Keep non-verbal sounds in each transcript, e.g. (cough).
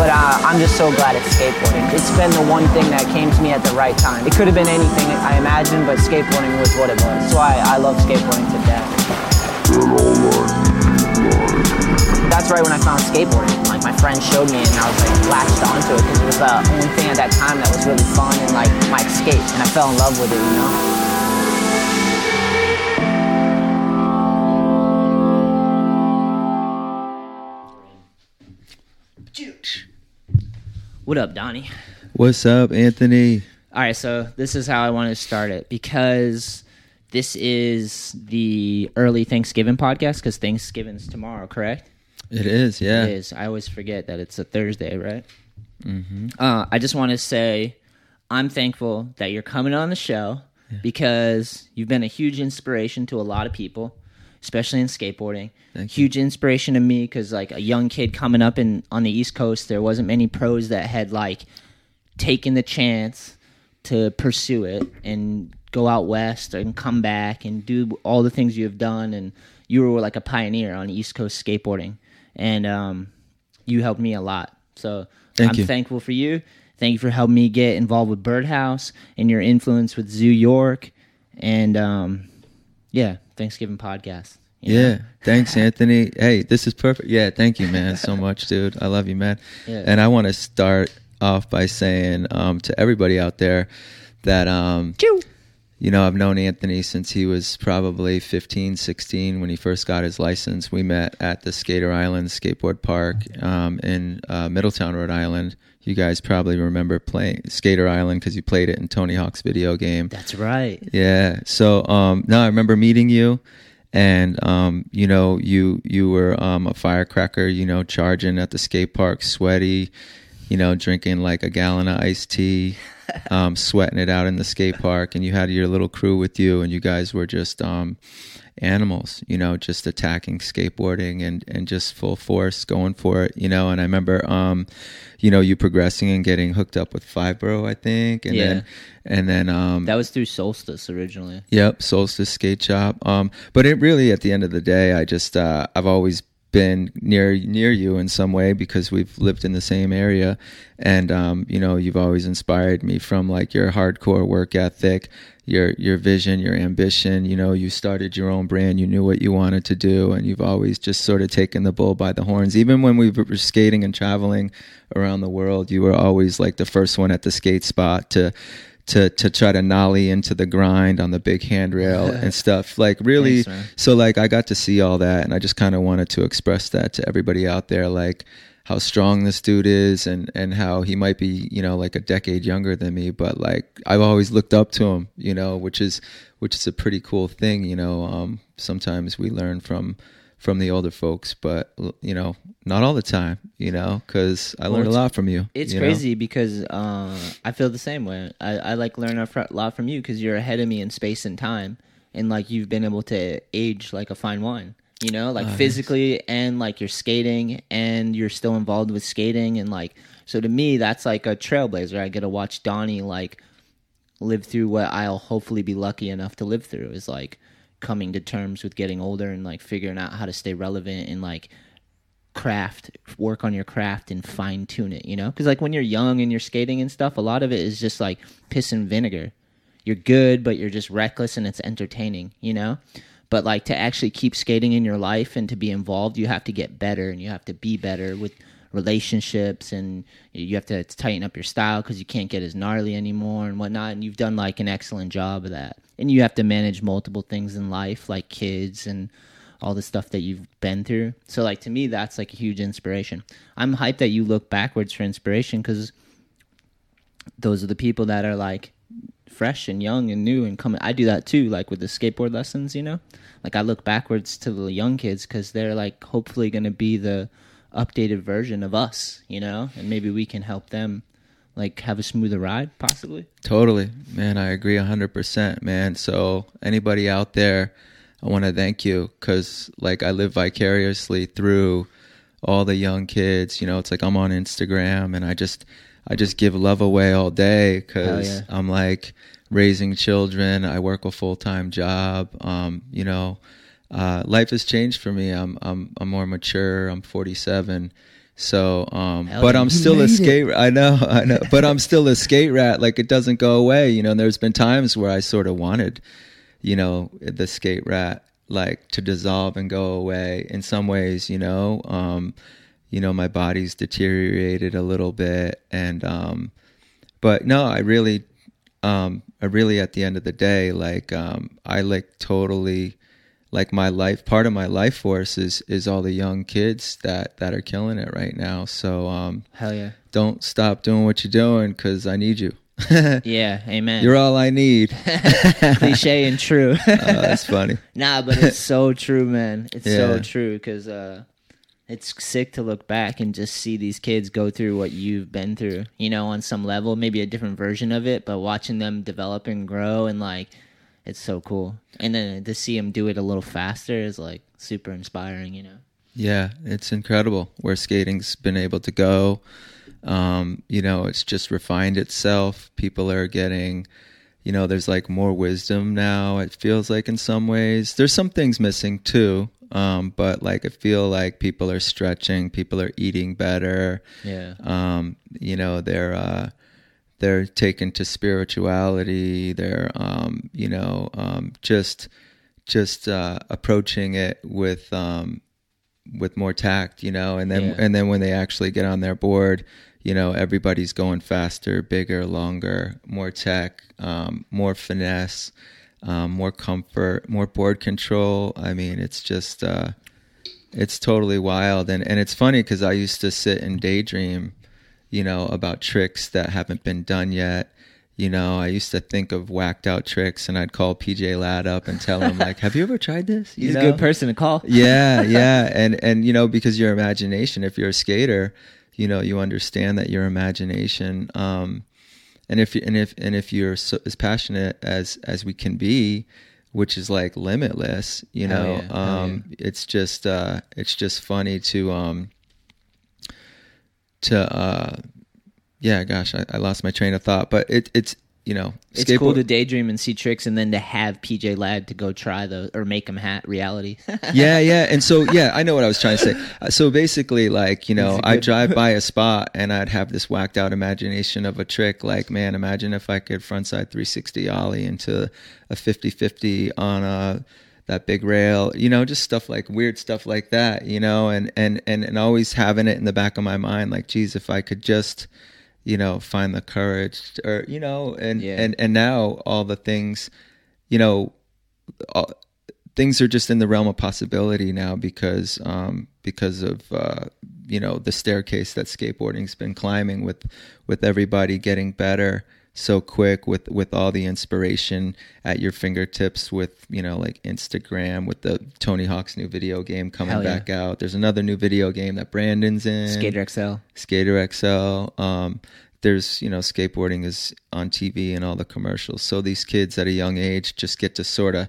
But uh, I'm just so glad it's skateboarding. It's been the one thing that came to me at the right time. It could have been anything I imagined, but skateboarding was what it was. So I, I love skateboarding to death. That's right when I found skateboarding. Like my friend showed me and I was like latched onto it because it was the only thing at that time that was really fun and like my escape. And I fell in love with it, you know? What up, Donnie? What's up, Anthony? All right, so this is how I want to start it because this is the early Thanksgiving podcast because Thanksgiving's tomorrow, correct? It is, yeah. It is. I always forget that it's a Thursday, right? Mm-hmm. Uh, I just want to say I'm thankful that you're coming on the show yeah. because you've been a huge inspiration to a lot of people, especially in skateboarding. Huge inspiration to me because, like, a young kid coming up in on the East Coast, there wasn't many pros that had like taken the chance to pursue it and go out west and come back and do all the things you have done and you were like a pioneer on East Coast skateboarding and um, you helped me a lot. So Thank I'm you. thankful for you. Thank you for helping me get involved with Birdhouse and your influence with Zoo York and um, yeah, Thanksgiving podcast. you know? Yeah, thanks, (laughs) Anthony. Hey, this is perfect. Yeah, thank you, man, so (laughs) much, dude. I love you, man. Yeah. And I want to start off by saying um, to everybody out there that um, you know, I've known Anthony since he was probably 15, 16 when he first got his license. We met at the Skater Island Skateboard Park um, in uh, Middletown, Rhode Island. You guys probably remember playing Skater Island because you played it in Tony Hawk's video game. That's right. Yeah. So um, no, I remember meeting you, and um, you know, you you were um, a firecracker. You know, charging at the skate park, sweaty. You know, drinking like a gallon of iced tea, (laughs) um, sweating it out in the skate park, and you had your little crew with you, and you guys were just um, animals. You know, just attacking skateboarding and and just full force going for it. You know, and I remember. Um, you know, you progressing and getting hooked up with Fibro, I think, and Yeah. then and then um, That was through Solstice originally. Yep, Solstice Skate Shop. Um, but it really, at the end of the day, I just uh, I've always been near near you in some way because we've lived in the same area, and um, you know you've always inspired me from like your hardcore work ethic, your your vision, your ambition. You know, you started your own brand, you knew what you wanted to do, and you've always just sort of taken the bull by the horns. Even when we were skating and traveling around the world, you were always like the first one at the skate spot to to to try to nollie into the grind on the big handrail and stuff. Like really, Thanks, so like I got to see all that, and I just kind of wanted to express that to everybody out there, like how strong this dude is, and and how he might be, you know, like a decade younger than me, but like I've always looked up to him, you know, which is which is a pretty cool thing, you know. Um, sometimes we learn from from the older folks, but you know, not all the time, you know, because I learned a lot from you. It's you know? crazy because uh, I feel the same way. I, I like learn a fr- lot from you because you're ahead of me in space and time, and like you've been able to age like a fine wine. You know, like Oh, physically and like you're skating and you're still involved with skating and like so to me that's like a trailblazer. I get to watch Donnie like live through what I'll hopefully be lucky enough to live through is like coming to terms with getting older and like figuring out how to stay relevant and like craft work on your craft and fine tune it you know? Because like when you're young and you're skating and stuff a lot of it is just like piss and vinegar. You're good but you're just reckless and it's entertaining you know? But like to actually keep skating in your life and to be involved you have to get better and you have to be better with relationships and you have to tighten up your style because you can't get as gnarly anymore and whatnot and you've done like an excellent job of that. And you have to manage multiple things in life like kids and all the stuff that you've been through. So like to me that's like a huge inspiration. I'm hyped that you look backwards for inspiration because those are the people that are like fresh and young and new and coming. I do that too like with the skateboard lessons you know? Like i look backwards to the young kids because they're like hopefully going to be the updated version of us you know? And maybe we can help them like have a smoother ride possibly. Totally, man. I agree hundred percent, man. So anybody out there, I want to thank you because like I live vicariously through all the young kids. You know, it's like I'm on Instagram and I just I just give love away all day because yeah. I'm like raising children. I work a full time job. Um, you know. uh, life has changed for me. I'm I'm I'm more mature. I'm 47. So, um, Hell but I'm still a it. skate. I know, (laughs) I know, but I'm still a skate rat. Like it doesn't go away. You know, and there's been times where I sort of wanted, you know, the skate rat like to dissolve and go away. In some ways, you know, um, you know, my body's deteriorated a little bit, and um, but no, I really, um, I really, at the end of the day, like, um, I like totally, like my life. Part of my life force is is all the young kids that that are killing it right now. So, um, Hell yeah. don't stop doing what you're doing because I need you. (laughs) Yeah, amen. You're all I need. (laughs) cliche and true. (laughs) Oh, that's funny. Nah, but it's so true, man. It's so true because uh, it's sick to look back and just see these kids go through what you've been through. You know, on some level, maybe a different version of it, but watching them develop and grow and like, it's so cool. And then to see them do it a little faster is like super inspiring. You know. Yeah, it's incredible where skating's been able to go. Um, you know, it's just refined itself. People are getting, you know, there's like more wisdom now. It feels like in some ways. There's some things missing too. Um, but like I feel like people are stretching, people are eating better. Yeah. Um, you know, they're uh they're taken to spirituality, they're um, you know, um just just uh approaching it with um with more tact, you know, and then Yeah. and then when they actually get on their board, you know, everybody's going faster, bigger, longer, more tech, um, more finesse, um, more comfort, more board control. I mean, it's just uh, it's totally wild, and and it's funny because I used to sit and daydream, you know, about tricks that haven't been done yet. You know, I used to think of whacked out tricks, and I'd call PJ Ladd up and tell him like, "Have you ever tried this?" (laughs) You He's know? a good person to call. yeah (laughs) yeah and and you know because your imagination if you're a skater you know you understand that your imagination um and if and if and if you're so, as passionate as as we can be which is like limitless you Hell know yeah, hell um it's just uh it's just funny to um to uh yeah gosh I, I lost my train of thought but it it's you know It's cool to daydream and see tricks, and then to have PJ Ladd to go try those or make them hat reality. (laughs) yeah, yeah. And so, yeah, I know what I was trying to say. Uh, So basically, like, you know, I drive (laughs) by a spot and I'd have this whacked out imagination of a trick. Like, man, imagine if I could frontside 360 ollie into a 50 50 on a, that big rail, you know, just stuff like weird stuff like that, you know, and, and, and, and always having it in the back of my mind, like, geez, if I could just, you know, find the courage or, you know, and, Yeah. and, and now all the things, you know, all, things are just in the realm of possibility now because um, because of uh, you know the staircase that skateboarding's been climbing with with everybody getting better so quick with with all the inspiration at your fingertips with you know like Instagram with the Tony Hawk's new video game coming yeah. back out. There's another new video game that Brandon's in. Skater XL. Skater XL. Um, there's you know skateboarding is on TV and all the commercials. So these kids at a young age just get to sort of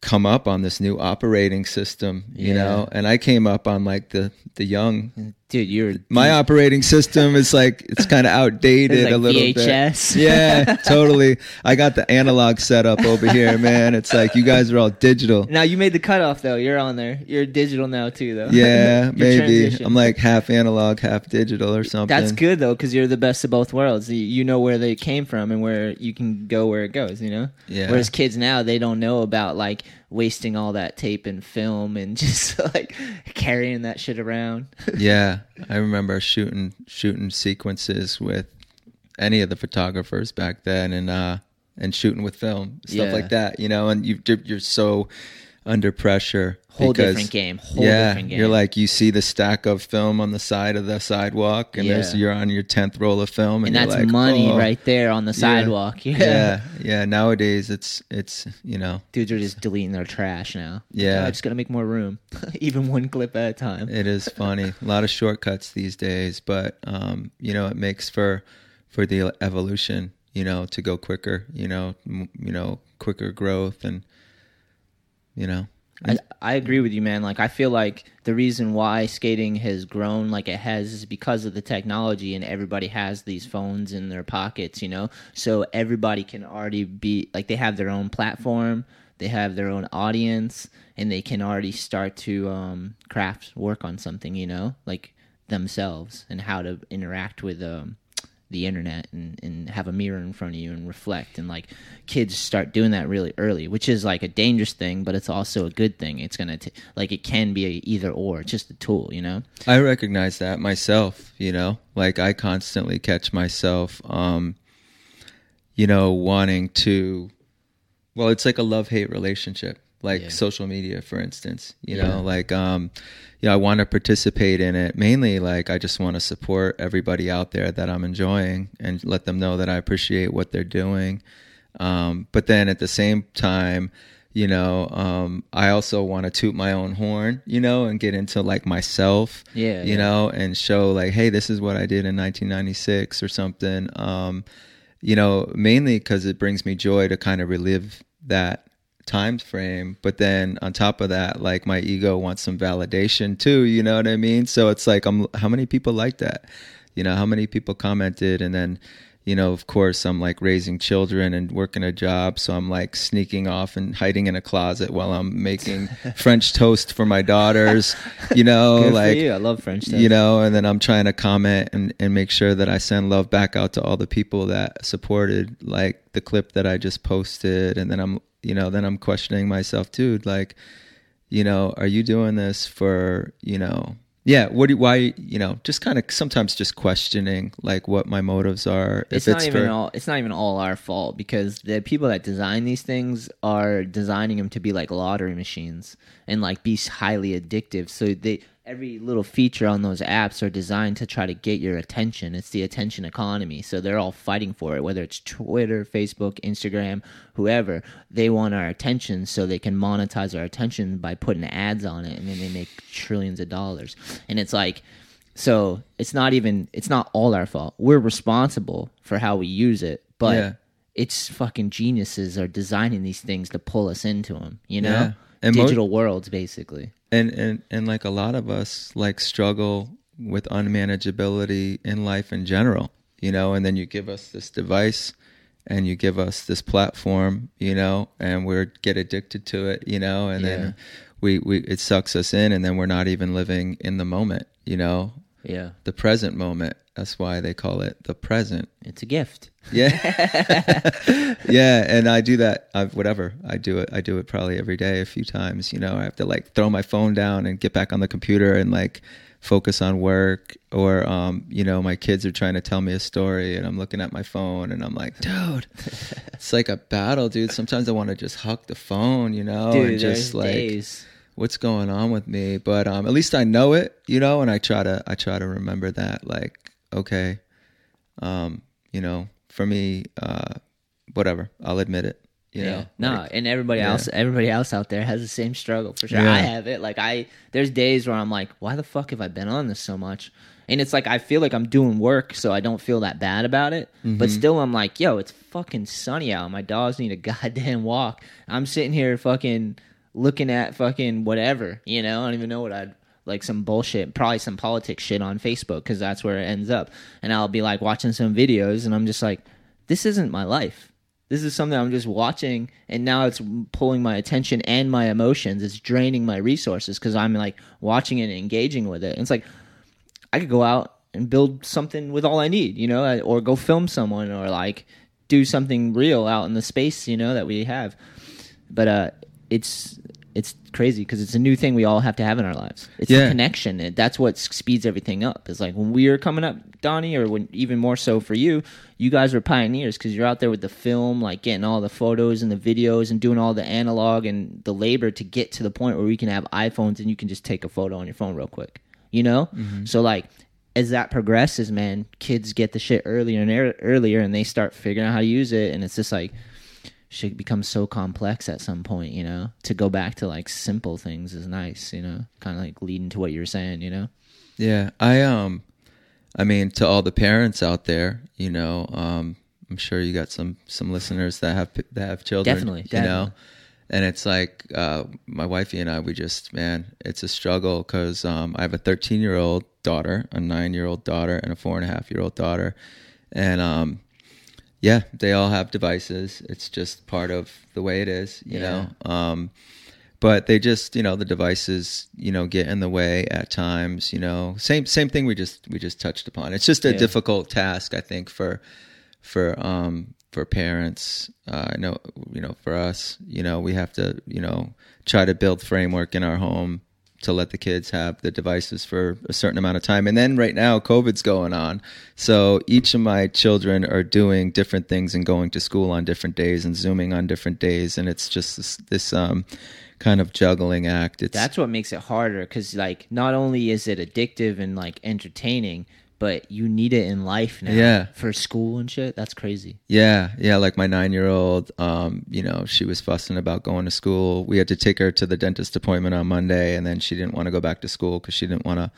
come up on this new operating system, you Yeah. know. And I came up on like the the young. Dude, you're My operating system is like it's kind of (laughs) outdated like a little VHS. bit. Yeah, (laughs) totally. I got the analog setup over here, man. It's like you guys are all digital. Now you made the cutoff though. You're on there. You're digital now too though. Yeah, (laughs) maybe transition. I'm like half analog, half digital or something. That's good though, because you're the best of both worlds. You- You know where they came from and where you can go where it goes. You know. Yeah. Whereas kids now, they don't know about like wasting all that tape and film and (laughs) just like carrying that shit around. (laughs) yeah, I remember shooting shooting sequences with any of the photographers back then, and uh, and shooting with film stuff Yeah. like that. You know, and you you're so under pressure. Whole because- different game. Whole yeah, different game. you're like you see the stack of film on the side of the sidewalk, and there's you're on your tenth roll of film, and, and that's like, money oh. right there on the sidewalk. Yeah. (laughs) Yeah, yeah. Nowadays, it's it's you know Dudes are just deleting their trash now. Yeah. I just gotta make more room, (laughs) even one clip at a time. It is (laughs) funny. A lot of shortcuts these days, but um, you know, it makes for for the evolution. You know, to go quicker. You know, m- you know, quicker growth, and you know, I, I agree with you, man. Like I feel like the reason why skating has grown like it has is because of the technology, and everybody has these phones in their pockets. You know, so everybody can already be like they have their own platform. they have their own audience and they can already start to um, craft work on something you know like themselves and how to interact with um, the internet and, and have a mirror in front of you and reflect and like kids start doing that really early which is like a dangerous thing but it's also a good thing. It's gonna t- like it can be either or it's just a tool you know? I recognize that myself, you know, like I constantly catch myself, um, you know, wanting to, well, it's like a love hate relationship, like Yeah. social media, for instance, you Yeah. know, like, um, yeah, I want to participate in it. Mainly, like, I just want to support everybody out there that I'm enjoying and let them know that I appreciate what they're doing. Um, but then at the same time, you know, um, I also want to toot my own horn, you know, and get into like myself, Yeah, you yeah. know, and show like, hey, this is what I did in 1996 or something. Um, you know, mainly because it brings me joy to kind of relive that time frame. But then on top of that, like my ego wants some validation too. You know what I mean? So it's like, I'm how many people like that? You know, how many people commented, and then you know, of course, I'm like raising children and working a job. So I'm like sneaking off and hiding in a closet while I'm making (laughs) French toast for my daughters, you know, Good like, you. I love French toast. you know, and then I'm trying to comment and, and make sure that I send love back out to all the people that supported like the clip that I just posted. And then I'm, you know, then I'm questioning myself too. Like, you know, are you doing this for, you know, yeah, what do why, you know, just kind of sometimes just questioning like what my motives are. it's, not even for- all it's not even all our fault because the people that design these things are designing them to be like lottery machines and like be highly addictive so they every little feature on those apps are designed to try to get your attention it's the attention economy so they're all fighting for it whether it's twitter facebook instagram whoever they want our attention so they can monetize our attention by putting ads on it and then they make trillions of dollars and it's like so it's not even it's not all our fault. We're responsible for how we use it, but Yeah. it's fucking geniuses are designing these things to pull us into them. You know, Yeah. And mo- digital worlds basically. and and and like a lot of us like struggle with unmanageability in life in general you know? And then you give us this device and you give us this platform you know? And we get addicted to it you know? And Yeah. then we we it sucks us in and then we're not even living in the moment you know? Yeah, the present moment that's why they call it the present. It's a gift. yeah. (laughs) Yeah and i do that I, whatever. I do it i do it probably every day a few times you know. I have to like throw my phone down and get back on the computer and like focus on work or um you know my kids are trying to tell me a story and i'm looking at my phone and i'm like dude (laughs) it's like a battle dude. Sometimes i want to just huck the phone you know Dude, and just like days. what's going on with me? But um at least i know it you know and i try to i try to remember that like okay um you know for me uh whatever i'll admit it you yeah, know no, like, and everybody yeah. else, everybody else out there has the same struggle for sure. Yeah. I have it. Like I, there's days where I'm like, why the fuck have I been on this so much? And it's like I feel like I'm doing work, so I don't feel that bad about it. But Mm-hmm. still, I'm like, yo, it's fucking sunny out. My dogs need a (laughs) goddamn walk. I'm sitting here fucking looking at fucking whatever. You know, I don't even know what I'd like some bullshit, probably some politics shit on Facebook because that's where it ends up. And I'll be like watching some videos, and I'm just like, this isn't my life. This is something I'm just watching, and now it's pulling my attention and my emotions. It's draining my resources because I'm like watching it and engaging with it. And it's like I could go out and build something with all I need, you know, or go film someone or like do something real out in the space, you know, that we have. But uh, it's it's crazy because it's a new thing we all have to have in our lives. It's Yeah. the connection. It, that's what speeds everything up. It's like when we were coming up, Donnie, or when even more so for you, you guys were pioneers because you're out there with the film, like getting all the photos and the videos and doing all the analog and the labor to get to the point where we can have iPhones and you can just take a photo on your phone real quick. You know, mm-hmm. so like as that progresses, man, kids get the shit earlier and ear- earlier, and they start figuring out how to use it, and it's just like shit becomes so complex at some point, you know. To go back to like simple things is nice, you know, kind of like leading to what you're saying, you know. Yeah, I um, I mean, to all the parents out there, you know, um, I'm sure you got some some listeners that have that have children, Definitely, you know, definitely. and it's like uh, my wifey and I, we just man, it's a struggle because um, I have a 13 year old daughter, a nine year old daughter, and a four and a half year old daughter, and um, yeah, they all have devices. It's just part of the way it is, you Yeah. know. Um, but they just, you know, the devices, you know, get in the way at times. You know, same same thing we just we just touched upon. It's just a Yeah. difficult task, I think, for for um for parents. Uh, I know, you know, for us, you know, we have to, you know, try to build framework in our home to let the kids have the devices for a certain amount of time. And then right now, COVID's going on. So each of my children are doing different things and going to school on different days and Zooming on different days. And it's just this, this um, kind of juggling act. It's, That's what makes it harder because, like, not only is it addictive and like entertaining, but you need it in life now. Yeah. For school and shit. That's crazy. Yeah, yeah. Like my nine-year-old, um, you know, she was fussing about going to school. We had to take her to the dentist appointment on Monday, and then she didn't want to go back to school because she didn't want to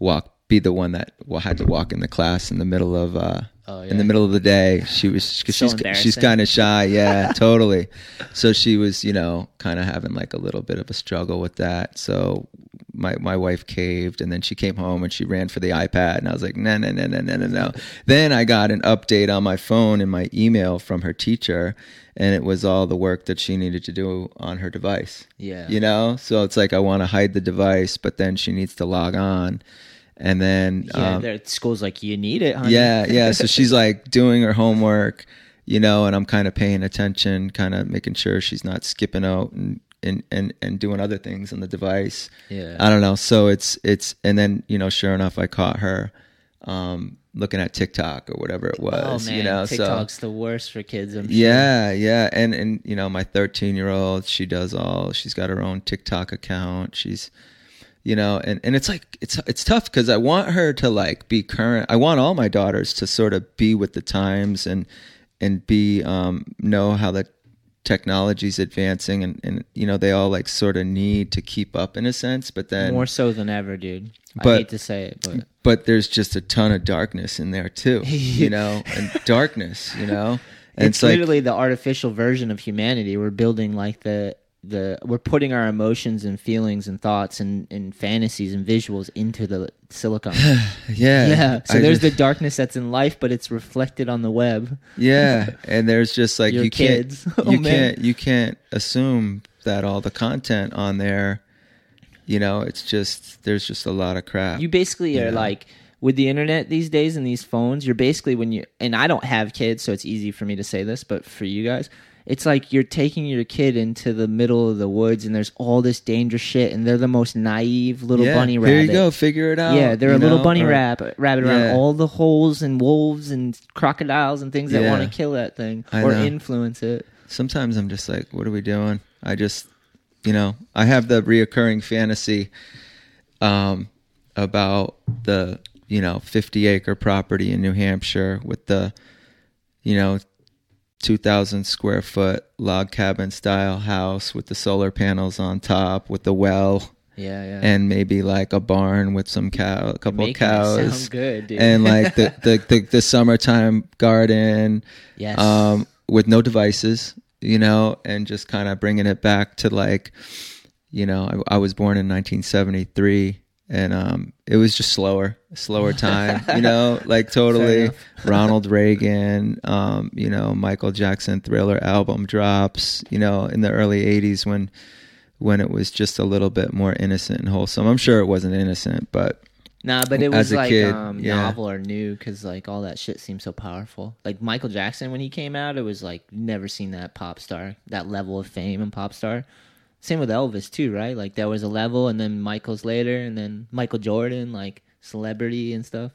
walk, be the one that had to walk in the class in the middle of, uh, Oh, in the middle of the day. She was, cause So she's she's kind of shy. (laughs) Yeah, totally. So she was, you know, kind of having like a little bit of a struggle with that. So my my wife caved, and then she came home and she ran for the iPad, and I was like, no, no, no, no, no, no, no. Then I got an update on my phone and my email from her teacher, and it was all the work that she needed to do on her device. Yeah. You know, so it's like I want to hide the device, but then she needs to log on, and then Yeah. um, school's like, you need it, honey. yeah, yeah. So she's (laughs) like doing her homework, you know, and I'm kind of paying attention, kind of making sure she's not skipping out and and and, and doing other things on the device. Yeah. I don't know. So it's it's and then you know, sure enough, I caught her um, looking at TikTok or whatever it Oh was. man, you know, so TikTok's the worst for kids. I'm sure. yeah, yeah, and and you know, my 13 year old, she does all. She's got her own TikTok account. She's, you know, and and it's like it's it's tough because I want her to like be current. I want all my daughters to sort of be with the times and and be um know how the technology's advancing and and you know they all like sort of need to keep up in a sense but then More so than ever, dude. but, I hate to say it, but but there's just a ton of darkness in there too (laughs) you know and darkness you know (laughs) and it's, it's, like literally the artificial version of humanity. We're building like the the we're putting our emotions and feelings and thoughts and, and fantasies and visuals into the silicon. (sighs) yeah yeah. So I there's just- the darkness that's in life, but it's reflected on the web. Yeah, (laughs) and there's just like Your you kids. can't (laughs) Oh, you man. can't you can't assume that all the content on there, you know, it's just there's just a lot of crap. You basically are Yeah. like with the internet these days and these phones, you're basically when you and I don't have kids, so it's easy for me to say this, but for you guys, it's like you're taking your kid into the middle of the woods and there's all this dangerous shit and they're the most naive little yeah, bunny rabbit. Here you go, figure it out. Yeah, they're a little know, bunny or- rabbit, rabbit around Yeah. all the holes and wolves and crocodiles and things that Yeah. want to kill that thing I or know. influence it. Sometimes I'm just like, what are we doing? I just, you know, I have the reoccurring fantasy, um, about the you know 50 acre property in New Hampshire with the, you know, 2,000 square foot log cabin style house with the solar panels on top with the well Yeah, yeah. and maybe like a barn with some cow, a couple of cows, good, dude. and like the, (laughs) the the the summertime garden, yes. um, with no devices, you know, and just kind of bringing it back to like, you know, I, I was born in 1973. And um, it was just slower, slower (laughs) time, you know, like totally. Ronald Reagan, um, you know, Michael Jackson Thriller album drops, you know, in the early '80s when when it was just a little bit more innocent and wholesome. I'm sure it wasn't innocent, but Nah, but it was like kid, um, yeah. novel or new because like all that shit seemed so powerful. Like Michael Jackson when he came out, it was like never seen that pop star, that level of fame and pop star. Same with Elvis too, right? Like there was a level, and then Michael's later, and then Michael Jordan, like celebrity and stuff.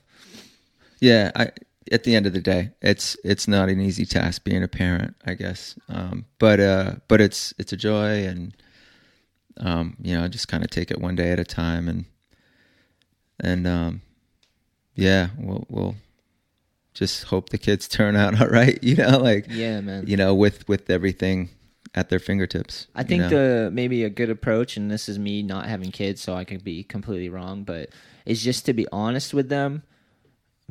yeah, I at the end of the day, it's it's not an easy task being a parent, I guess. Um, but uh, but it's it's a joy, and um, you know, just kind of take it one day at a time, and and um, yeah, we'll we'll just hope the kids (laughs) turn out all right. You know, like Yeah, man. you know, with with everything at their fingertips. I you think know? the maybe a good approach, and this is me not having kids, so I could be completely wrong, but is just to be honest with them.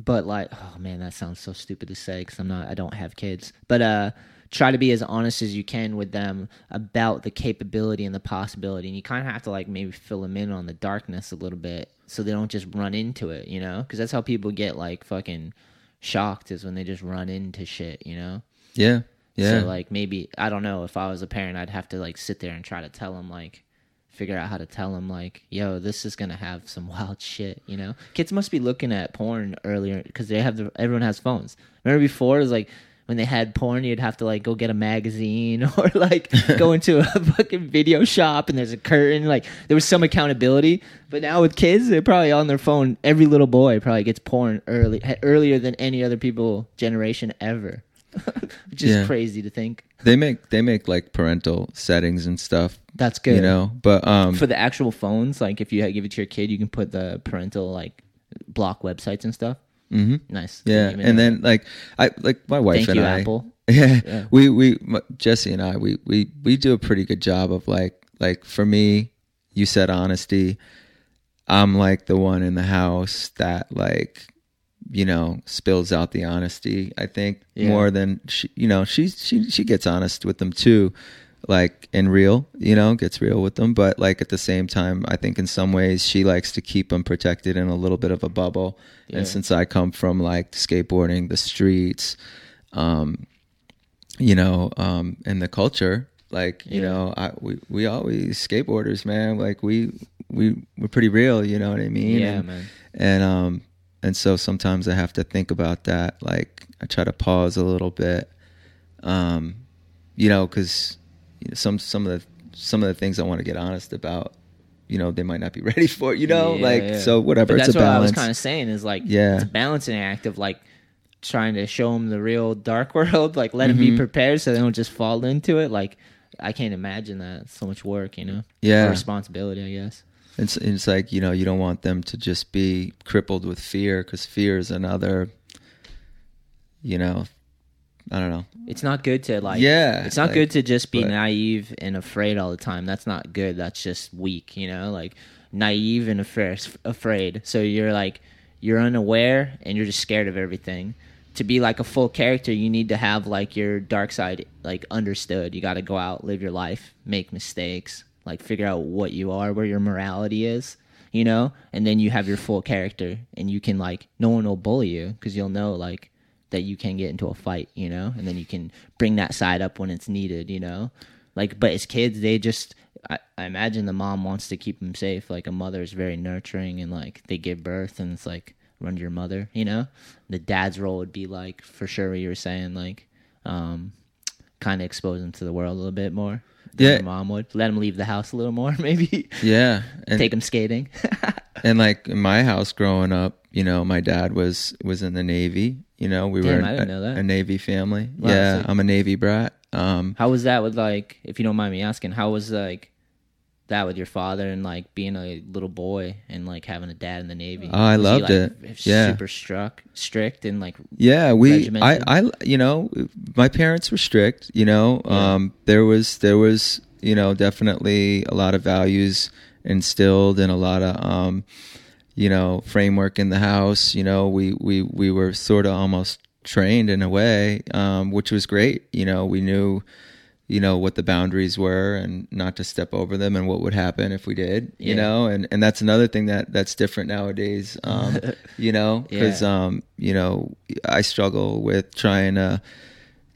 But like, oh man, that sounds so stupid to say because I'm not, I don't have kids. But uh, try to be as honest as you can with them about the capability and the possibility, and you kind of have to like maybe fill them in on the darkness a little bit, so they don't just run into it, you know? Because that's how people get like fucking shocked is when they just run into shit, you know. Yeah. Yeah. So like maybe I don't know if I was a parent, I'd have to like sit there and try to tell them like figure out how to tell them like, yo, this is gonna have some (laughs) wild shit, you know. Kids must be looking at porn earlier because they have the everyone has phones. Remember before it was like when they had porn, you'd have to like go get a magazine (laughs) or like go (laughs) into a fucking video shop and there's a curtain. Like there was some accountability. But now with kids, they're probably on their phone. Every little boy probably gets porn early earlier than any other people generation ever. (laughs) Which is Yeah. crazy to think. they make they make like parental settings and stuff, That's good. you know. But um for the actual phones, like if you give it to your kid, you can put the parental like block websites and stuff. mhm. Nice. yeah, Didn't even and know. then like I like my wife thank and you, I Apple. (laughs) Yeah, Yeah. we we Jesse and I we we we do a pretty good job of like like for me, you said honesty. I'm like the one in the house that like you know spills out the honesty. I think Yeah. more than she, you know she she she gets honest with them too, like in real you know gets real with them. But like at the same time, I think in some ways she likes to keep them protected in a little bit of a bubble. Yeah. And since I come from like skateboarding, the streets, um, you know, um, and the culture. Like you Yeah. know, I we we always skateboarders, man. Like we we we're pretty real. You know what I mean? Yeah, and, man. And um and so sometimes I have to think about that. Like I try to pause a little bit. Um, you know, because you know, some some of the some of the things I want to get honest about, you know, they might not be (laughs) ready for. You know, Yeah, like yeah. so whatever. But that's what I was kind of saying is like, Yeah. it's a balancing act of like trying to show them the real dark (laughs) world, like let them be prepared so they don't just fall into it. Like I can't imagine that. It's so much work, you know. Yeah. Or responsibility, I guess. It's it's like you know you don't want them to just be crippled with fear because fear is another. You know, I don't know. It's not good to like. Yeah, It's not like, good to just be but- naive and afraid all the time. That's not good. That's just weak. You know, like naive and afraid. Afraid. So you're like you're unaware and you're just scared of everything. To be like a full character, you need to have like your dark side like understood. You got to go out, live your life, make mistakes, like figure out what you are, where your morality is. You know, and then you have your full character, and you can like no one will bully you because you'll know like that you can get into a fight, you know, and then you can bring that side up when it's needed, you know. Like, but as kids, they just, I, I imagine the mom wants to keep them safe. Like, a mother is very nurturing and like they give birth and it's like, run to your mother, you know. The dad's role would be like, for sure, what you were saying, like, um, kind of expose them to the world a little bit more. Than Yeah. your mom would let him leave the house a little more, (laughs) maybe. Yeah, and Take him skating. (laughs) and like in my house growing up, you know, my dad was was in the Navy. You know, we Damn, were a, a Navy family. Wow, yeah. I'm a Navy brat. Um, How was that with like, if you don't mind me asking, how was like that with your father and like being a little boy and like having a dad in the Navy? Oh, I Was he, loved like, it. Yeah. super struck, strict, and like Yeah, we I? I you know, my parents were strict, you know. Yeah. Um there was there was, you know, definitely a lot of values instilled and a lot of um you know, framework in the house, you know, we we we were sort of almost trained in a way, um which was great, you know, we knew you know what the boundaries were and not to step over them and what would happen if we did you Yeah. know and and that's another thing that that's different nowadays (laughs) um you know because Yeah. um you know i struggle with trying to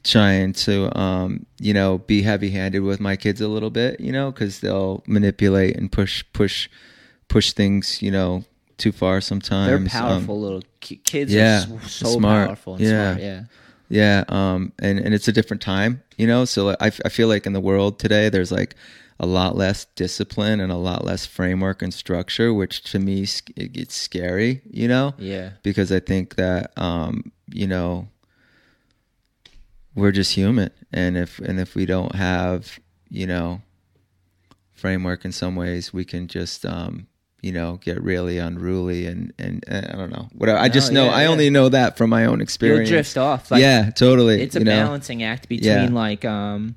trying to um you know be heavy handed with my kids a little bit you know because they'll manipulate and push push push things you know too far sometimes they're Um, powerful little kids. yeah, are so, so smart. powerful and Yeah. smart. Yeah, Yeah, um, and and it's a different time, you know. So I, I feel like in the world today, there's like a lot less discipline and a lot less framework and structure, which to me sc- it gets scary, you know, yeah, because I think that um, you know we're just human, and if and if we don't have you know framework in some ways, we can just um, you know get really unruly and and, and I don't know whatever. I No, just know yeah, I yeah. only know that from my own you'll experience. drift off. Like, yeah, totally. it's a you know? balancing act between Yeah. like um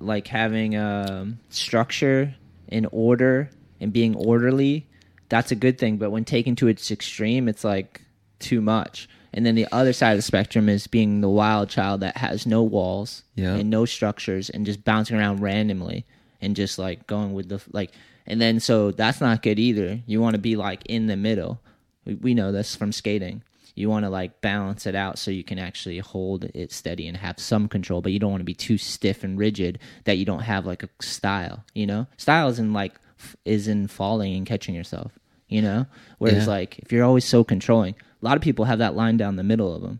like having um structure and order and being orderly that's a good thing but when taken to its extreme it's like too much and then the other side of the spectrum is being the wild child that has no walls Yeah. and no structures and just bouncing around randomly and just like going with the like and then so that's not good either you want to be like in the middle we, we know this from skating you want to like balance it out so you can actually hold it steady and have some control, but you don't want to be too stiff and rigid that you don't have like a style. You know, style is in like f- is in falling and catching yourself. You know, whereas Yeah. like if you're always so controlling, a lot of people have that line down the middle of them.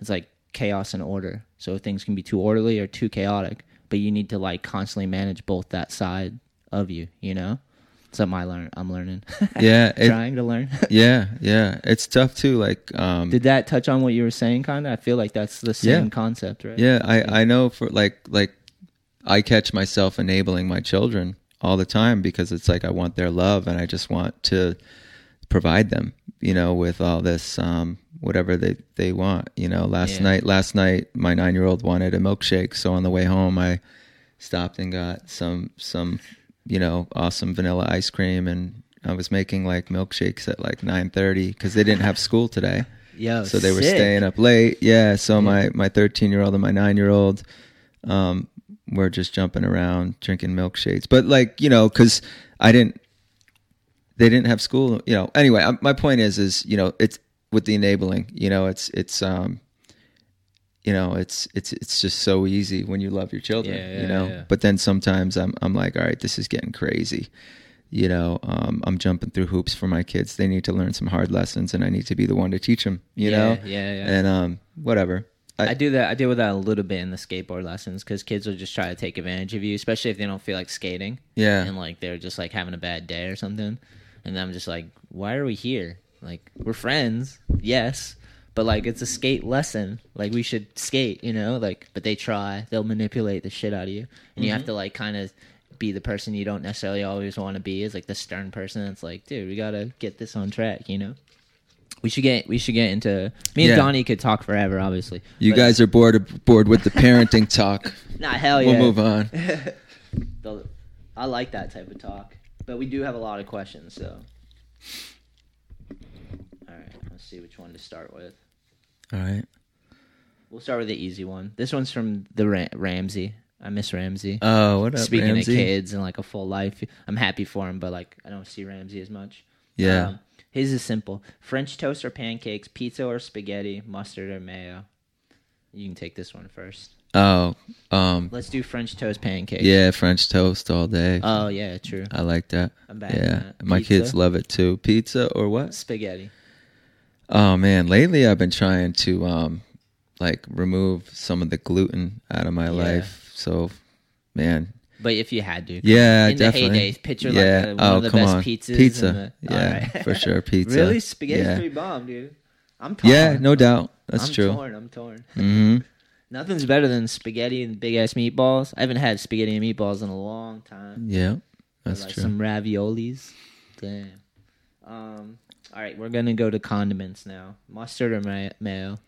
It's like chaos and order. So things can be too orderly or too chaotic, but you need to like constantly manage both that side of you. You know, something I learn. I'm learning. (laughs) Yeah, it- trying to learn. (laughs) yeah, yeah. It's tough too. Like, um, Did that touch on what you were saying? Kind of. I feel like that's the same Yeah. concept, right? Yeah, I I know for like like I catch myself enabling my children all the time because it's like I want their love and I just want to provide them, you know, with all this um whatever they they want, you know. Last Yeah. night last night my 9-year-old wanted a milkshake, so on the way home I stopped and got some some you know, awesome vanilla ice cream and I was making like milkshakes at like 9:30 cuz they didn't have school today (laughs) Yo, so they were sick. staying up late. Yeah. So my my 13 year old and my nine year old, um, were just jumping around drinking milkshakes. But like you know, because I didn't, they didn't have school. You know. Anyway, um, my point is, is you know, it's with the enabling. You know, it's it's um, you know, it's it's it's just so easy when you love your children. Yeah, yeah, you know. yeah. But then sometimes I'm I'm like, all right, this is getting crazy. You know, um, I'm jumping through hoops for my kids. They need to learn some hard lessons, and I need to be the one to teach them. You know, yeah, yeah. and um, whatever. I, I do that. I deal with that a little bit in the skateboard lessons because kids will just try to take advantage of you, especially if they don't feel like skating yeah, and like they're just like having a bad day or something. And I'm just like, why are we here? Like we're friends, yes, but like it's a skate lesson. Like we should skate, you know. Like, but they try. They'll manipulate the shit out of you, and you Mm-hmm. have to like kind of be the person you don't necessarily always want to be. Is like the stern person. It's like, dude, we gotta get this on track, you know. We should get we should get into me and Yeah. Donnie could talk forever, obviously. you But- guys are bored bored with the parenting (laughs) talk. Nah, hell yeah. We'll move on. (laughs) The- I like that type of talk, but we do have a lot of questions. So, all right, let's see which one to start with. All right. We'll start with the easy one. This one's from the Ra- Ramsey. I miss Ramsey. Oh, what up, Speaking Ramsey? of kids and like a full life, I'm happy for him, but like I don't see Ramsey as much. Yeah. Um, his is simple: French toast or pancakes, pizza or spaghetti, mustard or mayo. You can take this one first. Oh, um, Let's do French toast pancakes. yeah, French toast all day. Oh yeah, true. I like that. I'm back. Yeah, that. my kids love it too. Pizza or what? spaghetti. Oh man, lately I've been trying to um like remove some of the gluten out of my Yeah. life. So, man, But if you had to, yeah, in definitely. the heydays, picture yeah. like the, one oh, of the come best on. pizzas. Pizza. the- (laughs) yeah, Alright. for sure. (laughs) Pizza. Really, spaghetti's Yeah. pretty bomb, dude. I'm torn. Yeah, no doubt. That's I'm true. torn. I'm torn. hmm (laughs) Nothing's better than spaghetti and big ass meatballs. I haven't had spaghetti and meatballs in a long time. Yeah, that's like true. Some raviolis. Damn. Um. All right, we're gonna go to condiments now. Mustard or ma- mayo?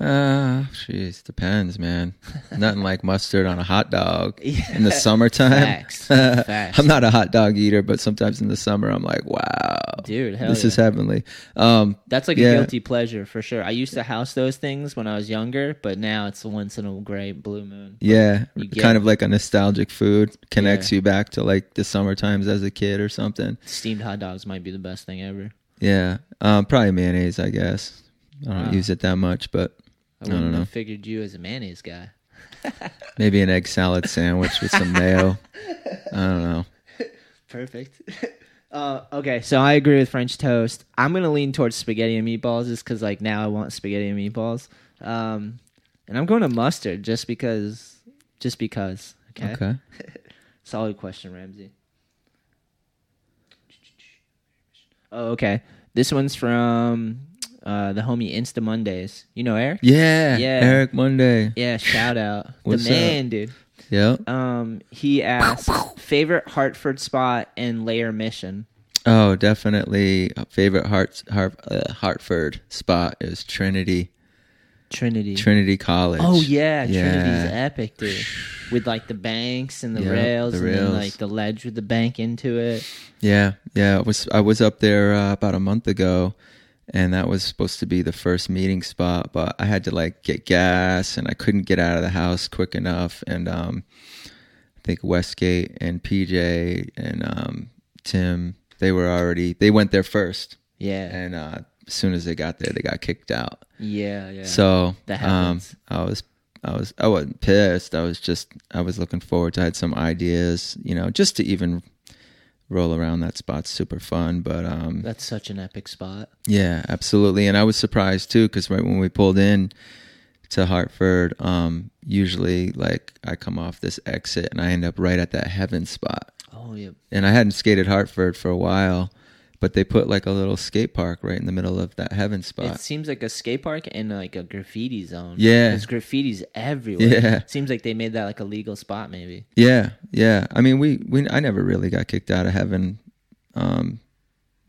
Ah, jeez, depends, man. (laughs) Nothing like mustard on a hot dog (laughs) Yeah. in the summertime. Facts. (laughs) Facts. I'm not a hot dog eater, but sometimes in the summer, I'm like, wow, Dude, hell this yeah. is heavenly. Um, That's like a guilty pleasure for sure. I used to house those things when I was younger, but now it's once in a great blue moon. yeah, kind of like a nostalgic food connects Yeah. you back to like the summer times as a kid or something. Steamed hot dogs might be the best thing ever. Yeah, um, probably mayonnaise, I guess. I don't Wow. use it that much, but I don't wouldn't know. have figured you as a mayonnaise guy. (laughs) maybe an egg salad sandwich with some mayo. I don't know. (laughs) Perfect. (laughs) Uh, okay, so I agree with French toast. I'm gonna lean towards spaghetti and meatballs, just because like now I want spaghetti and meatballs. Um, and I'm going to mustard just because, just because. Okay. Okay. Solid question, Ramsey. Oh, okay. This one's from uh, the homie Insta Mondays. You know Eric? Yeah, Yeah. Eric Monday. Yeah, shout out What's the man, dude. Yeah. Um, he asked favorite Hartford spot and layer mission. Oh, definitely. Favorite Hart, Hart, uh, Hartford spot is Trinity. Trinity. Trinity College. Oh yeah, Yeah. Trinity's epic, dude. With like the banks and the Yeah, rails, the and then like the ledge with the bank into it. Yeah, yeah. I was I was up there uh, about a month ago, and that was supposed to be the first meeting spot, but I had to like get gas, and I couldn't get out of the house quick enough, and um, I think Westgate and PJ and um, Tim they were already they went there first, Yeah, and uh, as soon as they got there, they got kicked out. Yeah, yeah. So That um. I was I was I wasn't pissed. I was just I was looking forward to I had some ideas, you know, just to even roll around that spot's super fun. But um, that's such an epic spot. yeah, absolutely. And I was surprised too because right when we pulled in to Hartford, um, usually like I come off this exit and I end up right at that heaven spot. Oh yeah. And I hadn't skated Hartford for a while, but they put like a little skate park right in the middle of that heaven spot. It seems like a skate park and like a graffiti zone. Yeah. There's graffitis everywhere. Yeah. Seems like they made that like a legal spot maybe. Yeah, yeah. I mean, we, we I never really got kicked out of heaven. Um,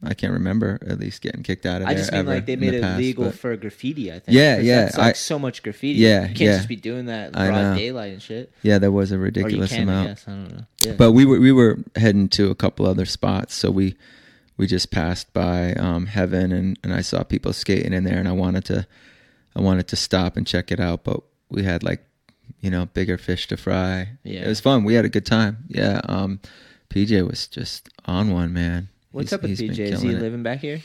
I can't remember at least getting kicked out of I just mean like they made the it past, legal but- for graffiti, I think. Yeah, yeah, That's like I- so much graffiti. Yeah, You can't yeah. just be doing that I broad daylight and shit. yeah, there was a ridiculous can, I amount. guess. I don't know. Yeah. But we were we were heading to a couple other spots, so we we just passed by um, heaven, and, and I saw people skating in there, and I wanted to I wanted to stop and check it out, but we had like you know bigger fish to fry. Yeah. it was fun. We had a good time. Yeah, um, PJ was just on one man. What's He's- up with PJ? Is he killing it. living back here?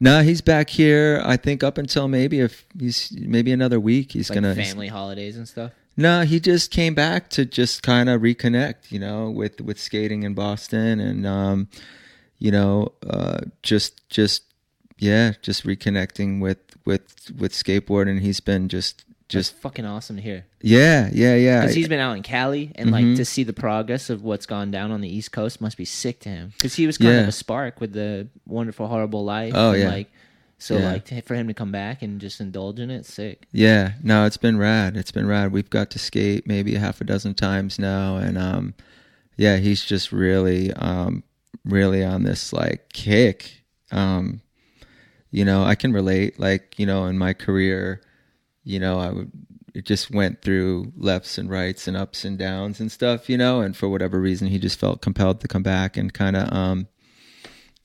No, he's back here. I think up until maybe if he's maybe another week, he's Like gonna. family holidays and stuff. No, he just came back to just kind of reconnect, you know, with with skating in Boston, and um, you know, uh, just just yeah, just reconnecting with with with skateboarding. He's been just Just just fucking awesome to hear. yeah, yeah, yeah. Because he's been out in Cali, and like Mhm. to see the progress of what's gone down on the East Coast must be sick to him. Because he was kind of a spark with the wonderful, horrible life. Oh, and, yeah. Like, so Yeah. like to, for him to come back and just indulge in it, sick. Yeah, no, it's been rad. It's been rad. We've got to skate maybe half a dozen times now, and um, yeah, he's just really, um, really on this like kick. Um, you know, I can relate. Like, you know, in my career, you know, I would it just went through lefts and rights and ups and downs and stuff. You know, and for whatever reason, he just felt compelled to come back and kind of, um,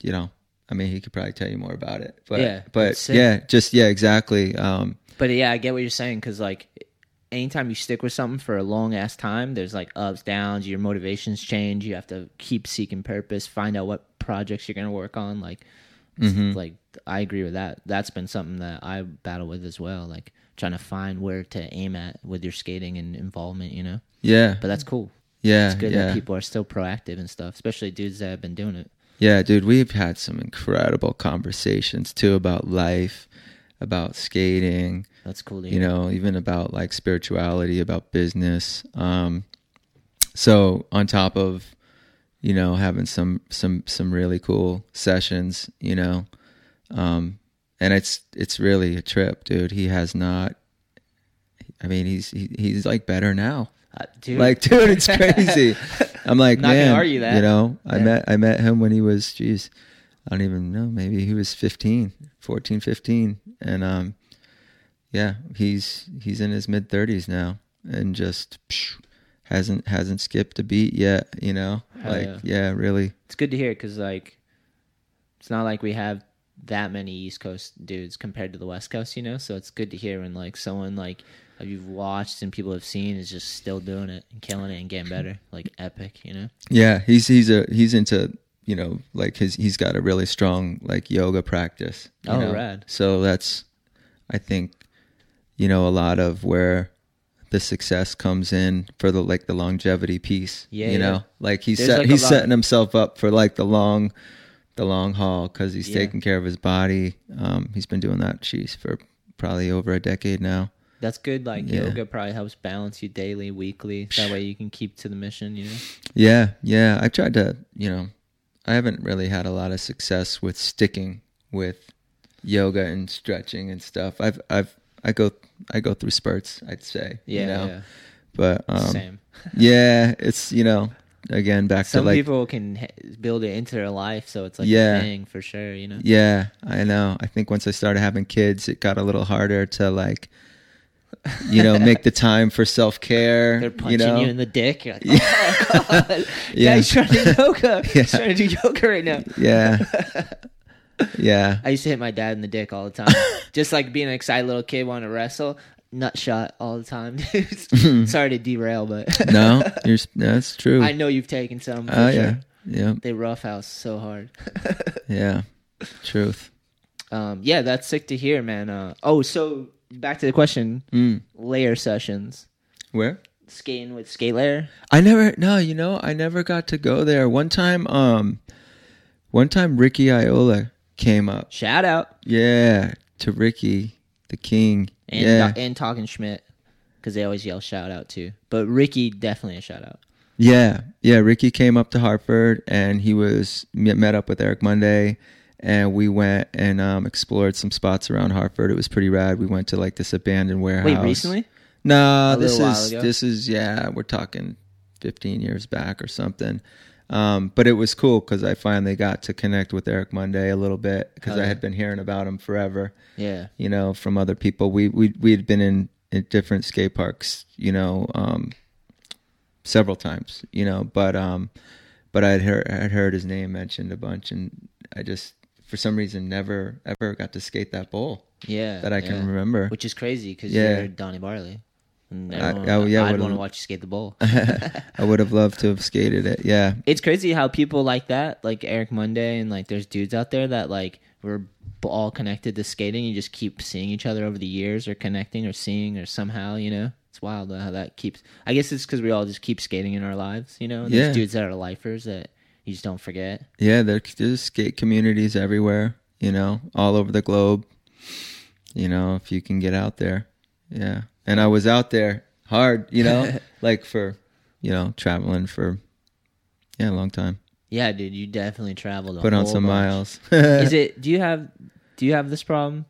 you know. I mean, he could probably tell you more about it, but Yeah, but yeah, just yeah, exactly. Um, But yeah, I get what you're saying. Because like, anytime you stick with something for a long ass time, there's like ups, downs. Your motivations change. You have to keep seeking purpose. Find out what projects you're gonna work on. Like, Mhm. like I agree with that. That's been something that I battle with as well. Like trying to find where to aim at with your skating and involvement. You know. yeah, But that's cool. Yeah, It's good yeah, that people are still proactive and stuff, especially dudes that have been doing it. yeah, dude. We've had some incredible conversations too about life, about skating. That's cool. To You know, even about like spirituality, about business. Um, so on top of, you know, having some some some really cool sessions, you know, um, and it's it's really a trip, dude. He has not. I mean, he's he, he's like better now. Uh, dude. Like, dude, it's (laughs) crazy. I'm like, Not gonna argue that. you know, I met I met him when he was, geez, I don't even know, maybe he was 15, 14, 15, and um, yeah, he's he's in his mid 30s now, and just psh, hasn't hasn't skipped a beat yet, you know, like yeah. yeah, really, it's good to hear because like it's not like we have that many East Coast dudes compared to the West Coast, you know. So it's good to hear when like someone like you've watched and people have seen is just still doing it and killing it and getting (laughs) better, like epic, you know. yeah, he's he's a he's into you know like his he's got a really strong like yoga practice. you Oh, know? rad. So that's I think you know a lot of where the success comes in for the like the longevity piece. Yeah, you yeah. know, like he's set, like he's setting himself up for like the long the long haul because he's Yeah. taking care of his body. Um, he's been doing that, geez, for probably over a decade now. That's good. Like Yeah. yoga probably helps balance you daily, weekly. That way you can keep to the mission, you know. Yeah, yeah. I've tried to, you know, I haven't really had a lot of success with sticking with yoga and stretching and stuff. I've, I've, I go, I go through spurts. I'd say, Yeah, you know, yeah. but um, same. (laughs) yeah, it's you know, again back Some to like, some people can build it into their life, so it's like Yeah. a thing for sure, you know. yeah, I know. I think once I started having kids, it got a little harder to like, you know, make the time for self care. They're punching you you, in the dick. You're like, (laughs) oh god, Yeah. yeah, he's trying to do yoga. (laughs) Yeah. He's trying to do yoga right now. yeah, (laughs) yeah. I used to hit my dad in the dick all the time. Just like being an excited little kid wanting to wrestle. Nut shot all the time. Sorry to derail, but No, you're that's true. I know you've taken some. Oh sure. yeah, yeah, They roughhouse so hard. yeah. Truth. Um, yeah, that's sick to hear, man. Uh, oh, so back to the question: Mm. layer sessions, Where? skating with skate layer. I never no, you know, I never got to go there. One time, um one time Ricky Oyola came up. Shout out Yeah, to Ricky, the king. and yeah. and talking Schmidt because they always yell shout out too. But Ricky definitely a shout out. Yeah, yeah. Ricky came up to Hartford, and he was met up with Eric Monday, and we went and um, explored some spots around Hartford. It was pretty rad. We went to like this abandoned warehouse. Wait, recently? No, A this is this is yeah. We're talking fifteen years back or something. Um, but it was cool because I finally got to connect with Eric Monday a little bit because Hell I had been hearing about him forever. Yeah. You know, from other people. We we we had been in, in different skate parks. You know, um, several times. You know, but um, but I had heard I had heard his name mentioned a bunch, and I just for some reason never ever got to skate that bowl Yeah. that I yeah. can remember. Which is crazy because Yeah. you're Donny Barley. And I- oh, yeah, I'd want to watch you skate the bowl. (laughs) I would have loved to have skated it. Yeah, it's crazy how people like that, like Eric Monday, and like there's dudes out there that like we're all connected to skating. You just keep seeing each other over the years, or connecting, or seeing, or somehow, you know. It's wild how that keeps. I guess it's because we all just keep skating in our lives, you know. And Yeah. There's dudes that are lifers that you just don't forget. yeah. There, there's skate communities everywhere. You know, all over the globe. You know, if you can get out there, yeah. And I was out there hard. You know, (laughs) like for you know traveling for yeah a long time. Yeah, dude, you definitely traveled. A Put on some bunch. miles. is (laughs) it do you have do you have this problem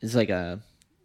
it's like a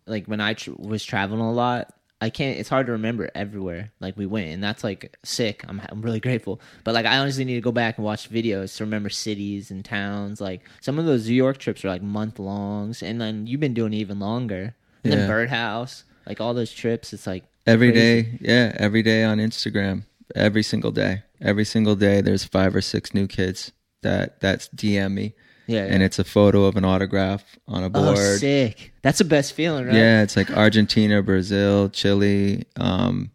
like when i tr- was traveling a lot i can't it's hard to remember everywhere like we went and that's like sick i'm, I'm really grateful but like i honestly need to go back and watch videos to remember cities and towns like some of those new york trips are like month longs and then you've been doing even longer and Yeah. then birdhouse like all those trips it's like Every crazy. day, yeah, every day on Instagram, every single day, every single day. There's five or six new kids that that's DM me, yeah, yeah. and it's a photo of an autograph on a board. oh board. sick that's the best feeling right Yeah, it's like Argentina, Brazil, Chile. Um,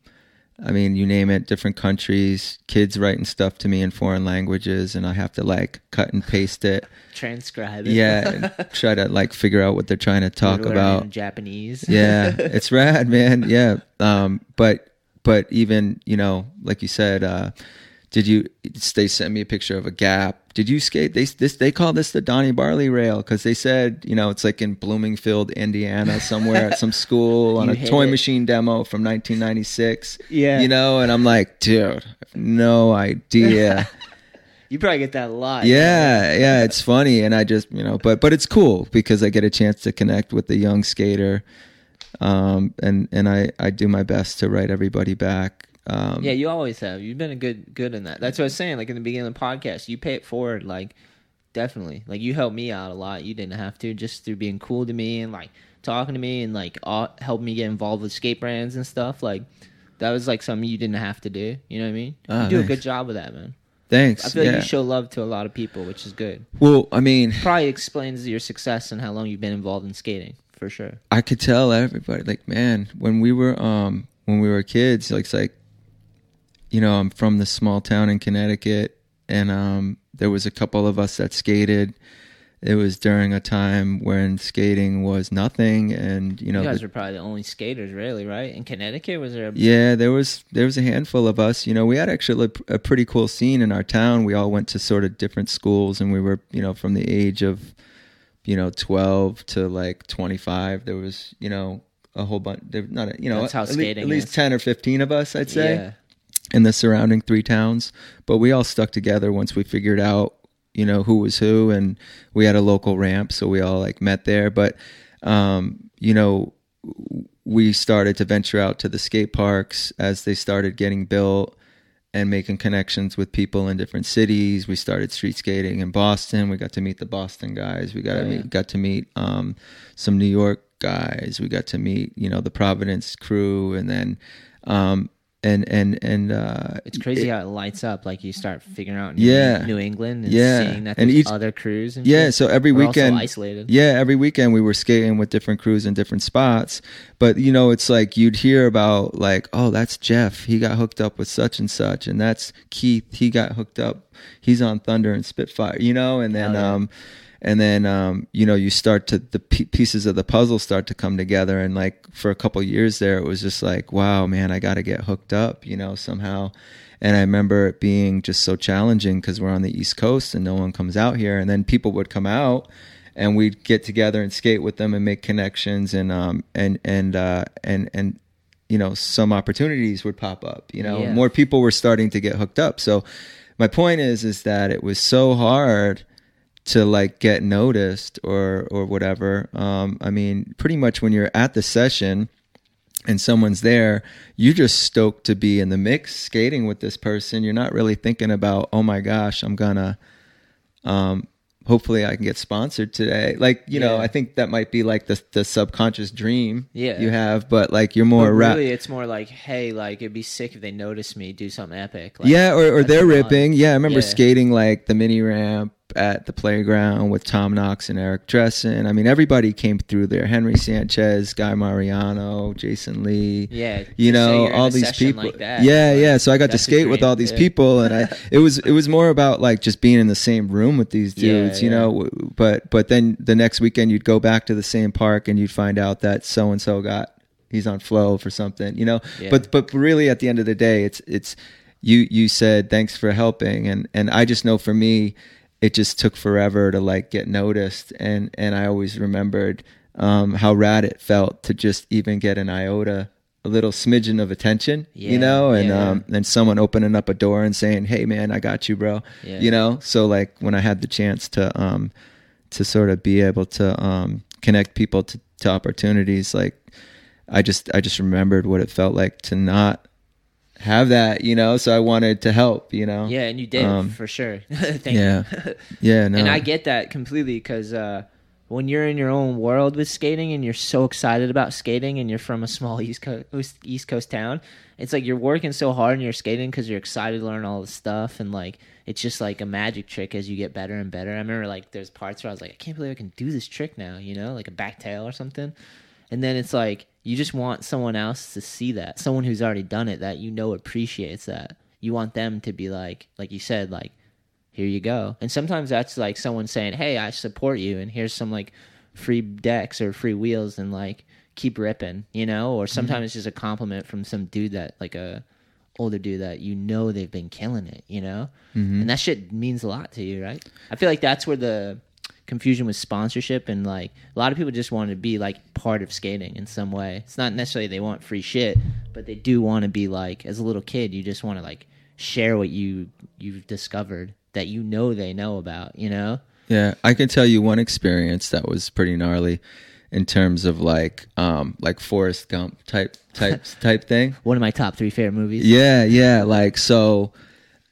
I mean, you name it, different countries. Kids writing stuff to me in foreign languages, and I have to like cut and paste it. transcribe it Yeah, and (laughs) try to like figure out what they're trying to talk about. in japanese yeah, (laughs) it's rad, man. Yeah. Um, but but even you know, like you said, uh, did you? They sent me a picture of a gap. Did you skate? They this they call this the Donny Barley Rail because they said you know it's like in Bloomingfield, Indiana, somewhere at some (laughs) school on You a toy it. machine demo from 1996. Yeah. you know, and I'm like, dude, no idea. (laughs) You probably get that a lot. yeah yeah it's funny and i just you know but but it's cool because i get a chance to connect with the young skater um and and i i do my best to write everybody back um Yeah, you always have. You've been a good good in that. That's what I was saying. Like in the beginning of the podcast, you pay it forward. Like definitely. Like you helped me out a lot. You didn't have to just through being cool to me and like talking to me and like all, help me get involved with skate brands and stuff. Like that was like something you didn't have to do. You know what I mean? Ah, you do nice. a good job with that, man. thanks I feel like you show love to a lot of people, which is good. well i mean Probably explains your success and how long you've been involved in skating for sure. i could tell everybody like man when we were um when we were kids like it's like you know i'm from this small town in connecticut and um there was a couple of us that skated it was during a time when skating was nothing and you know you the- guys were probably the only skaters, really, right? In Connecticut, was there? A, Yeah, there was there was a handful of us. You know, we had actually a pretty cool scene in our town. We all went to sort of different schools, and we were you know from the age of you know twelve to like twenty five. There was you know a whole bunch. There not a, you know That's how at, le- skating at least is. ten or fifteen of us, I'd say Yeah. In the surrounding three towns. But we all stuck together once we figured out, you know, who was who, and we had a local ramp, so we all like met there. But, um, you know, we started to venture out to the skate parks as they started getting built and making connections with people in different cities. We started street skating in Boston. We got to meet the Boston guys. We got to Oh, yeah. meet, got to meet um, some New York guys. We got to meet, you know, the Providence crew, and then, um, and and and uh, It's crazy it- how it lights up. Like you start figuring out New, Yeah. New England and Yeah. seeing that And each- other crews and yeah. shit. So every We're weekend, isolated. yeah, every weekend we were skating with different crews in different spots. But you know, it's like you'd hear about like, oh, that's Jeff. He got hooked up with such and such, and that's Keith. He got hooked up. He's on Thunder and Spitfire. You know, and then yeah. um, and then um, you know you start to the pieces of the puzzle start to come together. And like for a couple years there it was just like wow man i got to get hooked up you know somehow. And i remember it being just so challenging because we're on the east coast and no one comes out here. And then people would come out and we'd get together and skate with them and make connections and um and and uh and and you know some opportunities would pop up you know Yeah. more people were starting to get hooked up. So my point is is that it was so hard to like get noticed or or whatever um i mean pretty much when you're at the session and someone's there you're just stoked to be in the mix skating with this person you're not really thinking about oh my gosh i'm gonna um hopefully i can get sponsored today like you know i think that might be like the the subconscious dream Yeah. you have but like you're more ra- really, it's more like, hey, like it'd be sick if they notice me do something epic. Like, yeah, or, or they're fun. ripping. Yeah, I remember Yeah. skating like the mini ramp at the playground with Tom Knox and Eric Dressen. I mean, everybody came through there. Henry Sanchez, Guy Mariano, Jason Lee. Yeah, You know, all these people. like that, yeah, like, yeah. So I got to skate with all these yeah. people, and I (laughs) it was it was more about like just being in the same room with these Yeah, dudes, you yeah. know. But but then the next weekend you'd go back to the same park and you'd find out that so and so got he's on flow for something, you know. Yeah. But but really at the end of the day, it's it's you you said thanks for helping, and and I just know for me, it just took forever to like get noticed, and and I always remembered um, how rad it felt to just even get an iota. A little smidgen of attention, Yeah, you know, and yeah. um, and someone opening up a door and saying, "Hey, man, I got you, bro." Yeah. You know, so like when I had the chance to um, to sort of be able to um, connect people to, to opportunities, like I just I just remembered what it felt like to not have that, you know. So I wanted to help, you know. Yeah, and you did Um, for sure. (laughs) Thank yeah. you. (laughs) Yeah, no. And I get that completely because uh, when you're in your own world with skating and you're so excited about skating and you're from a small East Coast East Coast town, it's like you're working so hard and you're skating because you're excited to learn all this stuff and like it's just like a magic trick as you get better and better. I remember like there's parts where I was like, I can't believe I can do this trick now, you know, like a back tail or something. And then it's like you just want someone else to see that, someone who's already done it that you know appreciates that. You want them to be like, like you said, like here you go. And sometimes that's like someone saying, "Hey, I support you, and here's some like free decks or free wheels, and like keep ripping," you know. Or mm-hmm. sometimes it's just a compliment from some dude that like a older dude that you know they've been killing it, you know. Mm-hmm. And that shit means a lot to you, right? I feel like that's where the confusion with sponsorship and like a lot of people just want to be like part of skating in some way. It's not necessarily they want free shit, but they do want to be like as a little kid, you just want to like share what you you've discovered that you know they know about, you know? Yeah, I can tell you one experience that was pretty gnarly in terms of like um like Forrest Gump type type (laughs) type thing. One of my top 3 favorite movies. Yeah, yeah, like so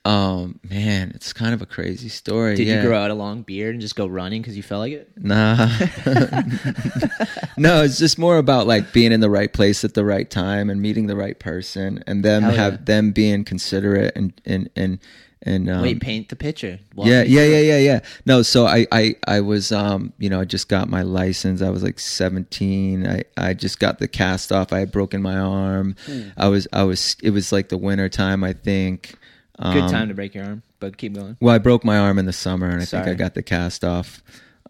um man, it's kind of a crazy story. Did yeah. you grow out a long beard and just go running cuz you felt like it? Nah. (laughs) (laughs) no, it's just more about like being in the right place at the right time and meeting the right person and them Hell have yeah. them being considerate and and and and um, Wait, paint the picture. Walk yeah, yeah, yeah, yeah, yeah. No, so I, I, I was, um, you know, I just got my license. I was like 17. I, I just got the cast off. I had broken my arm. Hmm. I was, I was, it was like the winter time, I think. Um, Good time to break your arm, but keep going. Well, I broke my arm in the summer, and I think I got the cast off.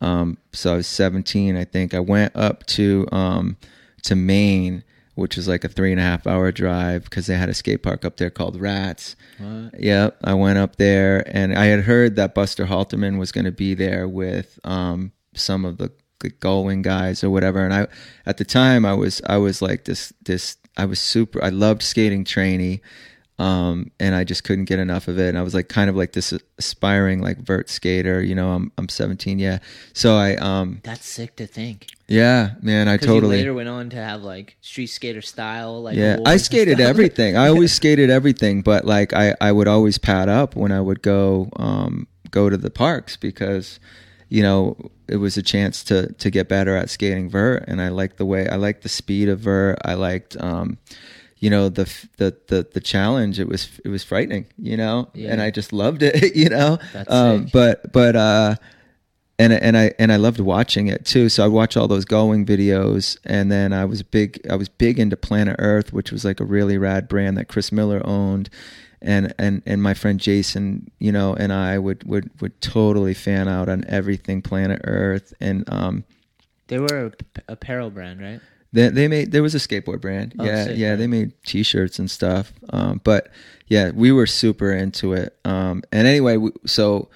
Um, so I was 17. I think I went up to um, to Maine, which was like a three and a half hour drive because they had a skate park up there called Rats. What? Yep, I went up there, and I had heard that Buster Halterman was going to be there with um, some of the, the Gullwing guys or whatever. And I, at the time, I was I was like this this I was super. I loved skating tranny, um, and I just couldn't get enough of it. And I was like kind of like this aspiring like vert skater. You know, I'm I'm 17, yeah. So I um That's sick to think. yeah, man, I totally later went on to have like street skater style, like yeah i skated everything i always skated everything but like i i would always pad up when i would go um go to the parks because you know it was a chance to to get better at skating vert and i liked the way i liked the speed of vert i liked um you know the the the the challenge it was it was frightening you know Yeah. and i just loved it (laughs) you know That's um but but uh and and I and I loved watching it too. So I watch all those going videos, and then I was big. I was big into Planet Earth, which was like a really rad brand that Chris Miller owned, and and and my friend Jason, you know, and I would would would totally fan out on everything Planet Earth, and um, They were a p- apparel brand, right? They, they made there was a skateboard brand. Oh, yeah, yeah, yeah. they made T-shirts and stuff. Um, but yeah, we were super into it. Um, and anyway, we, so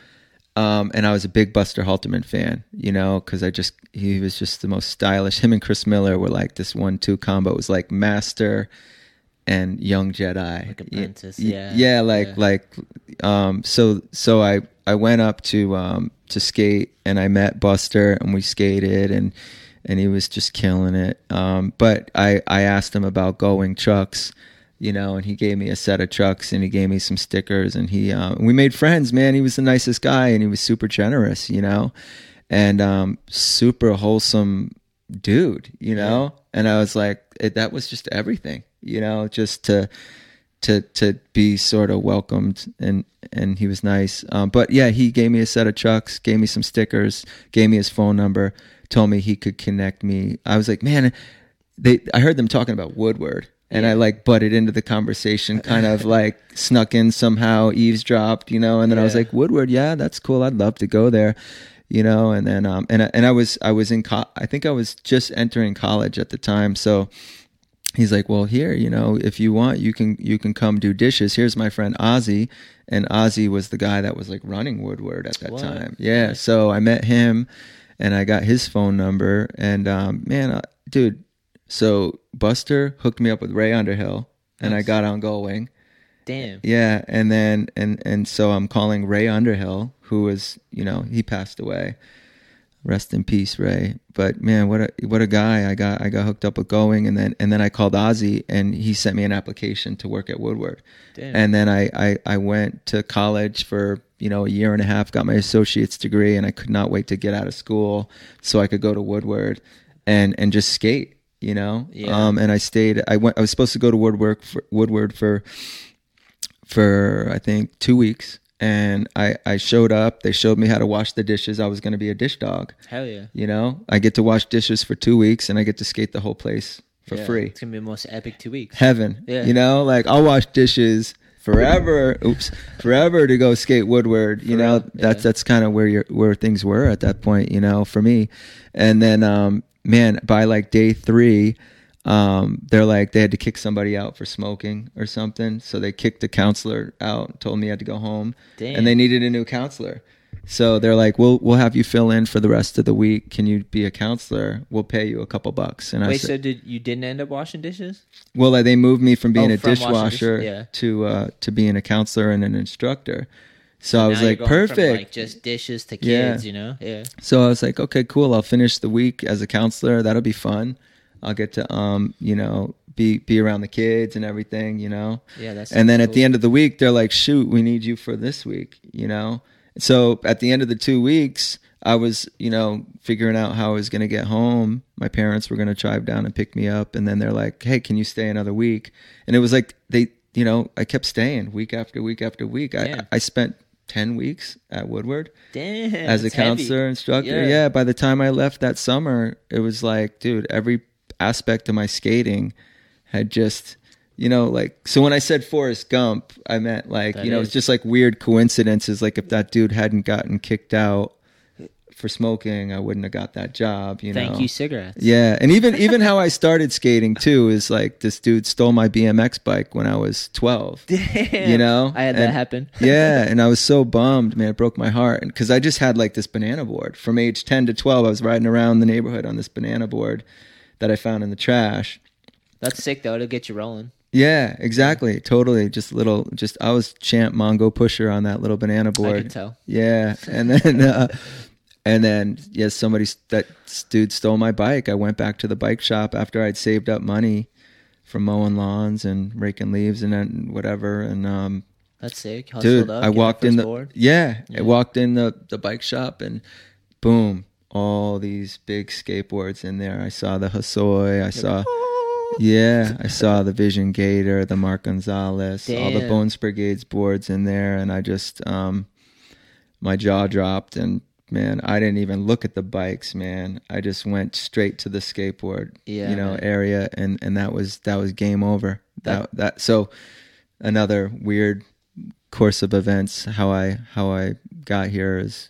um, and I was a big Buster Halterman fan, you know, because I just he was just the most stylish. (laughs) Him and Chris Miller were like this one-two combo. It was like Master and Young Jedi, Like apprentice, y- yeah, yeah, like yeah. like um. So so I I went up to um to skate and I met Buster and we skated and and he was just killing it. Um, but I I asked him about Gullwing trucks. You know, and he gave me a set of trucks and he gave me some stickers and he uh, we made friends, man. He was the nicest guy and he was super generous, you know, and um, super wholesome dude, you know. And I was like, it, that was just everything, you know, just to to to be sort of welcomed and and he was nice. Um, but yeah, he gave me a set of trucks, gave me some stickers, gave me his phone number, told me he could connect me. I was like, man, they I heard them talking about Woodward. And I like butted into the conversation, kind of (laughs) like snuck in somehow, eavesdropped, you know. And then I was like, Woodward, yeah, that's cool. I'd love to go there, you know. And then, um, and I- and I was I was in co- I think I was just entering college at the time, so he's like, "Well, here, you know, if you want, you can you can come do dishes. Here's my friend Ozzy." And Ozzy was the guy that was like running Woodward at that What? time. Yeah, so I met him and I got his phone number and um man, uh, dude, so Buster hooked me up with Ray Underhill and I got on Gullwing. Damn. Yeah, and then and and so I'm calling Ray Underhill, who was you know he passed away. Rest in peace, Ray. But man, what a what a guy! I got I got hooked up with Gullwing, and then and then I called Ozzy, and he sent me an application to work at Woodward. Damn. And then I, I I went to college for you know a year and a half, got my associate's degree, and I could not wait to get out of school so I could go to Woodward and and just skate. You know, Yeah. um, and I stayed. I went. I was supposed to go to Woodward for, Woodward for for I think two weeks, and I I showed up. They showed me how to wash the dishes. I was going to be a dish dog. Hell yeah. You know, I get to wash dishes for two weeks, and I get to skate the whole place for Yeah. free. It's gonna be the most epic two weeks. Heaven. Yeah. You know, like I'll wash dishes forever. oops, forever to go skate Woodward. You know, that's yeah. that's kind of where your where things were at that point. You know, for me, and then um, man, by like day three. Um, they're like they had to kick somebody out for smoking or something, so they kicked the counselor out. Told me I had to go home, Damn. and they needed a new counselor. So they're like, "We'll we'll have you fill in for the rest of the week. Can you be a counselor? We'll pay you a couple bucks." And I Wait, said, so did you didn't end up washing dishes? well, like, they moved me from being Oh, a from washing dishwasher dishes, yeah. to uh, to being a counselor and an instructor. So I was Now you're like, going from, perfect. like just dishes to Yeah. kids, you know? Yeah. so I was like, okay, cool. I'll finish the week as a counselor. That'll be fun. I'll get to um, you know, be be around the kids and everything, you know. Yeah, that's and then at the end of the week, they're like, shoot, we need you for this week, you know. So at the end of the two weeks, I was, you know, figuring out how I was going to get home. My parents were going to drive down and pick me up, and then they're like, "Hey, can you stay another week?" And it was like they, you know, I kept staying week after week after week. I, I spent ten weeks at Woodward Damn. as a that's heavy. counselor instructor. Yeah. Yeah. By the time I left that summer, it was like, dude, every aspect of my skating had just, you know, like. So when I said Forrest Gump, I meant like, That you know, is. it's just like weird coincidences. Like if that dude hadn't gotten kicked out for smoking, I wouldn't have got that job. You Thank know. you, cigarettes. Yeah, and even (laughs) even how I started skating too is like this dude stole my BMX bike when I was twelve. Damn. You know, I had that happen. (laughs) yeah, and I was so bummed, man. It broke my heart because I just had like this banana board from age ten to twelve. I was riding around the neighborhood on this banana board that I found in the trash. That's sick though. It'll get you rolling. Yeah, exactly, totally. Just little, just I was champ Mongo pusher on that little banana board. I can tell. Yeah, and then (laughs) uh, and then yes, somebody that dude stole my bike. I went back to the bike shop after I'd saved up money from mowing lawns and raking leaves and then whatever. And um, That's sick. Hustled dude, up, I walked in the board. yeah, Yeah. I walked in the the bike shop and boom, all these big skateboards in there. I saw the Hosoi. I saw. Yeah, I saw the Vision Gator, the Mark Gonzalez, all the Bones Brigades boards in there, and I just um, my jaw dropped, and man, I didn't even look at the bikes, man. I just went straight to the skateboard, Yeah, you know, man. area, and and that was that was game over. That That- so another weird course of events. How I how I got here is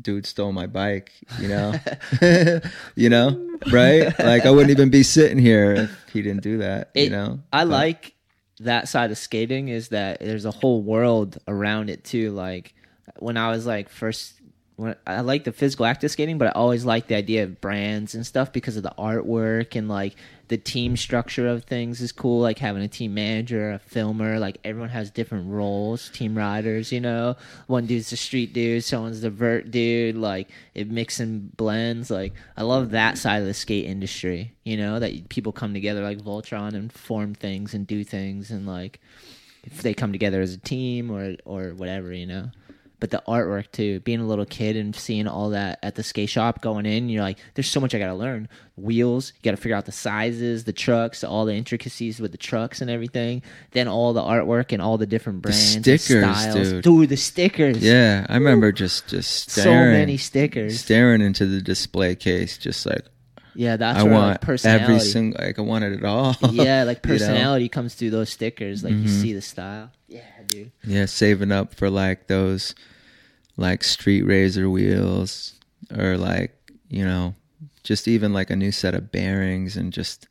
dude stole my bike, you know, (laughs) (laughs) you know, right? Like I wouldn't even be sitting here if he didn't do that, you know. I But- like that side of skating is that there's a whole world around it too. Like when I was like first, when I like the physical active skating, but I always like the idea of brands and stuff because of the artwork and like the team structure of things is cool. Like having a team manager, a filmer, like everyone has different roles. Team riders, you know, one dude's the street dude, someone's the vert dude. Like it mix and blends. Like I love that side of the skate industry. You know that people come together like Voltron and form things and do things and like if they come together as a team or or whatever, you know. But the artwork too, being a little kid and seeing all that at the skate shop going in, you're like, there's so much I gotta learn. Wheels, you gotta figure out the sizes, the trucks, all the intricacies with the trucks and everything. Then all the artwork and all the different brands, and stickers, styles. dude. the stickers. Yeah, I remember just just so many stickers. staring into the display case, just like yeah, that's I where want like, personality. every single like I wanted it all. (laughs) yeah, like you know? personality comes through those stickers. Like you Mhm. see the style. Yeah, dude. Yeah, saving up for like those like street razor wheels or like, you know, just even like a new set of bearings and just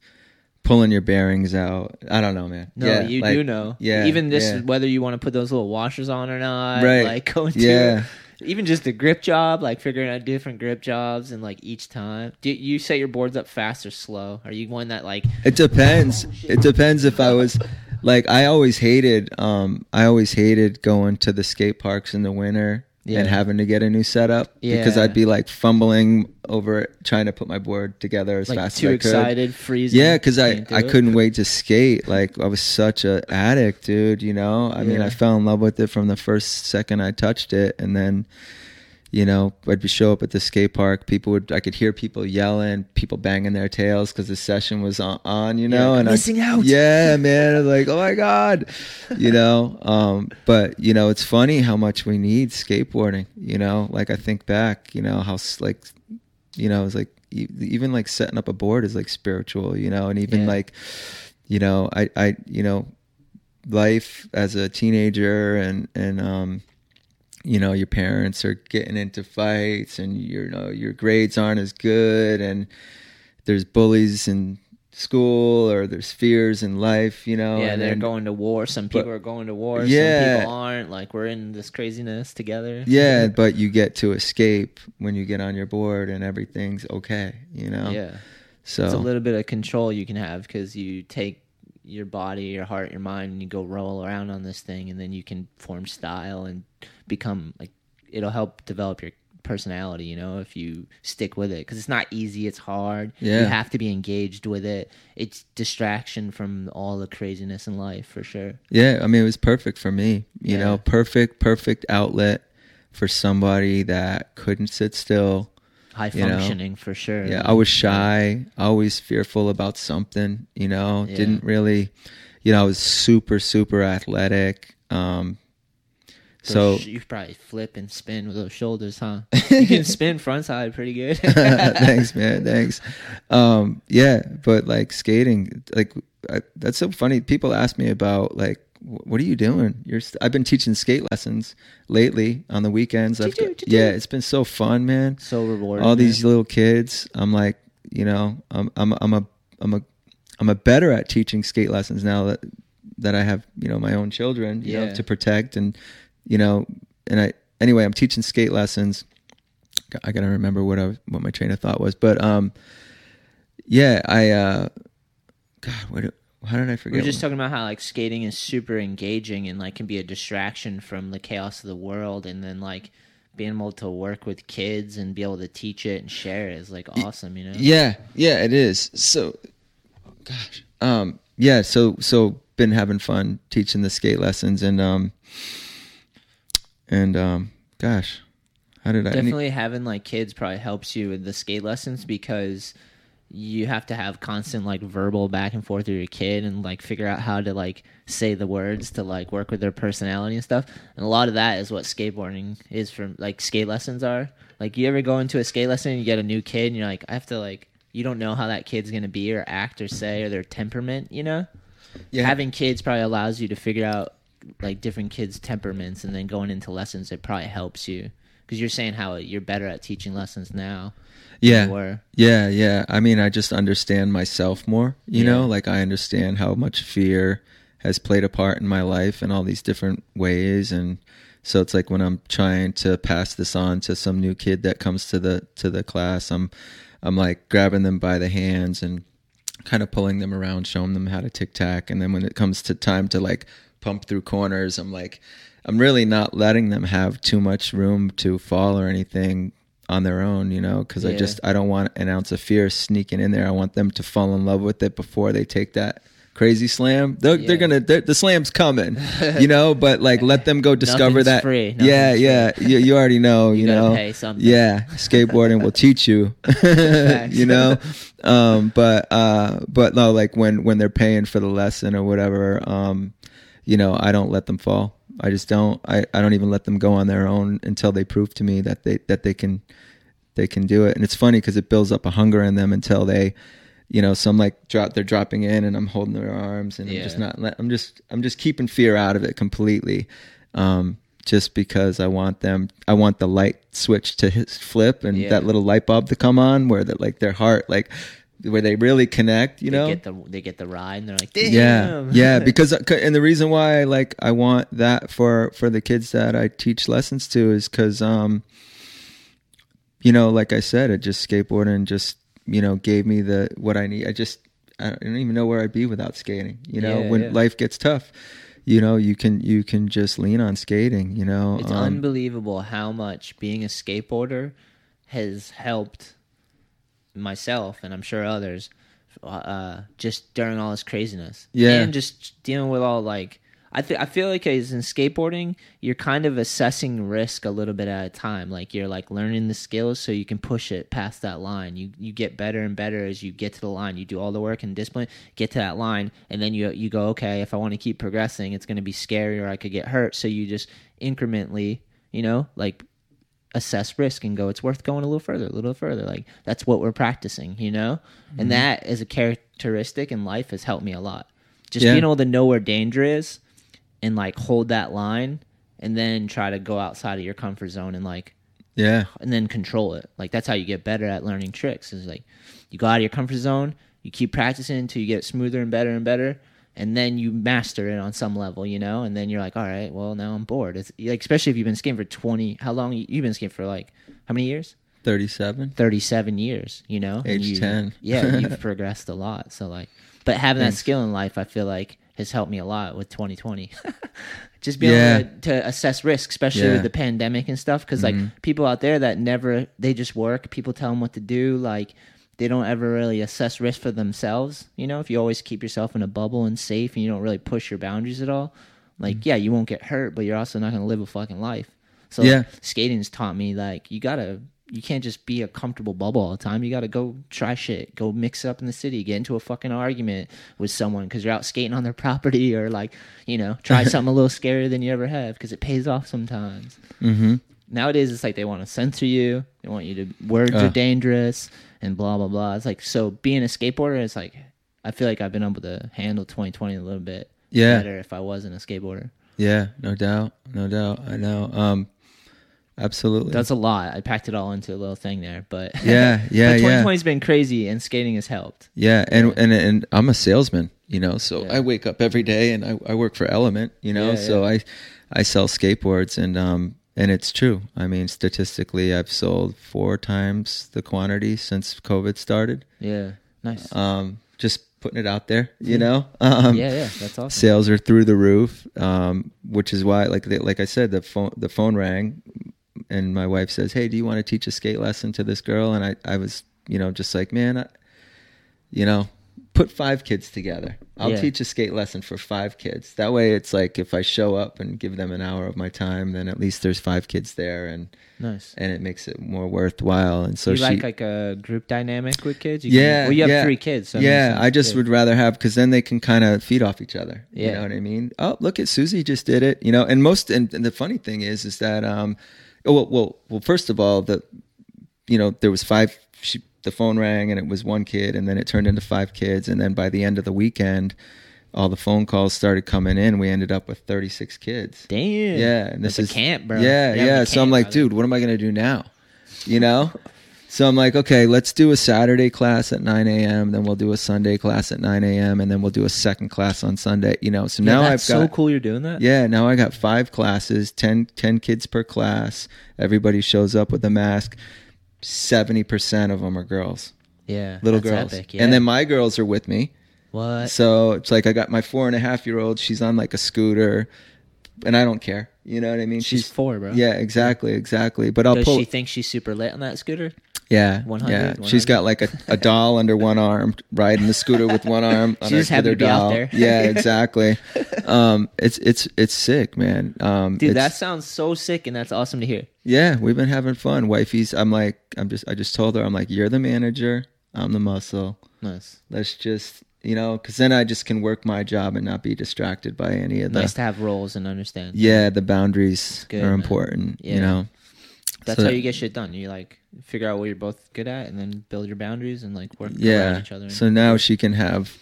pulling your bearings out. I don't know, man. No, yeah, you like- do know. yeah, Even this, yeah. whether you want to put those little washers on or not, Right. Like (laughs) going to Yeah. Even just the grip job, like figuring out different grip jobs and like each time. Do you set your boards up fast or slow? Are you one that like It depends. It depends if I was like I always hated um I always hated going to the skate parks in the winter Yeah. and having to get a new setup because I'd be like fumbling over trying to put my board together as like fast as I could. Too excited, freezing? Yeah, because I, I couldn't wait to skate. Like I was such an addict, dude. You know, I mean, I fell in love with it from the first second I touched it, and then, you know, I'd be show up at the skate park. People would, I could hear people yelling, people banging their tails because the session was on. on you know, Yeah, and I- missing out. Yeah, man. I was like, oh my god, you know. Um, but you know, it's funny how much we need skateboarding. You know, like I think back, you know, how like, you know, it's like e- even like setting up a board is like spiritual, you know, and even Yeah. like, you know, I, I, you know, life as a teenager and and um, you know, your parents are getting into fights and you know your grades aren't as good and there's bullies in school or there's fears in life, you know. Yeah, and they're then- going to war. Some people but- are going to war. Yeah. Some people aren't. Like we're in this craziness together. Yeah, (laughs) but you get to escape when you get on your board and everything's okay, you know. Yeah. So It's a little bit of control you can have because you take your body, your heart, your mind, and you go roll around on this thing, and then you can form style and become like it'll help develop your personality. You know, if you stick with it, because it's not easy. It's hard. Yeah. you have to be engaged with it. It's distraction from all the craziness in life for sure. Yeah, I mean it was perfect for me. You Yeah. know, perfect, perfect outlet for somebody that couldn't sit still. High You know, functioning for sure. Yeah, I was shy, always fearful about something, you know, Yeah. didn't really you know, I was super super athletic. Um so sh- you probably flip and spin with those shoulders, huh? (laughs) you can spin front side pretty good. (laughs) thanks man thanks um yeah but like skating like I, that's so funny people ask me about like "Wh- what are you doing you're st- i've been teaching skate lessons lately on the weekends I've yeah it's been so fun man So rewarding. all man. these little kids i'm like you know i'm i'm i'm a i'm a i'm a better at teaching skate lessons now that that i have you know my own children you know to protect and you know and i anyway i'm teaching skate lessons i gotta remember what i was what my train of thought was but um yeah i uh god what how did i forget? We were just what- talking about how like skating is super engaging and like can be a distraction from the chaos of the world, and then like being able to work with kids and be able to teach it and share it is like awesome, you know? Yeah, yeah, it is. So, gosh, um, yeah. So, so been having fun teaching the skate lessons, and um, and um, gosh, how did I? Definitely having like kids probably helps you with the skate lessons because you have to have constant like verbal back and forth with your kid and like figure out how to like say the words to like work with their personality and stuff. And a lot of that is what skateboarding is from like skate lessons are. Like you ever go into a skate lesson and you get a new kid and you're like, I have to like you don't know how that kid's gonna be or act or say or their temperament, you know? Yeah. Having kids probably allows you to figure out like different kids' temperaments and then going into lessons it probably helps you. Because you're saying how you're better at teaching lessons now. Yeah. Yeah, yeah. I mean, I just understand myself more, you Yeah. know? Like I understand how much fear has played a part in my life in all these different ways and so it's like when I'm trying to pass this on to some new kid that comes to the to the class, I'm I'm like grabbing them by the hands and kind of pulling them around, showing them how to tic tac and then when it comes to time to like pump through corners, I'm like I'm really not letting them have too much room to fall or anything on their own, you know, because I just I don't want an ounce of fear sneaking in there. I want them to fall in love with it before they take that crazy slam. They're, Yeah. they're gonna they're, the slam's coming, (laughs) you know. But like, let them go discover that. free. Yeah, Nothing's yeah. You, you already know, (laughs) you, You know. Yeah, skateboarding will teach you, (laughs) you know. Um, but uh, but no, like when when they're paying for the lesson or whatever, um, you know, I don't let them fall. I just don't. I, I don't even let them go on their own until they prove to me that they that they can they can do it. And it's funny because it builds up a hunger in them until they, you know, some like drop they're dropping in and I'm holding their arms and I'm just not. let- I'm just I'm just keeping fear out of it completely. Um, just because I want them, I want the light switch to flip and Yeah. that little light bulb to come on where that like their heart like where they really connect. You they know, get the they get the ride and they're like, Damn. yeah yeah because and the reason why I like i want that for for the kids that i teach lessons to is because um you know like i said it just skateboarding just you know gave me the what i need i just i don't even know where i'd be without skating you know Yeah, when yeah. life gets tough you know you can you can just lean on skating you know It's Um, unbelievable how much being a skateboarder has helped myself and I'm sure others uh, just during all this craziness. Yeah. And just dealing with all like I th- I feel like as in skateboarding, you're kind of assessing risk a little bit at a time. Like you're like learning the skills so you can push it past that line. You you get better and better as you get to the line. You do all the work and discipline, get to that line, and then you you go, okay, if I want to keep progressing, it's going to be scary or I could get hurt. So you just incrementally, you know, like assess risk and go, it's worth going a little further, a little further. Like that's what we're practicing, you know? Mm-hmm. And that as a characteristic in life has helped me a lot. Just Yeah. being able to know where danger is and like hold that line and then try to go outside of your comfort zone and like yeah and then control it. Like that's how you get better at learning tricks. Is like you go out of your comfort zone, you keep practicing until you get smoother and better and better, and then you master it on some level, you know. And then you're like, all right, well now I'm bored. It's like especially if you've been skating for twenty. How long you've been skating for? Like how many years? 37 Thirty-seven years. You know, Age you- 10. yeah, you've (laughs) progressed a lot. So like, but having that skill in life, I feel like has helped me a lot with 2020. (laughs) Just being Yeah. able to, to assess risk, especially Yeah. with the pandemic and stuff. Because Mhm. like people out there that never they just work. People tell them what to do. Like they don't ever really assess risk for themselves. You know, if you always keep yourself in a bubble and safe, and you don't really push your boundaries at all, like Mm-hmm. yeah, you won't get hurt, but you're also not going to live a fucking life. So Yeah. skating's taught me like you gotta you can't just be a comfortable bubble all the time. You gotta go try shit, go mix up in the city, get into a fucking argument with someone because you're out skating on their (laughs) property, or like you know try (laughs) something a little scarier than you ever have because it pays off sometimes. mm-hmm Nowadays it's like they want to censor you, they want you to words are dangerous and blah blah blah. It's like so being a skateboarder is like I feel like I've been able to handle 2020 a little bit yeah better if I wasn't a skateboarder. yeah no doubt no doubt i know um absolutely That's a lot. I packed it all into a little thing there, but Yeah, yeah, (laughs) but yeah. 2020's been crazy, and skating has helped. Yeah, and Yeah. and and I'm a salesman, you know, so Yeah. I wake up every day and I, I work for Element, you know, Yeah, so yeah. I I sell skateboards and um and it's true. I mean, statistically, I've sold four times the quantity since COVID started. Yeah, nice. Um, just putting it out there, you know. (laughs) Um, yeah, yeah, that's awesome. Sales are through the roof, um, which is why, like like I said, the phone the phone rang, and my wife says, "Hey, do you want to teach a skate lesson to this girl?" And I I was, you know, just like, man, I, you know, put five kids together. I'll Yeah. teach a skate lesson for five kids. That way, it's like if I show up and give them an hour of my time, then at least there's five kids there, and Nice. and it makes it more worthwhile. And so you she, like like a group dynamic with kids? You yeah, Can, well, you have yeah. three kids. So yeah, I just too. would rather have because then they can kind of feed off each other. Yeah. You know what I mean? Oh, look at Susie just did it. You know, and most and, and the funny thing is, is that um, oh, well, well, well, first of all, the you know there was five. She, the phone rang and it was one kid, and then it turned into five kids, and then by the end of the weekend, all the phone calls started coming in. We ended up with thirty six kids. Damn. Yeah, and this That's is a camp, bro. Yeah, yeah. a So I'm like, brother. dude, what am I gonna do now? You know. So I'm like, okay, let's do a Saturday class at 9 a.m. Then we'll do a Sunday class at 9 a.m. and then we'll do a second class on Sunday. You know. So Yeah, now I've got so cool. You're doing that. yeah. Now I got five classes, 10, 10 kids per class. Everybody shows up with a mask. Seventy percent of them are girls, Yeah. little girls, epic, yeah. and then my girls are with me. what? So it's like I got my four and a half year old. She's on like a scooter, and I don't care. You know what I mean? She's four, bro. Yeah, exactly, exactly. But I'll Does pull. she think she's super lit on that scooter? yeah, 100, yeah. 100? She's got like a, a doll under one arm, riding the scooter with one arm. (laughs) on She's her, just happy to be out doll. there. yeah, (laughs) exactly. Um, it's it's it's sick, man. Um, Dude, that sounds so sick, and that's awesome to hear. Yeah, we've been having fun. Wifey's. I'm like, I'm just. I just told her, I'm like, you're the manager. I'm the muscle. Nice. Let's just. You know, because then I just can work my job and not be distracted by any of that. Nice to have roles and understand. yeah the boundaries good, are man. important Yeah. you know That's So how that- you get shit done. You like figure out what you're both good at, and then build your boundaries and like work around yeah each other. so now she can have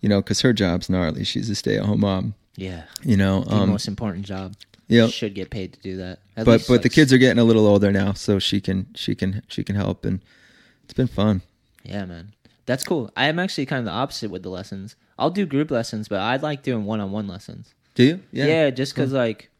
you know because her job's gnarly she's a stay-at-home mom yeah, you know the um most important job. Yeah should get paid to do that. At but least, but like, the kids are getting a little older now so she can she can she can help and it's been fun Yeah, man. That's cool. I am actually kind of the opposite with the lessons. I'll do group lessons, but I like doing one-on-one lessons. do you Yeah, yeah, just because like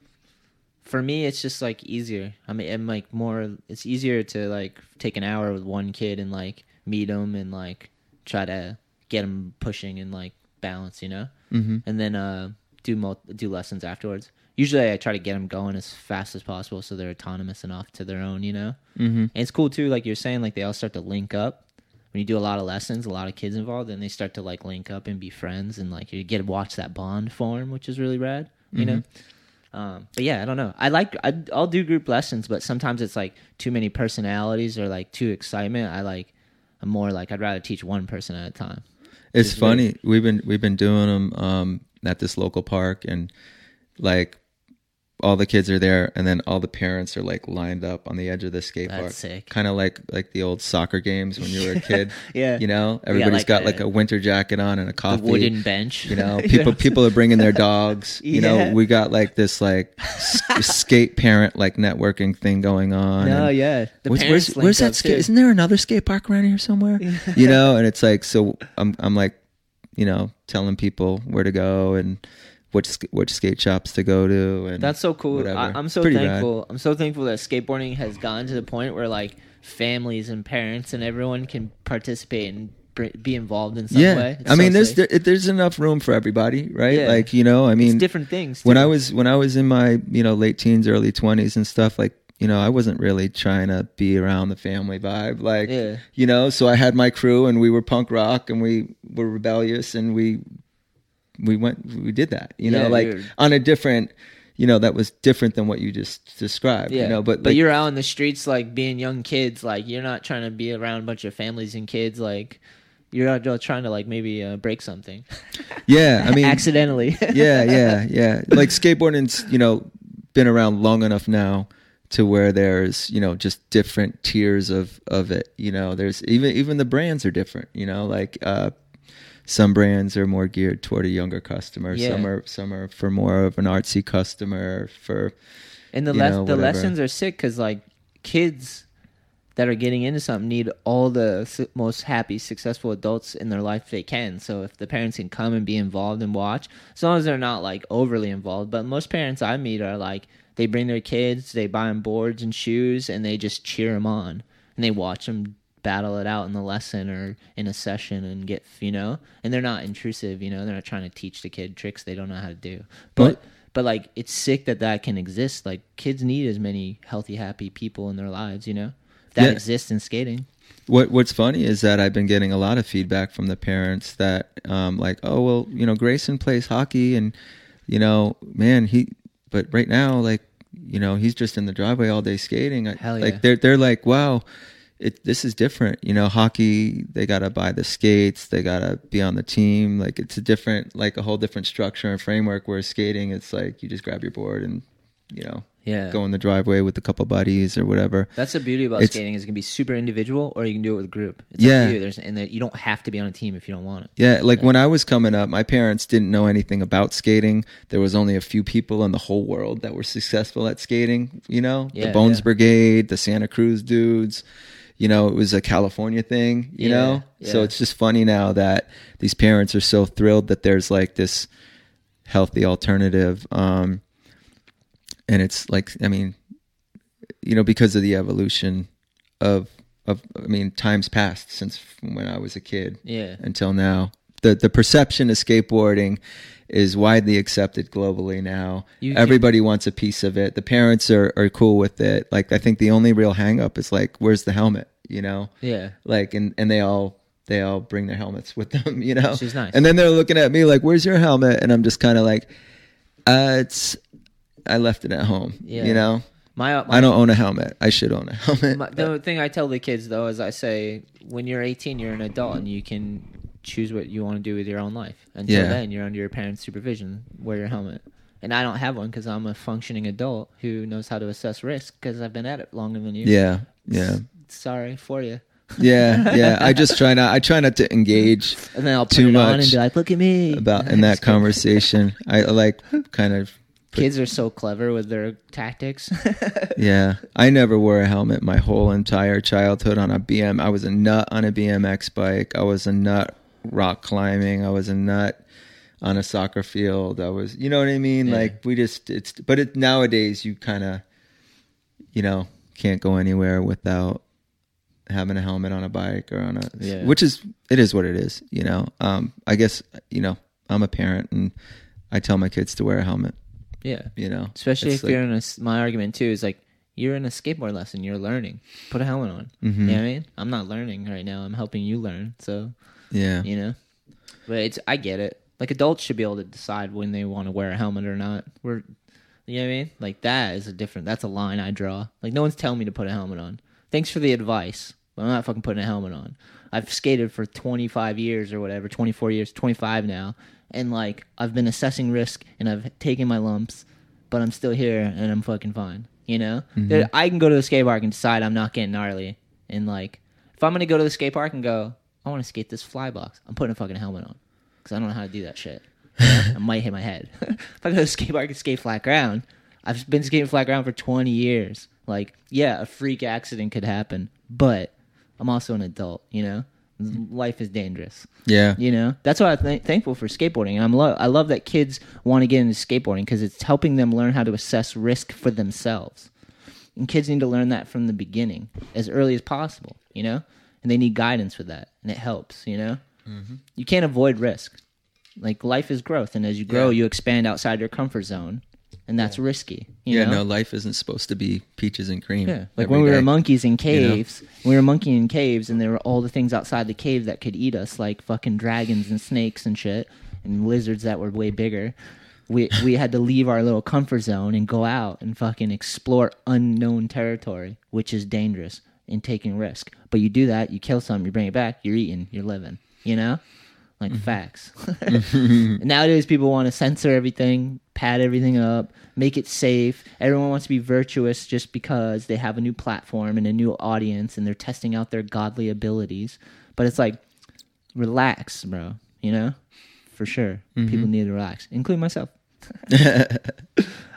for me, it's just like easier. I mean, I'm like more. It's easier to like take an hour with one kid and like meet them and like try to get them pushing and like balance, you know, mm-hmm. and then uh do mul- do lessons afterwards. Usually, I try to get them going as fast as possible so they're autonomous enough to their own, you know. Mm-hmm. And it's cool too, like you're saying, like they all start to link up. When you do a lot of lessons, a lot of kids involved, and they start to like link up and be friends, and like you get to watch that bond form, which is really rad, you know. Um, but yeah, I don't know. I like I, I'll do group lessons, but sometimes it's like too many personalities or like too excitement. I like I'm more like I'd rather teach one person at a time. it's funny we've been we've been doing them um at this local park and like all the kids are there and then all the parents are like lined up on the edge of the skate That's park. sick. kind of like like the old soccer games when you were a (laughs) kid. Yeah, you know? Everybody's like got the- like a winter jacket on and a the coffee wooden bench. you know? (laughs) People people are bringing their dogs. (laughs) You know we got like this like s- skate parent like networking thing going on. No, yeah. The where's, where's, where's that skate? too. isn't there another skate park around here somewhere? You know? And it's like so i'm i'm like you know telling people where to go and which which skate shops to go to and That's so cool. whatever. I, I'm so Pretty rad. thankful. I'm so thankful that skateboarding has gotten to the point where like families and parents and everyone can participate and be involved in some yeah way. It's i mean so there's there, there's enough room for everybody right Yeah. like you know i it's mean different things. when. I was when I was in my you know late teens, early twenties and stuff, like you know, I wasn't really trying to be around the family vibe, like Yeah. you know. So I had my crew, and we were punk rock, and we were rebellious, and we we went we did that, you know, Yeah, like you're- on a different, you know, that was different than what you just described, yeah, you know. But but like, you're out in the streets like being young kids. Like you're not trying to be around a bunch of families and kids. Like you're out trying to like maybe uh, break something (laughs) yeah, I mean, accidentally. (laughs) yeah, yeah, yeah. Like skateboarding's, you know, been around long enough now to where there's, you know, just different tiers of of it. You know, there's even even the brands are different. You know, like uh, some brands are more geared toward a younger customer. Yeah. Some are some are for more of an artsy customer. For And the les- know, the lessons are sick because like kids that are getting into something need all the su- most happy, successful adults in their life they can. So if the parents can come and be involved and watch, as long as they're not like overly involved. But most parents I meet are like they bring their kids, they buy them boards and shoes, and they just cheer them on and they watch them battle it out in the lesson or in a session and get you know and they're not intrusive you know they're not trying to teach the kid tricks they don't know how to do but but like it's sick that that can exist like kids need as many healthy happy people in their lives you know that Yeah. exists in skating What What's funny is that I've been getting a lot of feedback from the parents that, um, like, oh well, you know, Grayson plays hockey, and you know, man, he. But right now, like, you know, he's just in the driveway all day skating. Hell yeah. Like they're they're like, wow, it this is different. You know, hockey they gotta buy the skates, they gotta be on the team. Like it's a different, like a whole different structure and framework. Where skating, it's like you just grab your board and you know Yeah. go in the driveway with a couple buddies or whatever. That's the beauty about It's- skating is it can be super individual or you can do it with a group. It's Yeah. Up to you. There's and you don't have to be on a team if you don't want it. Yeah, like when I was coming up, my parents didn't know anything about skating. There was only a few people in the whole world that were successful at skating, you know? Yeah, the Bones yeah. Brigade, the Santa Cruz dudes. You know, it was a California thing, you Yeah, know? So it's just funny now that these parents are so thrilled that there's like this healthy alternative um and it's like I mean, you know, because of the evolution of of I mean, times past since when I was a kid Yeah. until now. The the perception of skateboarding is widely accepted globally now. You Everybody wants a piece of it. The parents are, are cool with it. Like I think the only real hang up is like, where's the helmet? You know? Yeah. Like and, and they all they all bring their helmets with them, (laughs) you know? Which is nice. And then they're looking at me like, Where's your helmet? And I'm just kinda like, uh it's I left it at home. Yeah. You know? My, my I don't own a helmet. I should own a helmet. My, the thing I tell the kids though is I say when you're 18, you're an adult and you can choose what you want to do with your own life. Until Yeah. then, you're under your parents' supervision. Wear your helmet. And I don't have one because I'm a functioning adult who knows how to assess risk because I've been at it longer than you. yeah. Yeah. Sorry for you. (laughs) Yeah, yeah. I just try not. I try not to engage And then I'll put Too it on much and be like, "Look at me." about in (laughs) that conversation. I like kind of. (laughs) Kids are so clever with their tactics. Yeah, I never wore a helmet my whole entire childhood on a BM. I was a nut on a BMX bike. I was a nut rock climbing. I was a nut on a soccer field. I was, you know what I mean? Yeah. Like we just, it's. But it, nowadays, you kind of, you know, can't go anywhere without having a helmet on a bike or on a Yeah. which is it is what it is you know um i guess you know i'm a parent and i tell my kids to wear a helmet yeah. you know Especially if you're in a, my argument too is like you're in a skateboard lesson, you're learning. Put a helmet on. Mhm. You know what I mean? I'm not learning right now. I'm helping you learn. So yeah you know, but it's I get it. Like adults should be able to decide when they want to wear a helmet or not. We're, you know what I mean? Like that is a different. That's a line I draw. Like no one's telling me to put a helmet on. Thanks for the advice, but I'm not fucking putting a helmet on. I've skated for 25 years or whatever, 24 years, 25 now, and like I've been assessing risk and I've taken my lumps, but I'm still here and I'm fucking fine. You know, mm-hmm. There- I can go to the skate park and decide I'm not getting gnarly, and like if I'm gonna go to the skate park and go, I want to skate this fly box, I'm putting a fucking helmet on because I don't know how to do that shit. (laughs) I might hit my head. (laughs) if I go to the skate park and skate flat ground, I've been skating flat ground for 20 years. Like, yeah, a freak accident could happen, but I'm also an adult. You know, life is dangerous. yeah You know, that's why I'm th- thankful for skateboarding. And I'm lo- I love that kids want to get into skateboarding because it's helping them learn how to assess risk for themselves. And kids need to learn that from the beginning, as early as possible. You know, and they need guidance with that, and it helps. You know, you can't avoid risk. Like life is growth, and as you grow, Yeah. you expand outside your comfort zone, and that's risky. You yeah know? no life isn't supposed to be peaches and cream Yeah, like when we were monkeys in know? caves, we were monkeying in caves, and there were all the things outside the cave that could eat us, like fucking dragons and snakes and shit, and lizards that were way bigger. We we had to leave our little comfort zone and go out and fucking explore unknown territory, which is dangerous and taking risk. But you do that, you kill something, you bring it back, you're eating, you're living. You know, like Mm-hmm. facts. (laughs) Nowadays, people want to censor everything, pad everything up, make it safe. Everyone wants to be virtuous just because they have a new platform and a new audience and they're testing out their godly abilities. But it's like, relax, bro. You know, for sure, Mm-hmm. people need to relax, including myself. (laughs)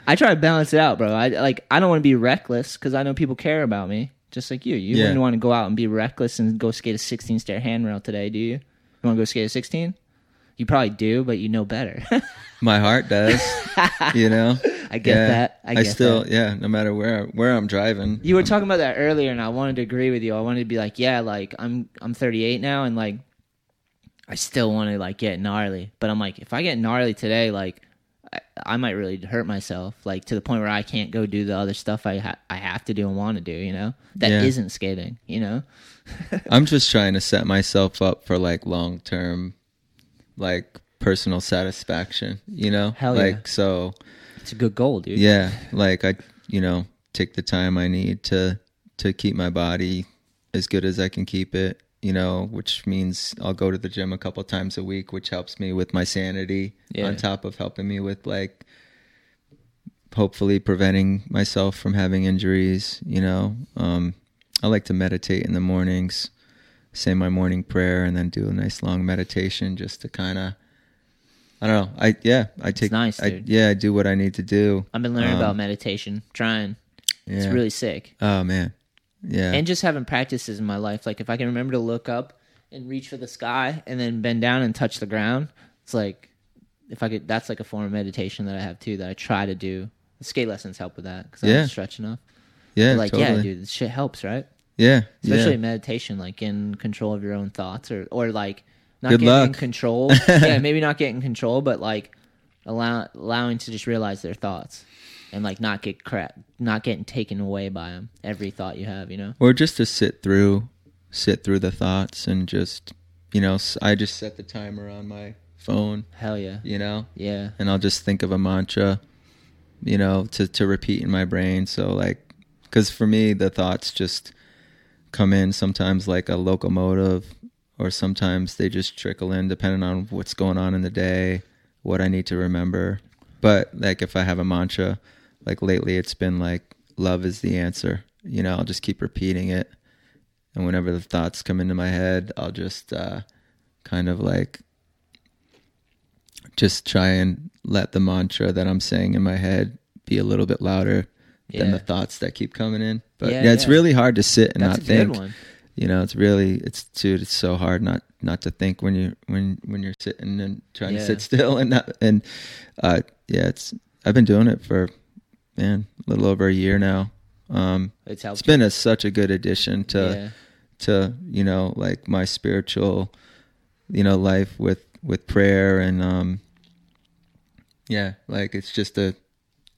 I try to balance it out, bro. I like I don't want to be reckless because I know people care about me, just like you. You Yeah. wouldn't want to go out and be reckless and go skate a 16 stair handrail today, do you? You want to go skate a 16? You probably do, but you know better. (laughs) my heart does you know (laughs) I get Yeah. that. I get still that. yeah no matter where where i'm driving You were talking about that earlier, and I wanted to agree with you. I wanted to be like, yeah, like I'm I'm 38 now, and like I still want to like get gnarly, but I'm like, if I get gnarly today, like I, I might really hurt myself, like to the point where I can't go do the other stuff I ha- I have to do and want to do. You know, that Yeah. not skating. You know, (laughs) I'm just trying to set myself up for like long term, like personal satisfaction. You know, Hell yeah. like so. it's a good goal, dude. Yeah, like I, you know, take the time I need to to keep my body as good as I can keep it. You know, which means I'll go to the gym a couple times a week, which helps me with my sanity. Yeah. On top of helping me with like, hopefully preventing myself from having injuries. You know, um, I like to meditate in the mornings, say my morning prayer, and then do a nice long meditation just to kind of. I don't know. I yeah. I take. nice, I, yeah, I do what I need to do. I've been learning Um, about meditation, trying. It's really sick. Oh man, yeah, and just having practices in my life. Like if I can remember to look up and reach for the sky and then bend down and touch the ground, it's like if I could. That's like a form of meditation that I have too. That I try to do. The skate lessons help with that because I Yeah. don't stretch enough. yeah, But like totally. yeah, dude, this shit helps, right? yeah, Especially yeah. meditation, like in control of your own thoughts, or or like not Good getting luck. control. yeah, (laughs) maybe not getting control, but like allow allowing to just realize their thoughts and like not get crap, not getting taken away by them. Every thought you have, you know. or just to sit through, sit through the thoughts and just, you know, I just set the timer on my phone, Hell yeah, you know, yeah. and I'll just think of a mantra, you know, to to repeat in my brain. So like, because for me, the thoughts just come in sometimes like a locomotive, or sometimes they just trickle in depending on what's going on in the day, what I need to remember. But like if I have a mantra, like lately it's been like love is the answer. You know, I'll just keep repeating it. And whenever the thoughts come into my head, I'll just uh kind of like just try and let the mantra that I'm saying in my head be a little bit louder than the thoughts that keep coming in. But Yeah, yeah, it's yeah. really hard to sit and That's not a think. good one. You know, it's really it's dude, it's so hard not not to think when you when when you're sitting and trying Yeah. to sit (laughs) still and not and uh yeah, it's I've been doing it for man, a little over a year now. Um It's it's been a, such a good addition to yeah. to you know like my spiritual you know life with with prayer and um yeah like it's just a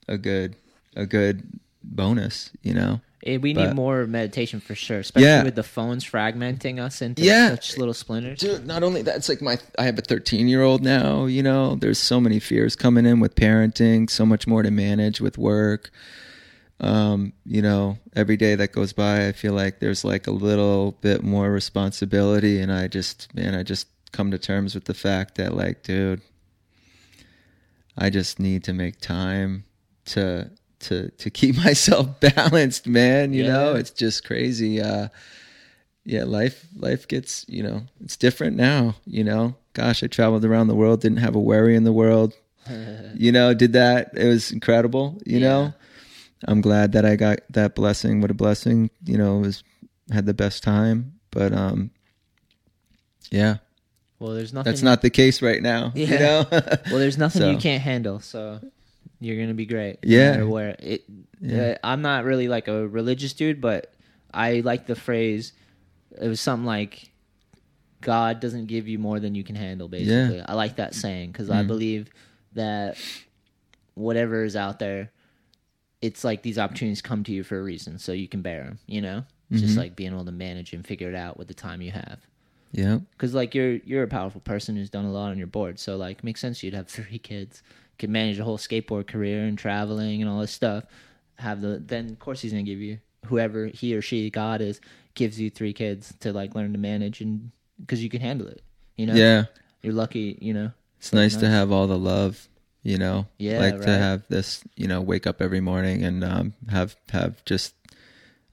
a good a good bonus you know Eh, we need more meditation for sure, especially Yeah. with the phones fragmenting us into Yeah. such little splinters. dude not only that it's like my i have a 13 year old now you know there's so many fears coming in with parenting so much more to manage with work um you know every day that goes by i feel like there's like a little bit more responsibility and i just man i just come to terms with the fact that like dude i just need to make time to to to keep (laughs) myself balanced man you know? it's just crazy uh yeah life life gets you know it's different now you know? Gosh i traveled around the world didn't have a worry in the world. (laughs) You know did that it was incredible you Yeah. know i'm glad that i got that blessing. What a blessing you know was had the best time but um yeah. Well, there's nothing. that's not the case right now you Yeah. know? Well, there's (laughs) nothing you can't handle, so you're gonna be great. Yeah. no where it. Yeah. uh, I'm not really like a religious dude, but I like the phrase. It was something like, "God doesn't give you more than you can handle." Basically, I like that saying because I Mm. believe that whatever is out there, it's like these opportunities come to you for a reason, so you can bear them. You know, it's just like being able to manage and figure it out with the time you have yeah because like you're you're a powerful person who's done a lot on your board so like makes sense you'd have (laughs) three kids could manage a whole skateboard career and traveling and all this stuff have the then of course he's gonna give you whoever he or she god is gives you three kids to like learn to manage and because you can handle it you know? Yeah. You're lucky you know? It's nice to have all the love you know? Yeah, like to have this you know wake up every morning and um have have just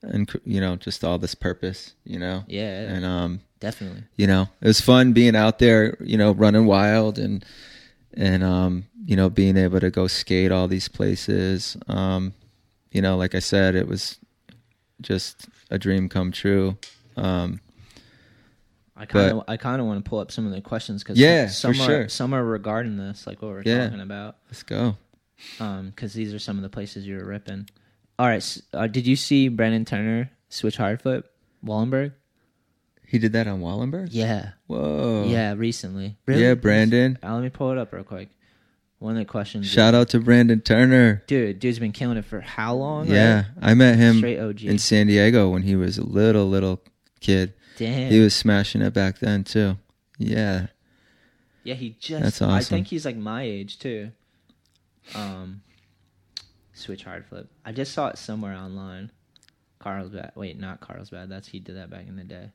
and you know just all this purpose you know? Yeah. And um definitely. you know it was fun being out there you know running wild and and um you know being able to go skate all these places. Um you know like i said it was just a dream come true. Um i kind of i kind of want to pull up some of the questions because Yeah, some are sure. some are regarding this like what we're Yeah. talking about. Let's go. Um because these are some of the places you were ripping. All right s- uh, did you see brandon turner switch hardflip? Wallenberg? He did that on wallenberg? Yeah. Whoa. Yeah recently. Yeah brandon. Uh, let me pull it up real quick One of the questions. Shout out to Brandon Turner. dude. Dude's been killing it for how long? Yeah, right? I met him in San Diego when he was a little little kid. Damn. He was smashing it back then too. Yeah. Yeah, he just. That's awesome. I think he's like my age too. Um, switch hard flip. I just saw it somewhere online. Carlsbad. Wait, not Carlsbad. That's he did that back in the day.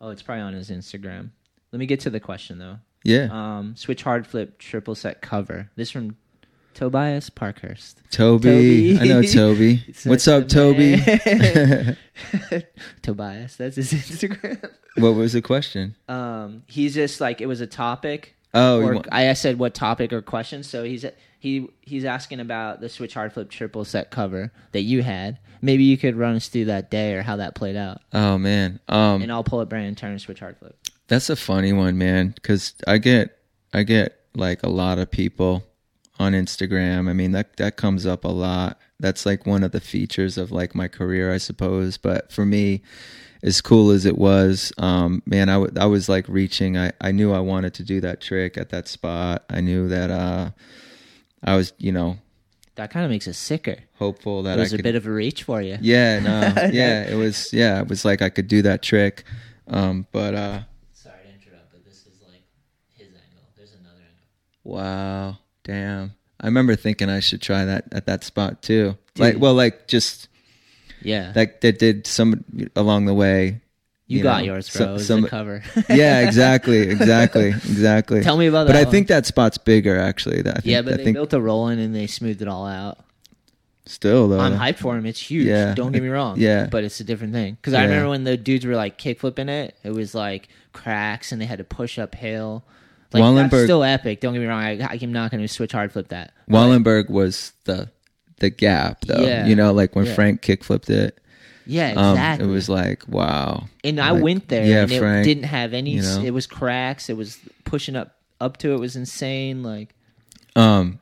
Oh, it's probably on his Instagram. Let me get to the question though. Yeah. Um, switch hard flip triple set cover. This from Tobias Parkhurst. Toby. Toby. I know Toby. (laughs) What's up, Toby? (laughs) Tobias, that's his (laughs) Instagram. what was the question? Um, he's just like it was a topic. Oh, or want- I said what topic or question. So he's he he's asking about the switch hard flip triple set cover that you had. Maybe you could run us through that day or how that played out, oh man. Um and I'll pull up Brandon Turner switch hard flip. That's a funny one, man, cuz I get I get like a lot of people on Instagram. I mean, that that comes up a lot. That's like one of the features of like my career, I suppose, but for me as cool as it was, um, man, I, w- I was like reaching. I, I knew I wanted to do that trick at that spot. I knew that uh, I was, you know, That kind of makes us sicker. hopeful that It was I a could. bit of a reach for you. yeah, no, (laughs) yeah, it was. Yeah, it was like I could do that trick, um, but uh, Sorry to interrupt, but this is like his angle. There's another angle. Wow, damn. I remember thinking I should try that at that spot too. Dude. Like, well, like just Yeah, like that did some along the way. you, you got know, yours, bro. It was some- the cover. (laughs) Yeah, exactly, exactly, (laughs) exactly. Tell me about But that. I one. think that spot's bigger actually. That I think, yeah, but I they think built a rolling and they smoothed it all out. still though. I'm hyped for him. It's huge. Yeah. Don't get me wrong. Yeah. But it's a different thing. Because I remember when the dudes were like kick flipping it, it was like cracks and they had to push uphill. Like, Wallenberg- that's still epic. Don't get me wrong. I, I'm not going to switch hard flip that. But- Wallenberg was the the gap though. Yeah. You know, like when Yeah. Frank kick flipped it. yeah, Um, exactly. it was like wow. and I went there yeah, and it Frank, didn't have any. you know. It was cracks. It was pushing up up to it was insane. Like Um.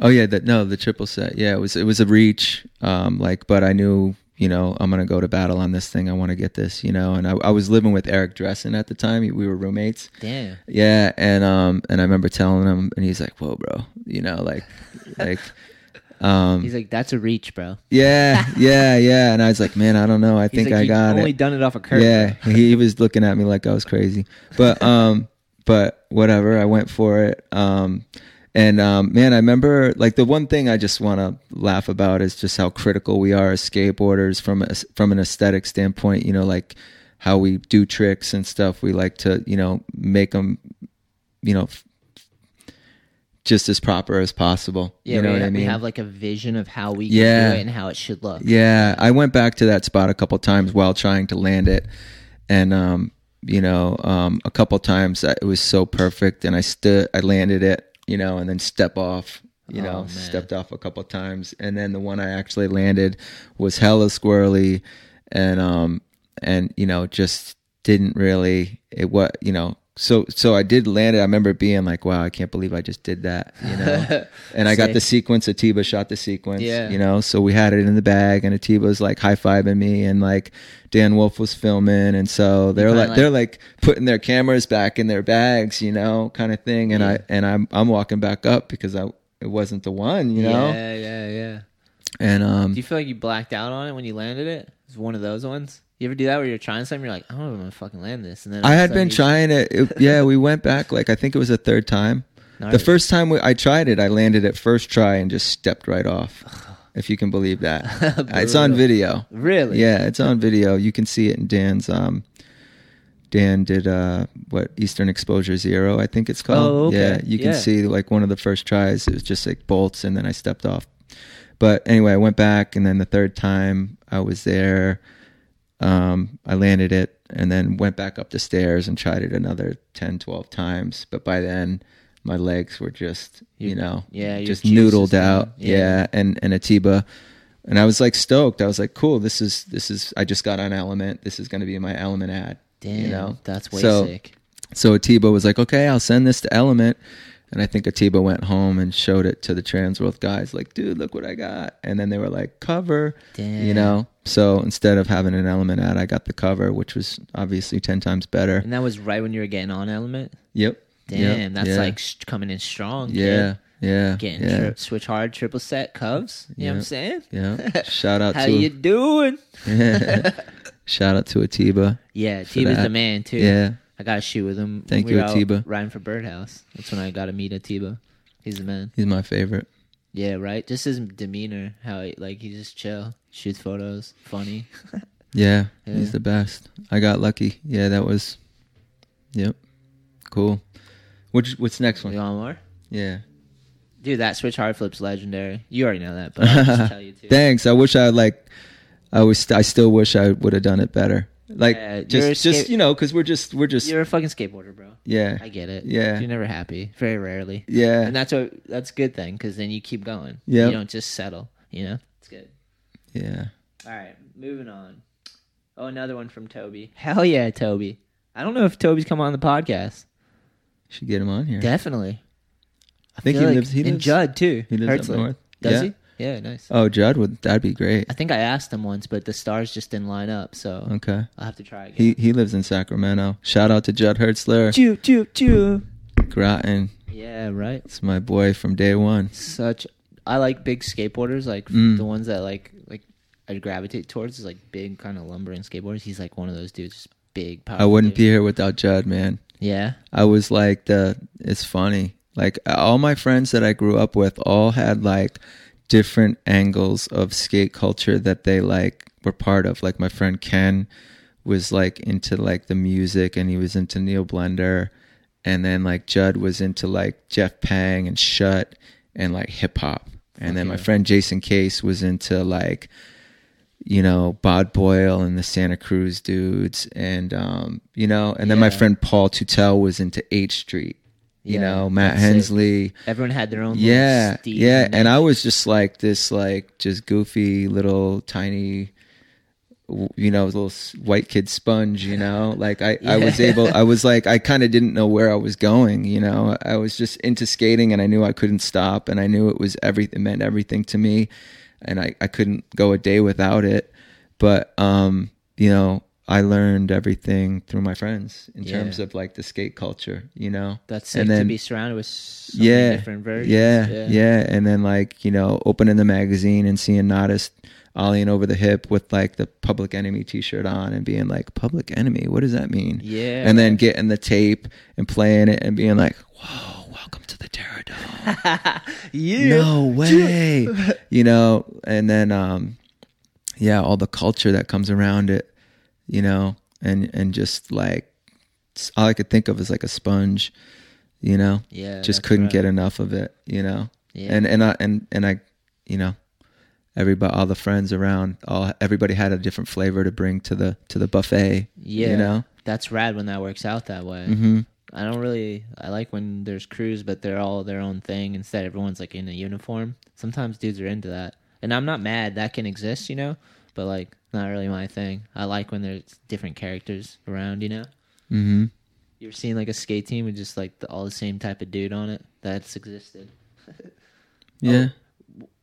Oh yeah, that no, the triple set. Yeah, it was it was a reach. Um, like, but I knew, you know, I'm gonna go to battle on this thing. I want to get this, you know. And I, I was living with Eric Dressen at the time. We were roommates. damn. Yeah, and um, and I remember telling him, and he's like, "Whoa, bro," you know, like, (laughs) like, um, He's like, that's a reach, bro. yeah, (laughs) yeah, yeah. And I was like, man, I don't know. I He's think like, I "You got only it. done it off a curve. Yeah, he was looking at me like I was crazy, but um, but whatever. I went for it. Um, and um, man, I remember like the one thing I just want to laugh about is just how critical we are as skateboarders from a, from an aesthetic standpoint. You know, like how we do tricks and stuff. We like to you know make them, you know. f- Just as proper as possible. Yeah, you know we, what I we mean? have like a vision of how we can Yeah. do it and how it should look. Yeah, I went back to that spot a couple times while trying to land it, and um, you know, um, a couple times it was so perfect, and I stood, I landed it, you know, and then step off, you Oh, know, man. stepped off a couple times, and then the one I actually landed was hella squirrely, and um, and you know, just didn't really it was you know. So so I did land it. I remember being like, "Wow, I can't believe I just did that," you know. (laughs) and I got the sequence. Atiba shot the sequence. Yeah. You know, so we had it in the bag, and Atiba was like high fiving me, and like Dan Wolf was filming, and so they're like, like- they're like putting their cameras back in their bags, you know, kind of thing. And Yeah. I and I'm I'm walking back up because I it wasn't the one, you know. Yeah, yeah, yeah. And um, Do you feel like you blacked out on it when you landed it? It's one of those ones. You ever do that where you're trying something, you're like, I don't know if I'm gonna fucking land this, and then I all of a had been trying it. it- (laughs) Yeah, we went back like I think it was the third time. The first time we, I tried it, I landed it first try and just stepped right off. (sighs) If you can believe that, (laughs) it's on video. Really? Yeah, it's on video. You can see it in Dan's. Um, Dan did uh, what Eastern Exposure Zero, I think it's called. Oh, okay. Yeah, you can Yeah. see like one of the first tries. It was just like bolts, and then I stepped off. But anyway, I went back, and then the third time I was there, um, I landed it, and then went back up the stairs and tried it another 10, 12 times. But by then, my legs were just, you, You- know, yeah, just noodled out. Yeah. yeah, and and Atiba and I was like stoked. I was like, cool. This is this is. I just got on Element. This is going to be my Element ad. Damn, you know, that's way So- sick. So Atiba was like, okay, I'll send this to Element. And I think Atiba went home and showed it to the Transworld guys, like, dude, look what I got. And then they were like, cover, Damn. you know? So instead of having an element ad, I got the cover, which was obviously 10 times better. And that was right when you were getting on Element. Yep. Damn, Yep. that's Yeah. like sh- coming in strong. kid. yeah. Yeah. Getting yeah. tri- switch hard, triple set cubs. You know what I'm saying? yeah. (laughs) Shout out How to How you doing? (laughs) Shout out to Atiba. Yeah, For Tiba's the man too. Yeah. I got a shoot with him. Thank we you, Atiba. Riding for Birdhouse. That's when I got to meet Atiba. He's the man. He's my favorite. Yeah, right. Just his demeanor, how he like he's just chill, shoots photos, funny. (laughs) Yeah, Yeah. he's the best. I got lucky. Yeah, that was. Yep. Cool. Which what's next one? You want more? Yeah. Dude, that switch hard flip's legendary. You already know that, but I'll just (laughs) tell you too. Thanks. I wish I like. I was. I still wish I would have done it better. Like Yeah, you're a just, just you know, because we're just, we're just. You're a fucking skateboarder, bro. Yeah. I get it. Yeah. You're never happy. Very rarely. Yeah. And that's what that's a good thing because then you keep going. Yeah. You don't just settle. You know. It's good. Yeah. All right, moving on. Oh, another one from Toby. Hell yeah, Toby. I don't know if Toby's come on the podcast. Should get him on here. Definitely. I think feel he lives. He and lives. Judd too. He lives Hertzler. up north. Does yeah. he? Yeah, nice. Oh, Judd would. That'd be great. I think I asked him once, but the stars just didn't line up, so Okay. I'll have to try again. He he lives in Sacramento. Shout out to Judd Hertzler. choo choo choo. Groton. Yeah, right. It's my boy from day one. Such. I like big skateboarders, like Mm. the ones that like like I gravitate towards is like big kind of lumbering skateboarders. He's like one of those dudes, just big. I wouldn't be here without Judd, man. Yeah. I was like the it's funny. Like all my friends that I grew up with all had like different angles of skate culture that they like were part of. Like my friend Ken was like into like the music and he was into Neil Blender and then like Judd was into like Jeff Pang and Shut and like hip hop. And then my friend Jason Case was into like you know, Bod Boyle and the Santa Cruz dudes, and um, you know, and then my friend Paul Tutel was into H Street. You Yeah, know, Matt. Hensley. Everyone had their own. Yeah, yeah, and. I was just like this, like just goofy little tiny, you know, little white kid sponge. You know, like I, I was able. I (laughs) was like, I kind of didn't know where I was going. You know, I was just into skating, and I knew I couldn't stop, and I knew it was everything meant everything to me, and I, I couldn't go a day without it. But um, you know, I learned everything through my friends in Yeah. terms of like the skate culture. You know, That's sick and to then- be surrounded with so yeah, many different versions. Yeah, yeah, and then like you know, opening the magazine and seeing Nodis ollieing over the hip with like the Public Enemy T-shirt on and being like, "Public Enemy, what does that mean?" Yeah, and then getting the tape and playing it and being like, "Whoa, welcome to the Terrordome." (laughs) yeah. no way, you know, and then um, yeah, all the culture that comes around it, you know, and and just like all I could think of is like a sponge, you know Yeah, just couldn't right. get enough of it, you know. Yeah. And and I and and I, you know, everybody, all the friends around, all everybody had a different flavor to bring to the to the buffet. Yeah, you know. that's rad when that works out that way. hmm I don't really. I like when there's crews, but they're all their own thing. Instead, everyone's like in a uniform. Sometimes dudes are into that, and I'm not mad. That can exist, you know. But like, not really my thing. I like when there's different characters around, you know. hmm You ever seen like a skate team with just like the, all the same type of dude on it? That's existed. (laughs) Yeah.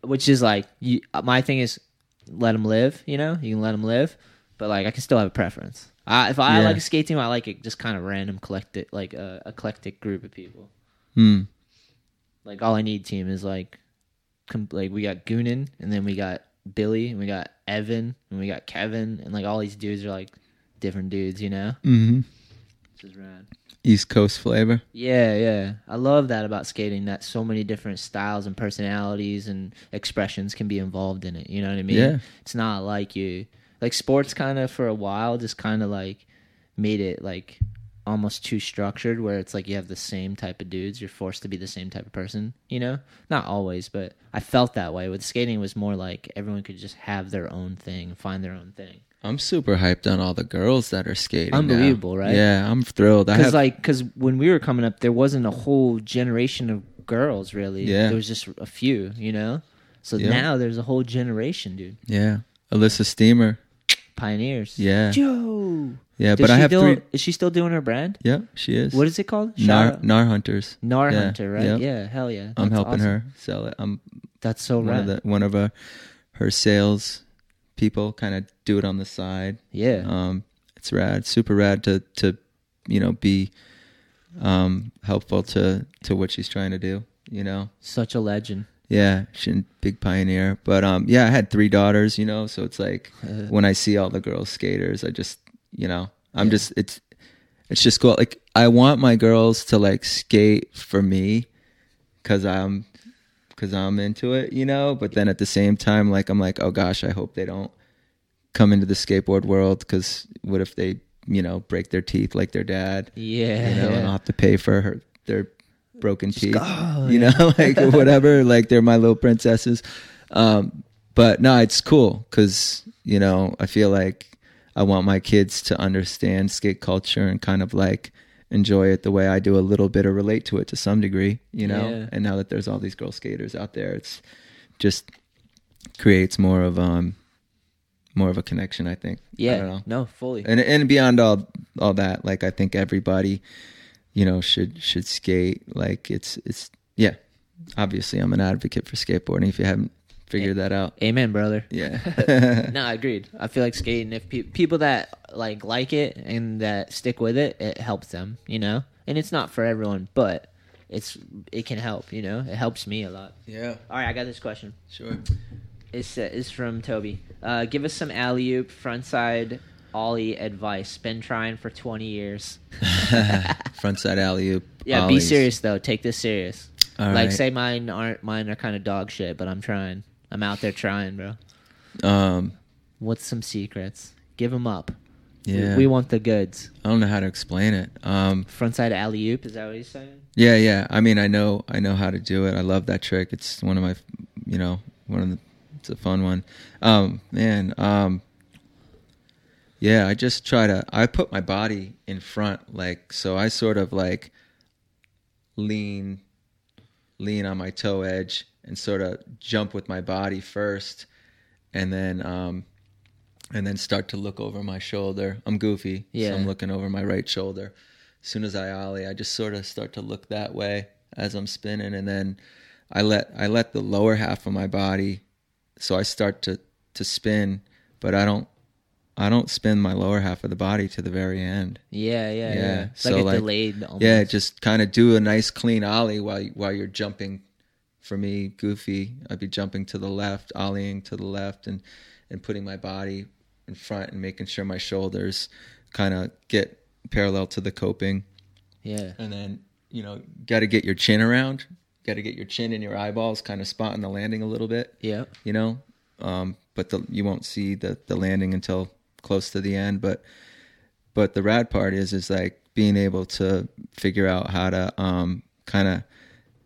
Which is like, you, my thing is, let them live. You know, you can let them live, but like, I can still have a preference. I, if I Yeah. like a skate team, I like it just kind of random, collected, like a eclectic group of people. Hmm. Like all I need team is like, com- like we got Goonan, and then we got Billy, and we got Evan, and we got Kevin, and like all these dudes are like different dudes, you know. hmm Which is rad. East Coast flavor. Yeah, yeah. I love that about skating that so many different styles and personalities and expressions can be involved in it. You know what I mean? Yeah. It's not like you like sports kind of for a while just kind of like made it like almost too structured where it's like you have the same type of dudes, you're forced to be the same type of person, you know? Not always, but I felt that way. With skating it was more like everyone could just have their own thing, find their own thing. I'm super hyped on all the girls that are skating. now. Unbelievable, right? Yeah, I'm thrilled. Because have like because when we were coming up there wasn't a whole generation of girls really Yeah. there was just a few you know so Yeah. now there's a whole generation dude yeah, Elissa Steamer. Pioneers. Yeah. Joe. Yeah, Does but I have still- three. Is she still doing her brand? Yeah, she is. What is it called? Nar, Nar Hunters? Nar Yeah, Hunter, right? yep. Yeah, hell yeah. I'm helping awesome. her sell it. I'm That's so one rad. of the one of her, her sales people. Kind of do it on the side. yeah. Um, it's rad, super rad to to you know be um helpful to to what she's trying to do. You know, Such a legend. Yeah, she's a big pioneer. But um, yeah, I had three daughters. You know, so it's like Uh, when I see all the girls skaters, I just you know I'm Yeah. just it's it's just cool. Like I want my girls to like skate for me because I'm because I'm into it, you know. But then at the same time, like I'm like, oh gosh, I hope they don't come into the skateboard world because what if they you know break their teeth like their dad, yeah. you know, and I'll have to pay for her their broken teeth you know, (laughs) like (laughs) whatever. Like they're my little princesses. Um, but no, it's cool because you know I feel like I want my kids to understand skate culture and kind of like enjoy it the way I do a little bit or relate to it to some degree, you know. Yeah. And now that there's all these girl skaters out there, it's just creates more of um more of a connection. I think. I yeah. don't know No, fully. and and beyond all all that like i think everybody you know should should skate like it's it's yeah obviously i'm an advocate for skateboarding if you haven't figured that out Amen, brother. yeah (laughs) no, I agreed. I feel like skating. If pe- people that like like it and that stick with it, it helps them. You know, and it's not for everyone, but it's it can help. You know, it helps me a lot. yeah All right, I got this question. sure It's uh, is from Toby. Uh, give us some alley oop frontside ollie advice. Been trying for twenty years. (laughs) (laughs) frontside alley oop Yeah, be serious though. Take this serious. All like right. say mine aren't mine are kind of dog shit, but I'm trying. I'm out there trying, bro. um What's some secrets? Give them up. We- yeah We, want the goods. i don't know how to explain it um Frontside alley oop. Is that what he's saying? yeah yeah i mean i know i know how to do it i love that trick it's one of my you know one of the it's a fun one um man um yeah i just try to i put my body in front like so i sort of like lean lean on my toe edge and sort of jump with my body first and then um and then start to look over my shoulder i'm goofy Yeah. so i'm looking over my right shoulder as soon as i ollie i just sort of start to look that way as i'm spinning and then i let i let the lower half of my body so i start to to spin but i don't i don't spin my lower half of the body to the very end Yeah, yeah, yeah. Yeah, It's so, like like- delayed. Almost. yeah, just kind of do a nice clean ollie while while you're jumping. For me, goofy, I'd be jumping to the left, ollieing to the left, and and putting my body in front and making sure my shoulders kind of get parallel to the coping, yeah, and then you know, got to get your chin around, got to get your chin and your eyeballs kind of spotting the landing a little bit yeah. you know um, but the, you won't see the, the landing until close to the end but but the rad part is is like being able to figure out how to um, kind of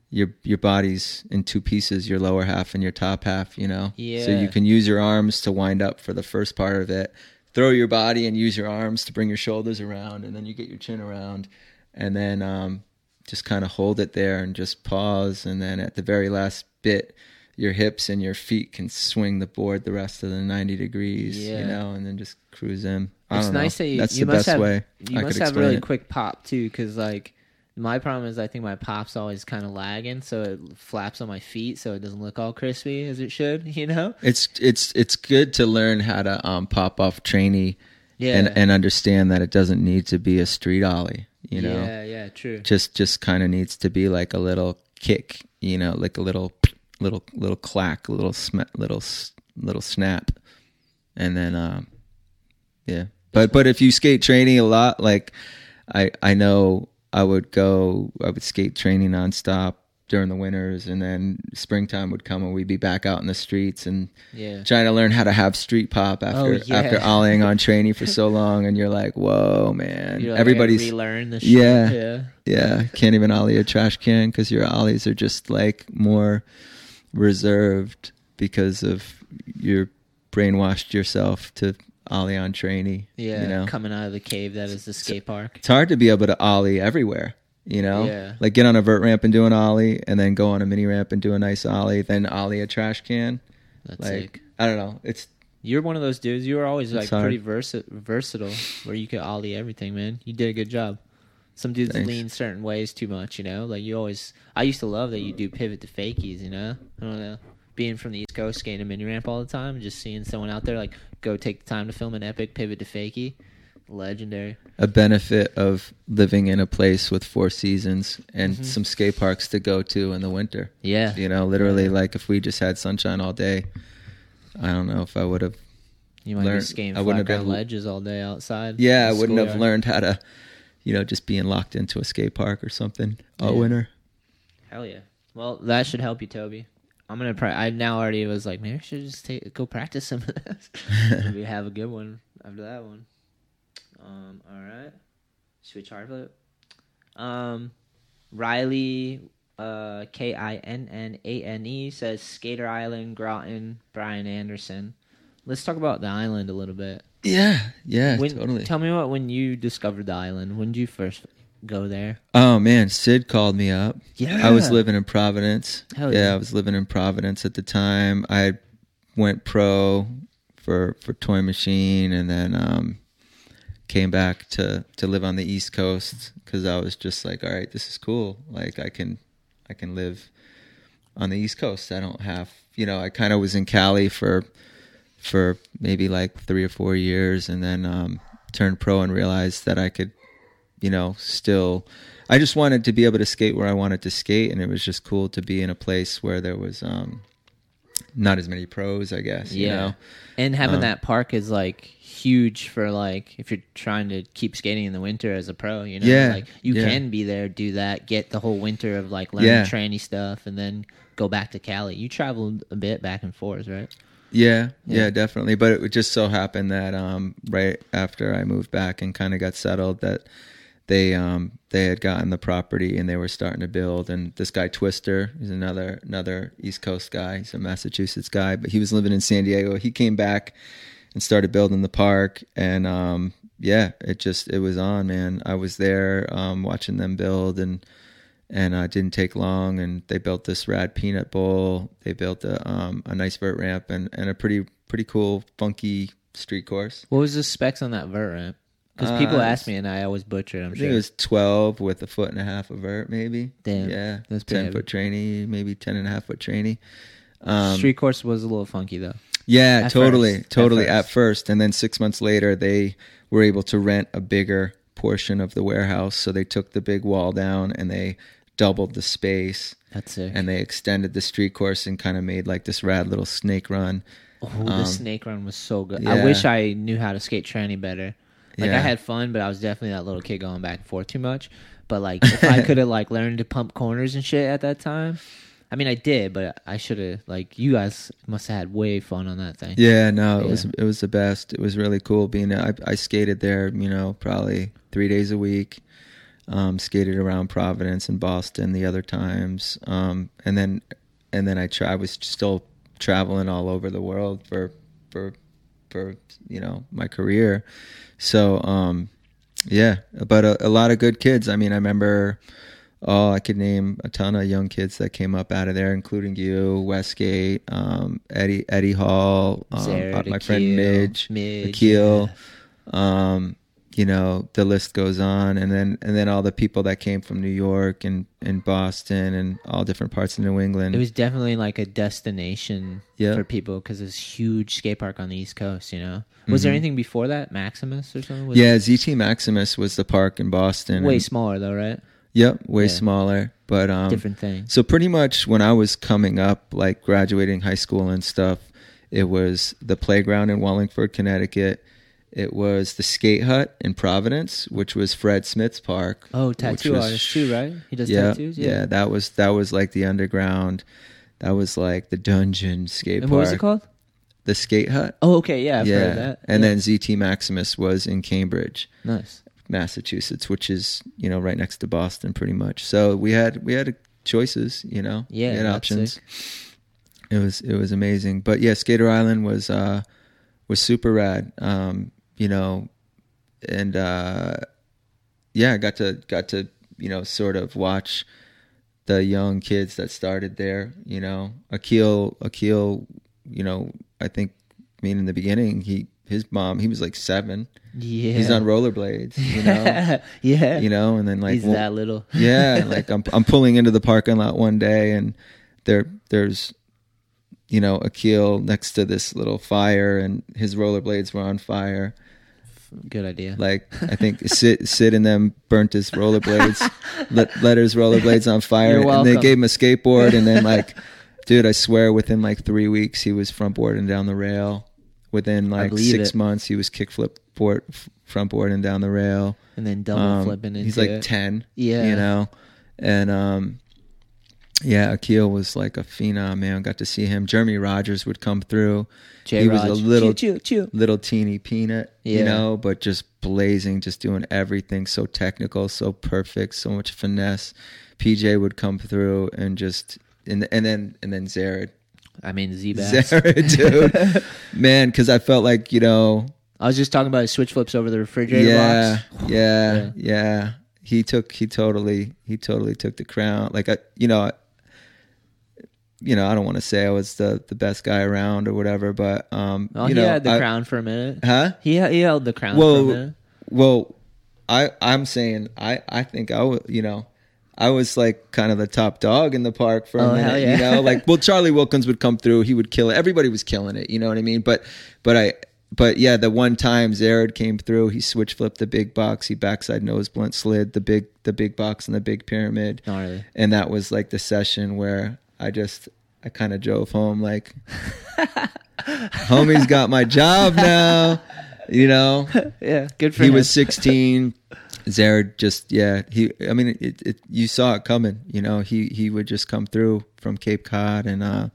your your body's in two pieces your lower half and your top half you know Yeah. so you can use your arms to wind up for the first part of it throw your body and use your arms to bring your shoulders around and then you get your chin around and then um, just kind of hold it there and just pause and then at the very last bit your hips and your feet can swing the board the rest of the 90 degrees Yeah. you know and then just cruise in I It's don't know. nice that you, that's you the must best have way you I must have really it. quick pop too, because like my problem is I think my pop's always kind of lagging, so it flaps on my feet, so it doesn't look all crispy as it should. (laughs) You know? it's it's it's good to learn how to um, pop off tranny Yeah. and and understand that it doesn't need to be a street ollie you know Yeah, yeah, true. just just kind of needs to be like a little kick you know like a little little little clack little sm- little little snap and then um yeah but but if you skate tranny a lot like i i know i would go i would skate tranny nonstop during the winters and then springtime would come and we'd be back out in the streets and Yeah. trying to learn how to have street pop after Oh, yeah. after ollieing on (laughs) tranny for so long and you're like whoa man You're like, everybody's relearn the shit. Yeah. yeah. yeah, can't even ollie a trash can because your ollies are just like more reserved because of your brainwashed yourself to ollie on tranny. Yeah, you know, coming out of the cave that is the skate park. it's hard to be able to ollie everywhere. You know, Yeah. like get on a vert ramp and do an ollie, and then go on a mini ramp and do a nice ollie, then ollie a trash can. That's like sick. I don't know, it's You're one of those dudes. You were always like pretty versi- versatile, where you could ollie everything, man. You did a good job. Some dudes Thanks. lean certain ways too much, you know. Like you always, I used to love that you do pivot to fakies, you know. I don't know. Being from the East Coast, skating a mini ramp all the time, just seeing someone out there like go take the time to film an epic pivot to fakie, legendary. a benefit of living in a place with four seasons and Mhm. some skate parks to go to in the winter. Yeah, You know, literally, Yeah. like if we just had sunshine all day, I don't know if I would have. you might be learned- skating I wouldn't flat have ground been- ledges all day outside. Yeah, I wouldn't have learned how to, you know, just being locked into a skate park or something all Yeah. winter. Hell yeah. Well, that should help you, Toby. I'm gonna. Pra- I now already was like, maybe I should just take go practice some of this. (laughs) maybe have a good one after that one. Um. All right. Switch hard flip. Um. Riley. Uh. K I N N A N E says Skater Island, Groton, Brian Anderson. Let's talk about the island a little bit. Yeah, yeah, When, totally. Tell me what when you discovered the island. When did you first go there? Oh man, Sid called me up. Yeah. I was living in Providence. Hell yeah. yeah. I was living in Providence at the time. I went pro for for Toy Machine, and then um, came back to to live on the East Coast because I was just like, all right, this is cool. Like I can I can live on the East Coast. I don't have you know. I kind of was in Cali for for maybe like three or four years, and then um, turned pro and realized that I could you know, still I just wanted to be able to skate where I wanted to skate and it was just cool to be in a place where there was um not as many pros, I guess, you know. And having Um, that park is like huge for like if you're trying to keep skating in the winter as a pro, you know, Yeah, like you yeah. can be there, do that, get the whole winter of like learning Yeah. tranny stuff, and then go back to Cali. You traveled a bit back and forth, right? Yeah, yeah, Yeah. definitely. But it just so happened that um right after I moved back and kind of got settled that they um they had gotten the property and they were starting to build. And this guy Twister he's another another East Coast guy. He's a Massachusetts guy but he was living in San Diego. He came back and started building the park. And um yeah it just it was on man. I was there um watching them build and and uh, it didn't take long and they built this rad peanut bowl they built a um a nice vert ramp and and a pretty pretty cool funky street course What was the specs on that vert ramp? Because Uh, people ask me and I always butcher. it, I'm I sure. think it was 12 with a foot and a half of vert, maybe. Damn, Yeah. that's pretty 10 foot tranny, maybe 10 and a half foot tranny. Um, Street course was a little funky though. yeah, at totally. first, at totally first. at first. And then six months later, they were able to rent a bigger portion of the warehouse. So they took the big wall down and they doubled the space That's it. and they extended the street course and kind of made like this rad little snake run. Oh, the Um, snake run was so good. yeah. I wish I knew how to skate tranny better. Like I had fun, but I was definitely that little kid going back and forth too much. But like if I (laughs) could have like learned to pump corners and shit at that time, I mean I did, but I should have like you guys must have had way fun on that thing. Yeah, no, it was it was the best. It was really cool being there. I, I skated there, you know, probably three days a week. Um, skated around Providence and Boston the other times, um, and then and then I tra- I was still traveling all over the world for for for you know my career. So um, yeah, but a, a lot of good kids. I mean, I remember. Oh, I could name a ton of young kids that came up out of there, including you, Westgate, um, Eddie Eddie Hall, um, my friend Midge, Midge, Akil. Um, you know, the list goes on, and then and then all the people that came from New York and and Boston and all different parts of New England. It was definitely like a destination Yeah. for people because it's huge skate park on the East Coast. You know, was there Mhm. anything before that? Maximus or something? Was yeah, ZT Maximus was the park in Boston. way and- smaller though, right? Yep, way Yeah. smaller. But um, Different thing. So pretty much when I was coming up, like graduating high school and stuff, it was the playground in Wallingford, Connecticut. It was the skate hut in Providence, which was Fred Smith's park. Oh, tattoo was- artist too, right? He does yeah, tattoos. yeah, yeah, that was that was like the underground. That was like the dungeon skate And park. what was it called? The skate hut. Oh, okay, yeah, I've yeah, heard of that. and Yeah. then ZT Maximus was in Cambridge. nice. Massachusetts, which is you know right next to Boston, pretty much. So we had we had choices, you know, Yeah, we had options. sick. It was it was amazing, but yeah, Skater Island was uh was super rad. Um, you know, and uh, yeah, I got to got to you know sort of watch the young kids that started there. You know, Akil Akil, you know, I think I mean, in the beginning, he his mom, he was like seven. Yeah. He's on rollerblades, you know, (laughs) yeah. you know, and then like He's one- that little. (laughs) yeah, like I'm I'm pulling into the parking lot one day and there there's you know Akil next to this little fire and his rollerblades were on fire. Good idea. Like I think Sid Sid and them burnt his rollerblades, (laughs) let, let his rollerblades on fire, and they gave him a skateboard. And then (laughs) like, dude, I swear, within like three weeks, he was front boarding down the rail. Within like six it. months, he was kickflip board front boarding down the rail. and then double Um, flipping into he's like it. 10 Yeah. you know and um yeah akil was like a phenom man got to see him jeremy rogers would come through he was a J-Raj. little Chew, chew, chew. little teeny peanut you know but just blazing just doing everything so technical so perfect so much finesse pj would come through and just and, and then and then Zered I mean, Z-Bass. (laughs) Zered dude man because i felt like you know I was just talking about his switch flips over the refrigerator yeah, box. yeah, Yeah. yeah, He took, he totally, he totally took the crown. Like I, you know, I, you know, I don't want to say I was the the best guy around or whatever, but um, Well, you he know, had the I- crown for a minute. huh? He he held the crown for a Well, minute. well, I I'm saying I I think I was, you know. I was like kind of the top dog in the park for a Oh, minute, yeah. you know. Like, (laughs) well, Charlie Wilkins would come through; he would kill it. Everybody was killing it, you know what I mean? But, but I, but yeah, the one time Zered came through, he switch flipped the big box, he backside nose blunt slid the big, the big box and the big pyramid, and that was like the session where I just, I kind of drove home like, (laughs) homie's got my job now, you know (laughs) Yeah, good for he him. was 16 Zered just yeah he I mean it, it you saw it coming you know he he would just come through from Cape Cod and uh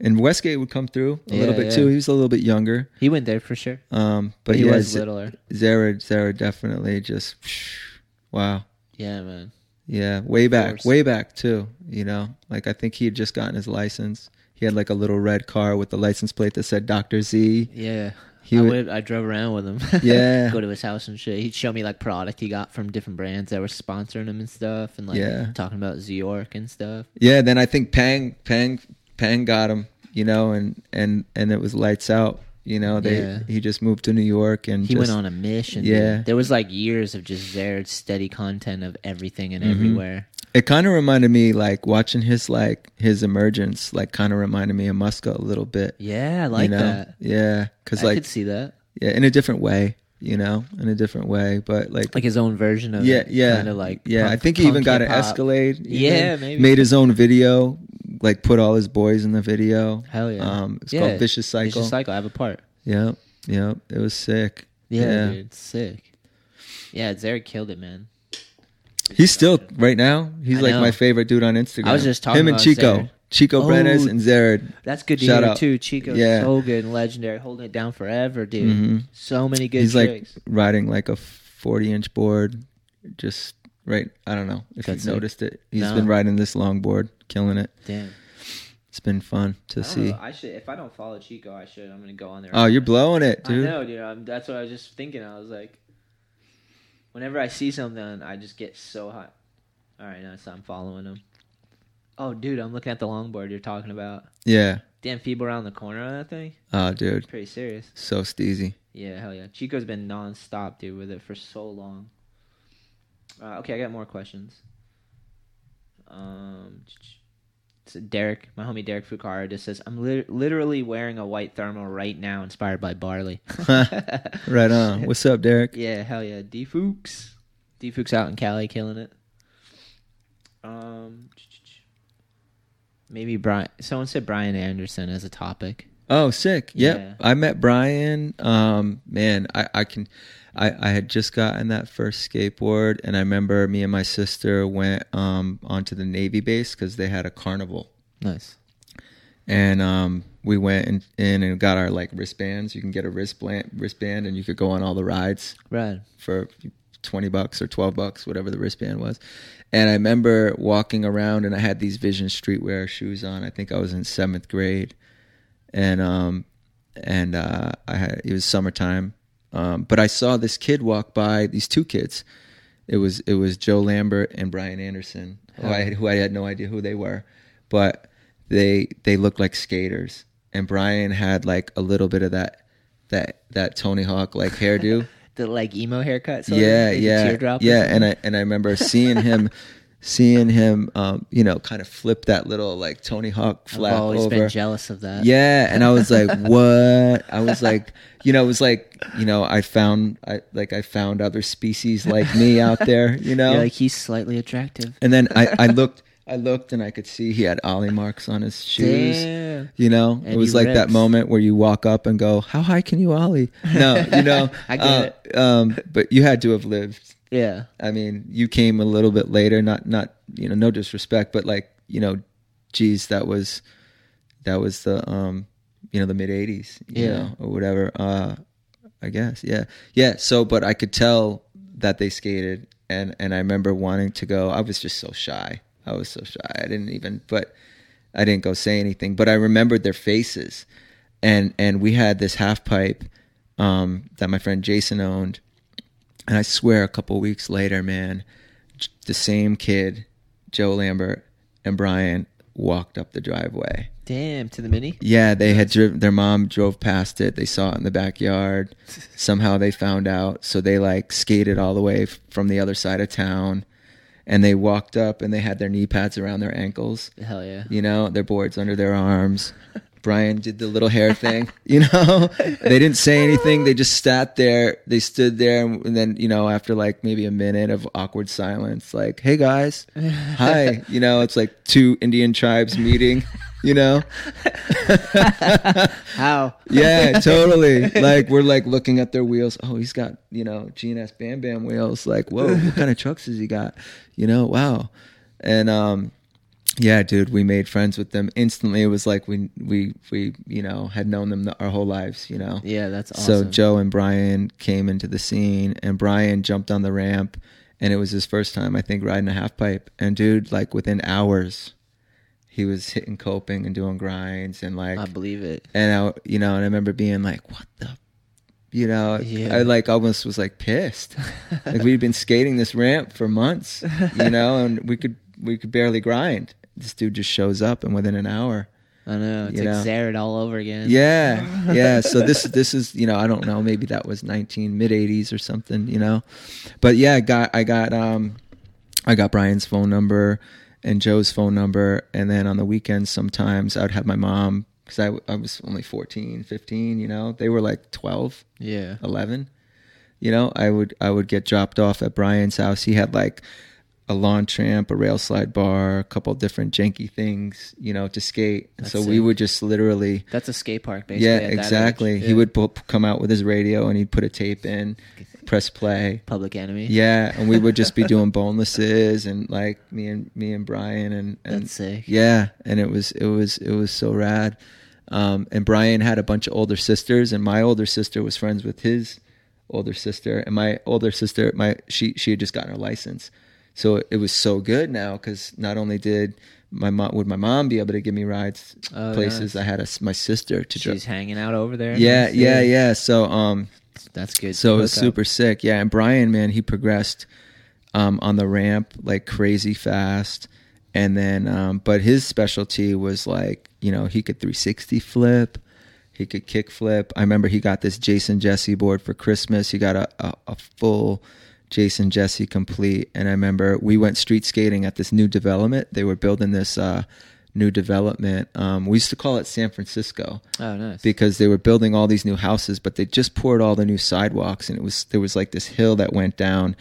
and Westgate would come through a little bit yeah. too he was a little bit younger He went there for sure. um but But he yeah, was littler. Zered Zered definitely just wow Yeah, man. Yeah way back way back too you know like I think he had just gotten his license he had like a little red car with the license plate that said Dr. Z Yeah. He I would- would, I drove around with him. (laughs) Yeah. Go to his house and shit. He'd show me like product he got from different brands that were sponsoring him and stuff and like Yeah. talking about York and stuff. Yeah, then I think Pang Pang Pang got him, you know, and and and it was lights out. You know, they Yeah. he just moved to New York and He just, went on a mission. Yeah. There was like years of just Zered steady content of everything and Mhm. everywhere. It kind of reminded me like watching his like his emergence, like kind of reminded me of Muska a little bit. Yeah, I like you know? that. Yeah, because I like could see that. yeah, in a different way, you know, in a different way, but like. Like his own version of yeah, yeah, Kind of like yeah. I think he even got an. Escalade. even, Yeah, maybe. made his own video, like put all his boys in the video. Hell yeah. Um, it's Yeah. called Vicious Cycle. Vicious Cycle. I have a part. Yeah, yeah, it was sick. Yeah, Yeah. dude, sick. Yeah, Zered killed it, man. He's still right now. He's I like know. my favorite dude on Instagram. I was just talking him and Chico, Zered. Chico Oh. Brenes and Zered. That's good to Shout hear out. too. Chico, Yeah. so good and legendary, holding it down forever, dude. Mhm. So many good He's tricks. like riding like a forty inch board. Just right. I don't know if That's you noticed it. He's No. been riding this long board, killing it. Damn. It's been fun to see. I should. If I don't follow Chico, I should. I'm gonna go on there. Oh, you're blowing it, I dude. know, dude. I'm, that's what I was just thinking. I was like, whenever I see something, I just get so hot. All right, now so I'm following him. Oh, dude, I'm looking at the longboard you're talking about. Yeah. Damn, people around the corner on that thing. Oh, dude, Pretty serious. so steezy. Yeah, hell yeah. Chico's been non-stop, dude, with it for so long. Uh, okay, I got more questions. Um, so Derek, my homie Derek Fukara just says, "I'm lit- literally wearing a white thermal right now, inspired by barley." (laughs) Right on. What's up, Derek? Yeah, hell yeah. D Fuchs. D Fuchs out in Cali killing it. Um maybe Brian someone said Brian Anderson as a topic. Oh, sick. Yep. Yeah. I met Brian. Um, man, I, I can I, I had just gotten that first skateboard and I remember me and my sister went um onto the Navy base because they had a carnival. Nice. And um we went in, in and got our like wristbands. You can get a wristband wristband and you could go on all the rides Right. for 20 bucks or 12 bucks, whatever the wristband was. And I remember walking around and I had these Vision Streetwear shoes on. I think I was in seventh grade. And, um, and, uh, I had, it was summertime. Um, but I saw this kid walk by, these two kids. It was, it was Joe Lambert and Brian Anderson, who I, who I had no idea who they were, but they, they looked like skaters. and Brian had like a little bit of that that that Tony Hawk like hairdo. (laughs) The like emo haircut. yeah, yeah, teardrop yeah. And I and I remember seeing him, (laughs) seeing him, um, you know, kind of flip that little like Tony Hawk I've always over. been jealous of that. Yeah, and I was like, (laughs) "What?" I was like, you know, it was like, you know, I found, I like, I found other species like me out there, you (laughs) know. You're like he's slightly attractive. and then I, I (laughs) looked, I looked, and I could see he had ollie marks on his shoes. Damn. You know, And it was like that moment where you walk up and go, "How high can you ollie?" No, you know, I get uh, it. Um, but you had to have lived. Yeah. I mean, you came a little bit later. Not, not, you know, no disrespect, but like, you know, geez, that was, that was the, um, you know, the mid '80s, you Yeah. know, or whatever. Uh, I guess, yeah, yeah. So, but I could tell that they skated, and and I remember wanting to go. I was just so shy. I was so shy. I didn't even, but I didn't go say anything. But I remembered their faces, and and we had this half pipe um, that my friend Jason owned, and I swear, a couple weeks later, man, the same kid, Joe Lambert and Brian walked up the driveway. Damn. To the mini. Yeah, they had driven. Their mom drove past it. They saw it in the backyard. (laughs) Somehow they found out, so they like skated all the way from the other side of town, and they walked up and they had their knee pads around their ankles. Hell yeah. You know, their boards under their arms. (laughs) Brian did the little hair thing. (laughs) You know, they didn't say anything. They just sat there. They stood there, and then you know, after like maybe a minute of awkward silence, like, "Hey guys, hi." (laughs) You know, it's like two Indian tribes meeting. You know, (laughs) How? yeah, totally. Like we're like looking at their wheels. Oh, he's got you know GNS Bam Bam wheels. Like, whoa, what kind of trucks has he got? You know, wow. And um, yeah, dude, we made friends with them instantly. It was like we we we you know had known them our whole lives. You know. Yeah, that's So. Joe and Brian came into the scene, and Brian jumped on the ramp, and it was his first time, I think, riding a half pipe. And dude, like within hours, he was hitting coping and doing grinds, and like I believe it. and I, you know, and I remember being like, "What the," you know, Yeah. I like almost was like pissed. like we'd been skating this ramp for months, you (laughs) know, and we could we could barely grind. This dude just shows up, and within an hour, I know. It's like know. Zered all over again. yeah, (laughs) yeah. So this this is you know I don't know maybe that was nineteen mid eighties or something, you know, but yeah, I got I got um I got Brian's phone number and Joe's phone number, and then on the weekends sometimes I would have my mom because I, I was only 14, 15, you know, they were like 12, Yeah. 11 you know i would i would get dropped off at brian's house he had like a lawn tramp a rail slide bar a couple different janky things you know to skate That's so we would just literally That's a skate park, basically. yeah at that age. exactly he would come out with his radio and he'd put a tape in press play Public Enemy. yeah and we would just be doing (laughs) bonelesses and like me and me and brian and, and That's sick. yeah, and it was it was it was so rad. Um, and Brian had a bunch of older sisters, and my older sister was friends with his older sister, and my older sister, my she she had just gotten her license, so it was so good now because not only did my mom would my mom be able to give me rides Oh, places, nice. I had a my sister to She's hanging out over there. Yeah, yeah, yeah. So um, That's good. so it was super sick. Yeah, and Brian, man, he progressed um, on the ramp like crazy fast. And then, um, but his specialty was like, you know, he could 360 flip, he could kick flip. I remember he got this Jason Jessee board for Christmas. He got a, a, a full Jason Jessee complete. And I remember we went street skating at this new development. They were building this uh, new development. Um, we used to call it San Francisco Oh, nice. because they were building all these new houses, but they just poured all the new sidewalks, and it was there was like this hill that went down,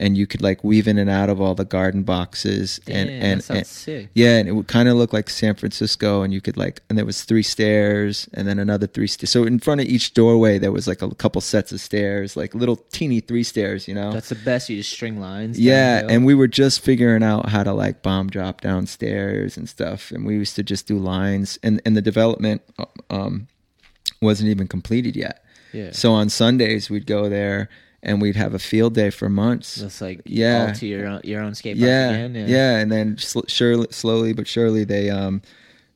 and you could like weave in and out of all the garden boxes, Damn, and and, that sounds and- sick. yeah, and it would kind of look like San Francisco, and you could like, and there was three stairs, and then another three stairs. So in front of each doorway, there was like a couple sets of stairs, like little teeny three stairs, you know. That's the best. You just string lines. Yeah, and we were just figuring out how to like bomb drop downstairs and stuff, and we used to just do lines, and and the development um wasn't even completed yet. yeah. So on Sundays we'd go there and we'd have a field day for months. Just like Yeah. all to your own, your own skate park Yeah, again. yeah, and then sl- surely, slowly but surely they um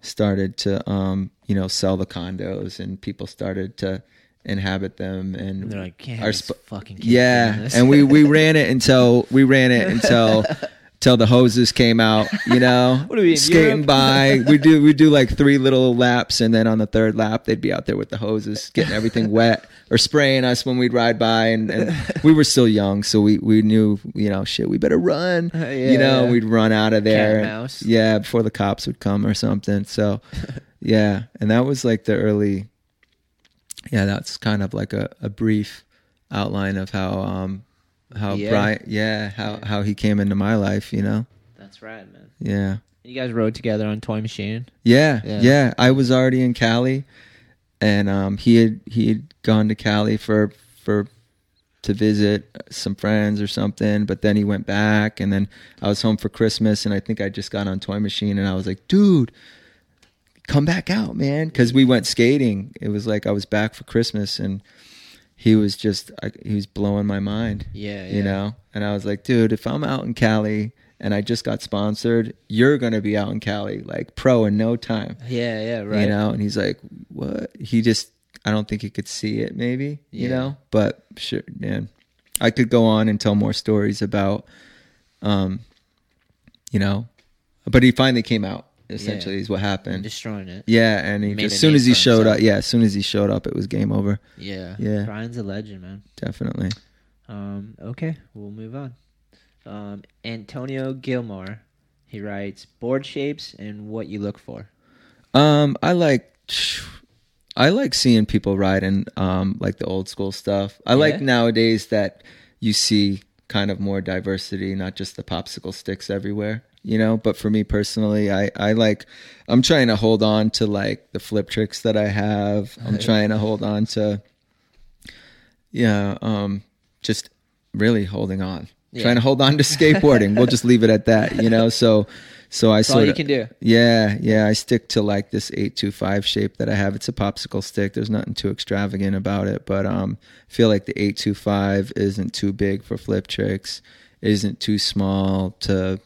started to um you know sell the condos and people started to inhabit them and they're like, can't our sp- fucking yeah and we we ran it (laughs) until we ran it until (laughs) till the hoses came out. You know, (laughs) What are we skating by. We do we do like three little laps, and then on the third lap, they'd be out there with the hoses, getting everything (laughs) wet or spraying us when we'd ride by. And, and we were still young, so we we knew you know shit. We better run. Yeah, you know, yeah. we'd run out of there. and. Yeah, before the cops would come or something. So, (laughs) yeah, and that was like the early. Yeah, that's kind of like a, a brief outline of how um how Yeah. Brian yeah how Yeah. how he came into my life. You know. That's right, man. Yeah. You guys rode together on Toy Machine. Yeah, Yeah. yeah, I was already in Cali, and um, he had he had gone to Cali for for to visit some friends or something. But then he went back, and then I was home for Christmas, and I think I just got on Toy Machine, and I was like, dude, come back out, man, because we went skating. It was like I was back for Christmas, and he was just I, he was blowing my mind Yeah, you know? And i was like dude if i'm out in cali and i just got sponsored you're gonna be out in cali like pro in no time. Yeah, yeah, right. you know? And he's like what? He just i don't think he could see it maybe you know? But sure man. I could go on and tell more stories about um you know? But he finally came out essentially Yeah. is what happened destroying it. yeah and he as soon as he showed himself. up yeah as soon as he showed up it was game over Yeah. Yeah. Brian's a legend, man. definitely Um, okay, we'll move on. Um, Antonio Gilmore, he writes board shapes and what you look for. Um, I like I like seeing people riding um like the old school stuff. I like nowadays that you see kind of more diversity, not just the popsicle sticks everywhere. You know, but for me personally, I I like I'm trying to hold on to like the flip tricks that I have. I'm trying to hold on to yeah, um just really holding on. Yeah. Trying to hold on to skateboarding. we'll just leave it at that, you know. So so I That's all you can do. yeah, yeah. I stick to like this eight two five shape that I have. It's a popsicle stick. There's nothing too extravagant about it, but um, I feel like the eight two five isn't too big for flip tricks. isn't too small to,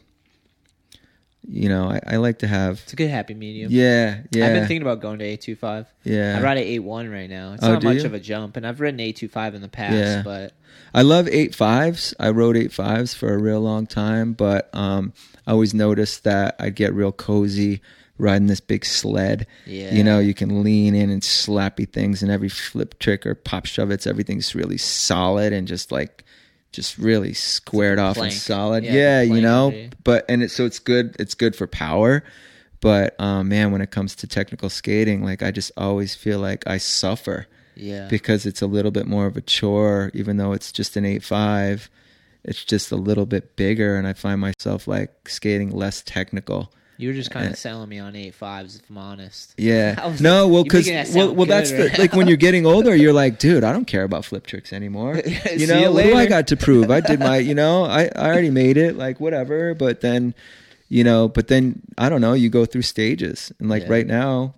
you know. I, I like to have. It's a good happy medium. Yeah, yeah, I've been thinking about going to A two five. yeah. I ride a eight one right now. It's Oh, not much you? of a jump, and I've ridden a two five in the past, Yeah. but I love eight fives. I rode eight fives for a real long time, but um, I always noticed that I'd get real cozy riding this big sled. yeah, You know, you can lean in and slappy things, and every flip trick or pop shove, it's everything's really solid and just like, just really squared off plank. and solid. Yeah, Yeah, you know. energy. But and it so it's good. It's good for power. But um, man, when it comes to technical skating, like I just always feel like I suffer yeah, because it's a little bit more of a chore, even though it's just an eight five. It's just a little bit bigger, and I find myself like skating less technical. You were just kind of eh. selling me on eight fives, if I'm honest. Yeah. (laughs) No, well, because well, well, that's the like when you're getting older, you're like, dude, I don't care about flip tricks anymore. (laughs) You you know, what do I got to prove? I did my, (laughs) you know, I I already made it, like whatever. But then, you know, but then I don't know. You go through stages, and like Yeah. right now,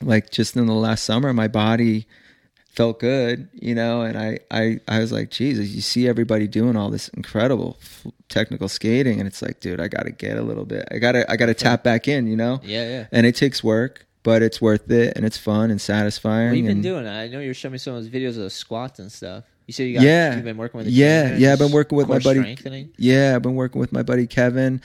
like just in the last summer, my body felt good, you know, and I I I was like, Jesus, you see everybody doing all this incredible f- technical skating, and it's like, dude, I got to get a little bit. I gotta I gotta tap back in, you know Yeah, yeah. and it takes work, but it's worth it, and it's fun and satisfying. What have you been and- doing? I know you're showing me some of those videos of the squats and stuff. You said you got Yeah. you've been working with Yeah, yeah, I've been working with my buddy- strengthening. Yeah, I've been working with my buddy Kevin.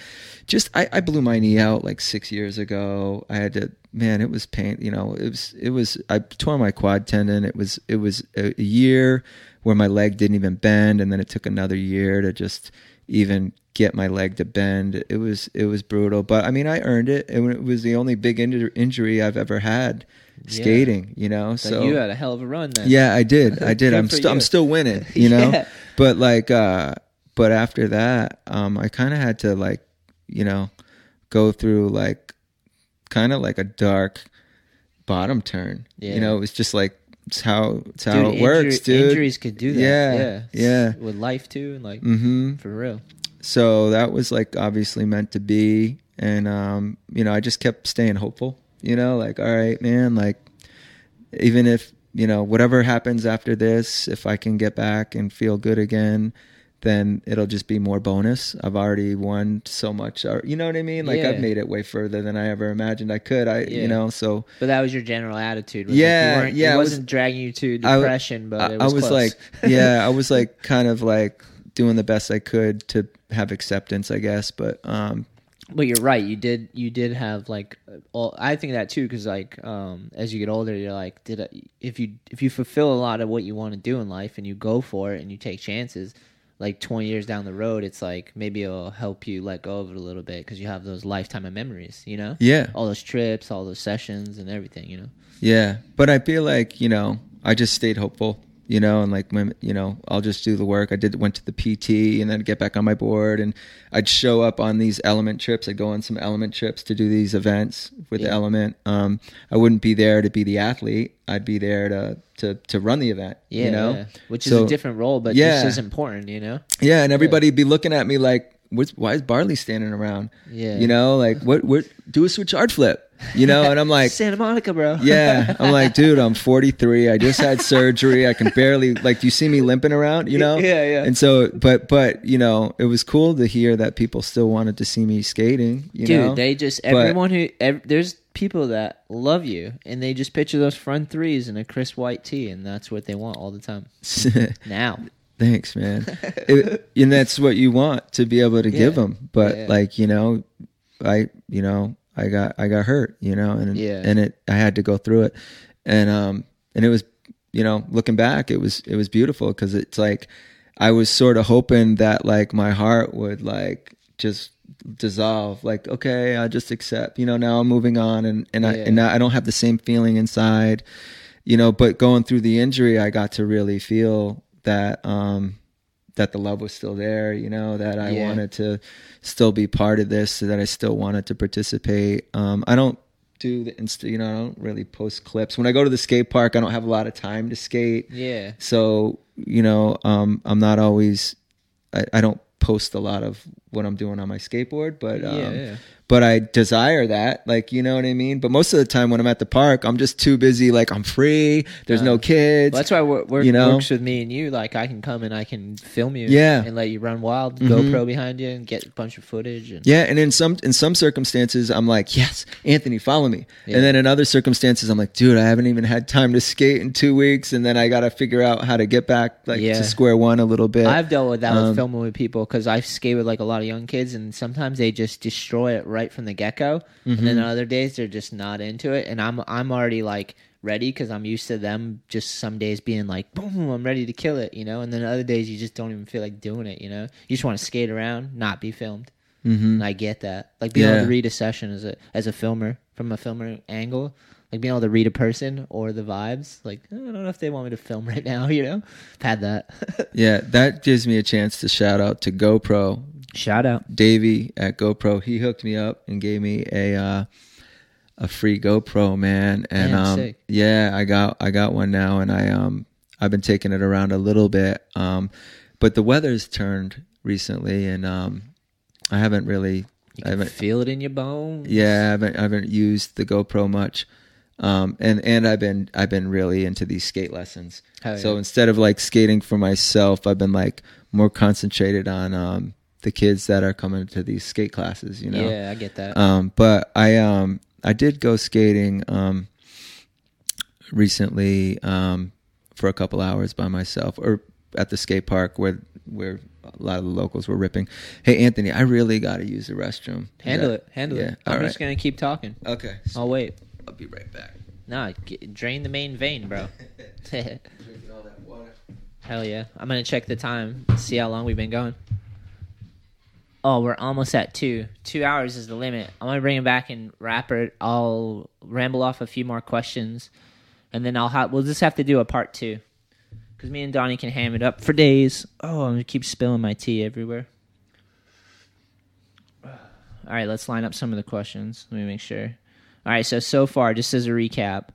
Just I, I blew my knee out like six years ago. I had to man, it was pain. You know, it was it was I tore my quad tendon. It was it was a, a year where my leg didn't even bend, and then it took another year to just even get my leg to bend. It was it was brutal, but I mean, I earned it. It, it was the only big injury I've ever had Yeah. skating. You know, So so you had a hell of a run then. yeah, I did. (laughs) I did. I'm still I'm still winning, (laughs) you know. Yeah. But like uh but after that, um I kind of had to like, you know, go through like kind of like a dark bottom turn. Yeah. You know, it was just like it's how it's how it injury- works, dude. Injuries could do that. Yeah, yeah, yeah. With life too, and like mm-hmm. for real. So that was like obviously meant to be and um you know, I just kept staying hopeful, you know, like all right, man, like even if you know whatever happens after this if i can get back and feel good again then it'll just be more bonus i've already won so much or you know what i mean like Yeah. i've made it way further than i ever imagined i could i Yeah. you know so But that was your general attitude. Yeah, like yeah, It it was- wasn't dragging you to I depression, but I, I was, was close. like (laughs) yeah i was like kind of like doing the best i could to have acceptance, I guess. But um, But you're right. You did. You did have like. All, I think that too, because like, um, as you get older, you're like, did I, if you if you fulfill a lot of what you want to do in life and you go for it and you take chances, like 20 years down the road, it's like maybe it'll help you let go of it a little bit because you have those lifetime of memories. You know, yeah, all those trips, all those sessions, and everything. You know. yeah. But I feel like you know, I just stayed hopeful. You know, and like when you know, I'll just do the work. I did went to the PT and then get back on my board, and I'd show up on these element trips. I'd go on some element trips to do these events with the element. Um, I wouldn't be there to be the athlete. I'd be there to to to run the event. Yeah, you know, yeah. which is a different role, but Yeah. just as important. You know. Yeah, and everybody'd be looking at me like, What's, "Why is Barley standing around?" Yeah. you know, like what? What? Do a switch hard flip, you know? And I'm (laughs) like, Santa Monica, bro. yeah, I'm like, (laughs) dude, I'm 43. I just had surgery. I can barely like. Do you see me limping around? You know? Yeah, yeah. And so, but but you know, it was cool to hear that people still wanted to see me skating. You Dude, know? they just But- everyone who ev- there's people that love you and they just picture those front threes in a crisp white tee and that's what they want all the time. (laughs) Now, Thanks, man. It- and that's what you want to be able to give them. But Yeah. like you know, I you know I got I got hurt. You know, and Yeah. and it I had to go through it, and um and it was you know looking back it was it was beautiful because it's like I was sort of hoping that like my heart would like just dissolve like okay i just accept you know now i'm moving on and and i Yeah. and i don't have the same feeling inside you know but going through the injury i got to really feel that um that the love was still there you know that i Yeah. wanted to still be part of this so that i still wanted to participate um i don't do the insta you know i don't really post clips when i go to the skate park i don't have a lot of time to skate yeah. so you know um i'm not always i, I don't post a lot of what i'm doing on my skateboard but um, Yeah, yeah. But i desire that like you know what i mean but most of the time when i'm at the park i'm just too busy like i'm free there's no Uh, kids Well, that's why work you know? works with me and you. Like I can come and I can film you, Yeah. and let you run wild, Mhm. GoPro behind you, and get a bunch of footage. And Yeah, and in some in some circumstances, I'm like, yes, Anthony, follow me. Yeah. And then in other circumstances, I'm like, dude, I haven't even had time to skate in two weeks, and then I got to figure out how to get back like Yeah. to square one a little bit. I've dealt with that Um, with filming with people because I skate with like a lot of young kids, and sometimes they just destroy it right from the get go, and Mm-hmm. then other days they're just not into it, and I'm I'm already like ready because I'm used to them just some days being like boom, I'm ready to kill it, you know, and then other days you just don't even feel like doing it, you know, you just want to skate around, not be filmed. Mhm. And I get that, like being Yeah. able to read a session as a as a filmer from a filmer angle. Like being able to read a person or the vibes, like "Oh, I don't know if they want me to film (laughs) right now, you know. I've had that. (laughs) yeah, that gives me a chance to shout out to GoPro Shout out. Davey at GoPro. He hooked me up and gave me a uh, a free GoPro, man. And Damn, um, sick. yeah, I got I got one now, and I um I've been taking it around a little bit. Um, but the weather's turned recently, and um, I haven't really You I haven't feel it in your bones. yeah I haven't I haven't used the GoPro much. Um, and and I've been I've been really into these skate lessons. Hell So instead of like skating for myself, I've been like more concentrated on um, the kids that are coming to these skate classes. You know. Yeah, I get that. Um, but I um I did go skating um recently um for a couple hours by myself or at the skate park where where a lot of the locals were ripping. Hey Anthony, I really got to use the restroom. Is handle that- it. Handle yeah, it. I'm all just gonna keep talking. Okay. I'll wait. I'll be right back. Nah, get, drain the main vein, bro. Drinking all that water. Hell yeah. I'm gonna check the time. See how long we've been going. Oh, we're almost at two. Two hours is the limit. I'm gonna bring it back and wrap it. I'll ramble off a few more questions, and then I'll have. We'll just have to do a part two, because me and Donnie can ham it up for days. Oh, I'm gonna keep spilling my tea everywhere. All right, let's line up some of the questions. Let me make sure. All right, so so far, just as a recap,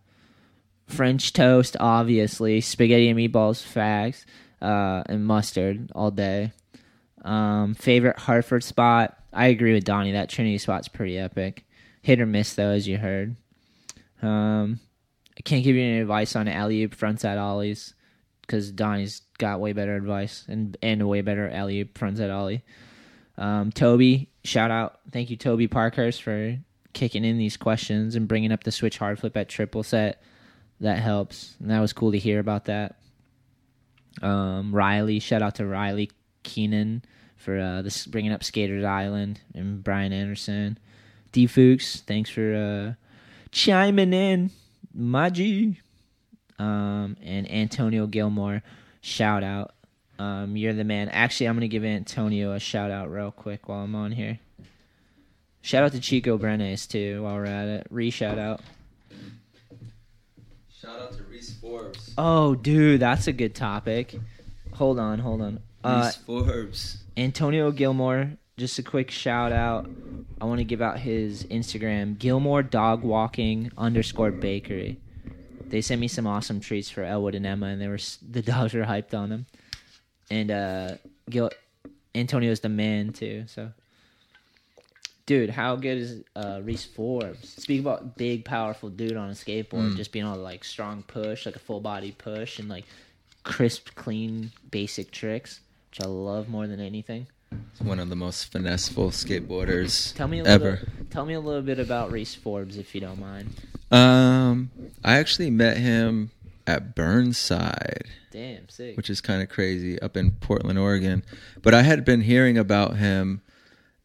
French toast, obviously, spaghetti and meatballs, fags, uh, and mustard all day. Um, favorite Hartford spot? I agree with Donnie. That Trinity spot's pretty epic. Hit or miss though, as you heard. Um, I can't give you any advice on alley oop frontside ollies because Donnie's got way better advice and and a way better alley oop frontside ollie. Um, Toby, shout out, thank you, Toby Parkhurst, for kicking in these questions and bringing up the switch hard flip at triple set. That helps, and that was cool to hear about that. Um, Riley, shout out to Riley Keenan for uh, this bringing up Skaters Island and Brian Anderson. D Fuchs, thanks for uh, chiming in, Maji. Um, and Antonio Gilmore, shout out. Um, you're the man. Actually, I'm gonna give Antonio a shout out real quick while I'm on here. Shout out to Chico Brenes too while we're at it. Re shout out. Shout out to Reese Forbes. Oh, dude, that's a good topic. Hold on, hold on. Uh, Reese Forbes. Antonio Gilmore, just a quick shout out. I want to give out his Instagram, Gilmore Dog Walking underscore Bakery. They sent me some awesome treats for Elwood and Emma, and they were the (laughs) dogs were hyped on them. And uh, Gil Antonio's the man too. So, dude, how good is uh, Reese Forbes? Speak about big, powerful dude on a skateboard, just being to like strong push, like a full body push, and like crisp, clean, basic tricks, which I love more than anything. He's one of the most finesseful skateboarders Tell me a little, ever. Tell me a little bit about Reese Forbes, if you don't mind. Um, I actually met him at Burnside, Damn, sick. which is kind of crazy, up in Portland, Oregon. But I had been hearing about him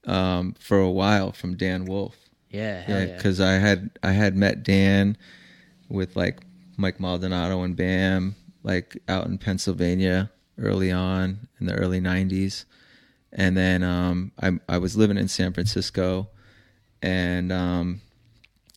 um, for a while from Dan Wolf. yeah, hell Yeah, yeah. because I had I had met Dan with like Mike Maldonado and Bam, like out in Pennsylvania early on in the early '90s, and then um, I I was living in San Francisco, and um,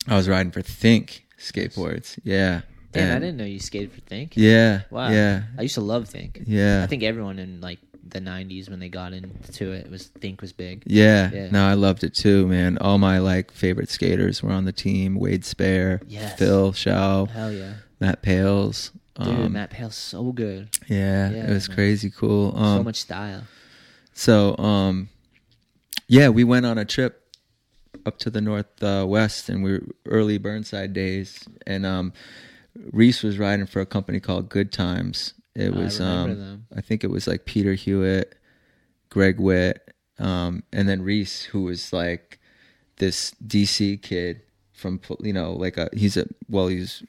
I was riding for Think skateboards. Yeah, Damn, I didn't know you skated for Think. Yeah, Wow. yeah, I used to love Think. yeah. I think everyone in like the '90s when they got into it was Think was big. Yeah, Yeah. no, I loved it too, man. All my like favorite skaters were on the team: Wade Speyer, Yes. Phil Shaw, Hell yeah, Matt Pailes. Dude. Um, Matt Pailes so good. Yeah, Yeah, it was man. crazy cool. Um, so much style. So, um, yeah, we went on a trip up to the northwest, uh, and we were early Burnside days, and um, Reese was riding for a company called Good Times. It was, remember um. I think it was like Peter Hewitt, Greg Witt, um, and then Reese, who was like this DC kid from, you know, like a he's a well, he's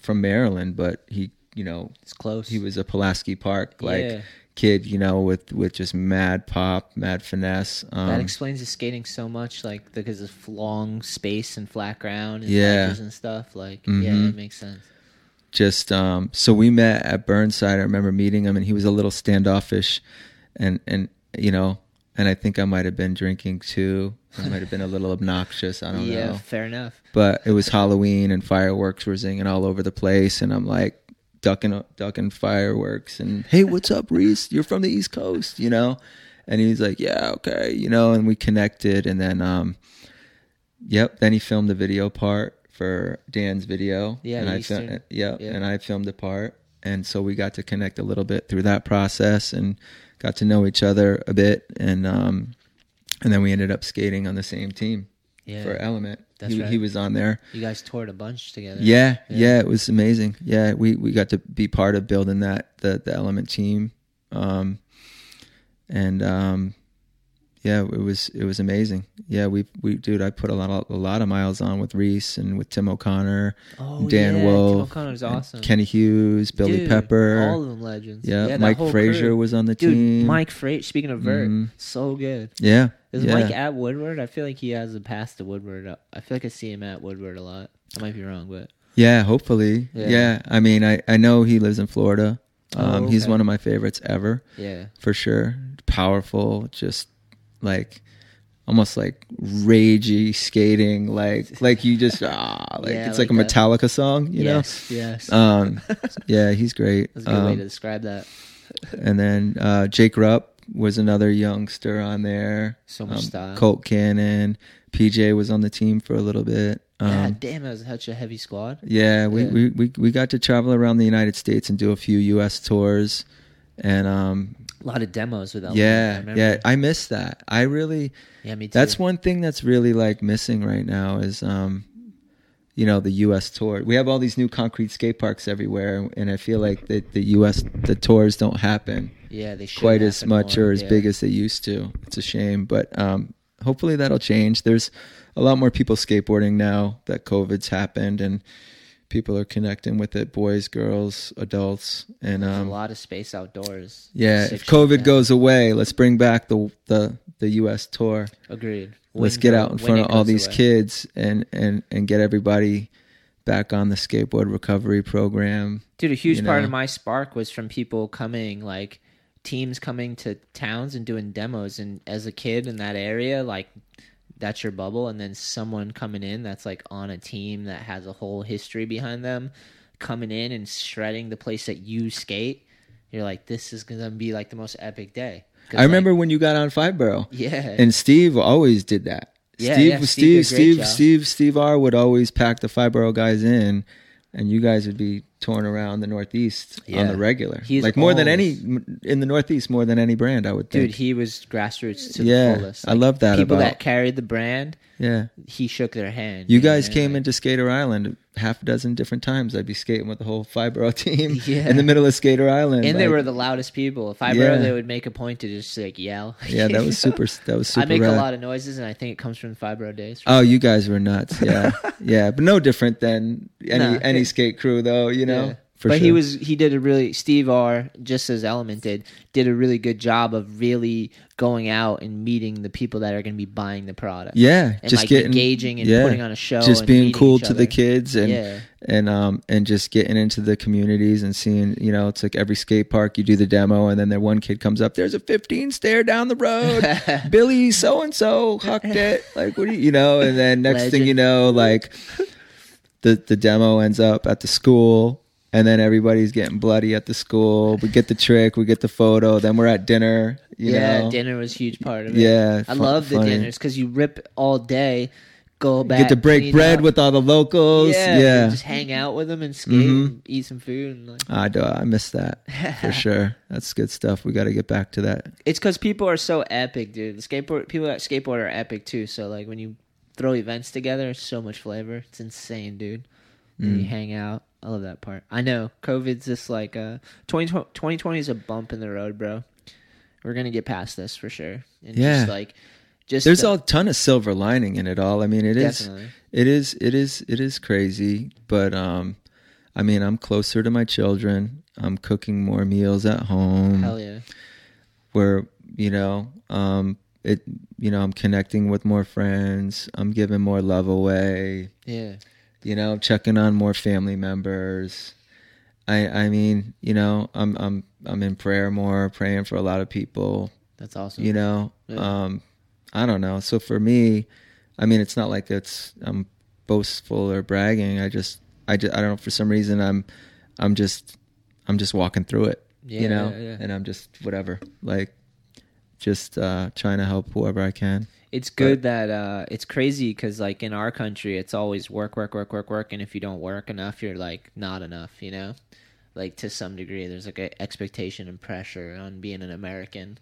from Maryland, but he, you know, It's close. he was a Pulaski Park like Yeah. kid, you know, with with just mad pop, mad finesse. Um, that explains his skating so much, like because of long space and flat ground and Yeah. and stuff. Like, yeah, Mhm. it makes sense. just um, so we met at Burnside. I remember meeting him, and he was a little standoffish, and and you know, and I think I might have been drinking too. I might have been a little (laughs) obnoxious. I don't yeah, know, Yeah, fair enough. but it was Halloween and fireworks were zinging all over the place, and I'm like ducking ducking fireworks and hey, what's up, Reese? You're from the East Coast, you know? And he's like, yeah, okay, you know, and we connected, and then um, yep, then he filmed the video part for Dan's video, Yeah, and the I fil- Eastern- yep, yeah. and I filmed the part, and so we got to connect a little bit through that process and got to know each other a bit, and um, and then we ended up skating on the same team Yeah, for Element. That's he, right. he was on there. you guys toured a bunch together. Yeah, Yeah. yeah, it was amazing. Yeah, we we got to be part of building that the the Element team, um, and um, yeah, it was it was amazing. Yeah, we we dude, I put a lot of, a lot of miles on with Reese and with Tim O'Connor, Oh, Dan yeah, Wolf, Tim O'Connor's awesome. Kenny Hughes, Billy Dude, Pepper. all of them legends. yeah, that Mike Frazier crew. was on the Dude, team. Mike Frazier. Speaking of vert, Mhm. so good. yeah, Is yeah. Mike at Woodward? I feel like he has a pass to Woodward. I feel like I see him at Woodward a lot. I might be wrong, but Yeah, hopefully. Yeah. Yeah. I mean, I, I know he lives in Florida. Um, Oh, He's one of my favorites ever, yeah, for sure. Powerful, just like almost like ragey skating, like like you just (laughs) ah, like Yeah, it's like, like a that. Metallica song, you know? yes, yes. know. Um, (laughs) yeah, he's great. That's a good way Um, to describe that. and then uh, Jake Rupp was another youngster on there. So much Um, style. Colt Cannon, PJ was on the team for a little bit. Um, God damn, that was such a heavy squad. Yeah, we, Yeah. We, we we got to travel around the United States and do a few U.S. tours, and um, A lot of demos with. Yeah, remember. yeah, I miss that. I really yeah, me too. that's one thing that's really like missing right now is um, you know, the U.S. tour. We have all these new concrete skate parks everywhere, and I feel like the the U.S. the tours don't happen Yeah, they quite as much more, or as yeah. big as they used to. It's a shame, but um, hopefully that'll change. There's a lot more people skateboarding now that COVID's happened, and people are connecting with it, boys, girls, adults, and um, a lot of space outdoors. yeah. If COVID yeah. goes away, let's bring back the the the U.S. tour. agreed. let's get out in front of all these away. kids and and and get everybody back on the skateboard recovery program. Dude, a huge you part of my spark was from people coming, like teams coming to towns and doing demos. And as a kid in that area, like that's your bubble. And then someone coming in that's like on a team that has a whole history behind them coming in and shredding the place that you skate. You're like, this is going to be like the most epic day I like, remember when you got on Fibro. yeah. And Steve always did that. Yeah, Steve, yeah, Steve Steve, did Steve. Steve, Steve R would always pack the Fibro guys in, and you guys would be touring around the Northeast on the regular. He's like more than any in the Northeast, more than any brand, I would Dude, he was grassroots to Yeah, the fullest. I love that People about- that carried the brand, yeah, he shook their hand. you guys came like- into Skater Island half a dozen different times. I'd be skating with the whole Fibro (laughs) team (laughs) Yeah. in the middle of Skater Island, and they were the loudest people. I Yeah. they would make a point to just like yell. (laughs) yeah, that was super. That was super. I make rad. a lot of noises, and I think it comes from Fibro days. Oh, you guys were nuts. Yeah, yeah, but no different than any Nah. any skate crew, though. You know, Yeah. for but sure. he was he did a really Steve R just as Element did did a really good job of really going out and meeting the people that are going to be buying the product. yeah, and just like getting engaging and yeah, putting on a show, just being cool to the kids and Yeah, and um and just getting into the communities and seeing you know it's like every skate park you do the demo and then there one kid comes up there's a 15 stair down the road. (laughs) Billy so and so hucked it. Like what do you you know? And then next thing you know like the the demo ends up at the school and then everybody's getting bloody at the school we get the trick we get the photo then we're at dinner you yeah. know Dinner was a huge part of it. yeah I love the funny. dinners because you rip all day, go back, get to break bread up. with all the locals yeah, yeah, just hang out with them and skate, Mhm. and eat some food, and like. I do. I miss that (laughs) for sure. That's good stuff. We got to get back to that. It's because people are so epic, dude. The skateboard people that skateboard are epic too. So like when you throw events together, it's so much flavor. It's insane, dude. And you Mm. hang out. I love that part. I know COVID's just like uh 2020, 2020 is a bump in the road, bro. We're gonna get past this for sure. And Yeah. just like just There's the- a ton of silver lining in it all. I mean, it is, definitely. it is, it is, it is crazy. But um, I mean, I'm closer to my children. I'm cooking more meals at home. Hell yeah. Where you know, um, it, you know, I'm connecting with more friends. I'm giving more love away. Yeah. You know checking on more family members. I i mean you know i'm i'm i'm in prayer more praying for a lot of people That's awesome. you know Yeah. um i don't know. So for me i mean it's not like it's i'm boastful or bragging. I just i just i don't know for some reason i'm i'm just i'm just walking through it yeah, you know yeah, and i'm just whatever. Like just uh trying to help whoever i can it's good that uh it's crazy because like in our country it's always work work work work work and if you don't work enough you're like not enough you know? Like to some degree there's like an expectation and pressure on being an american.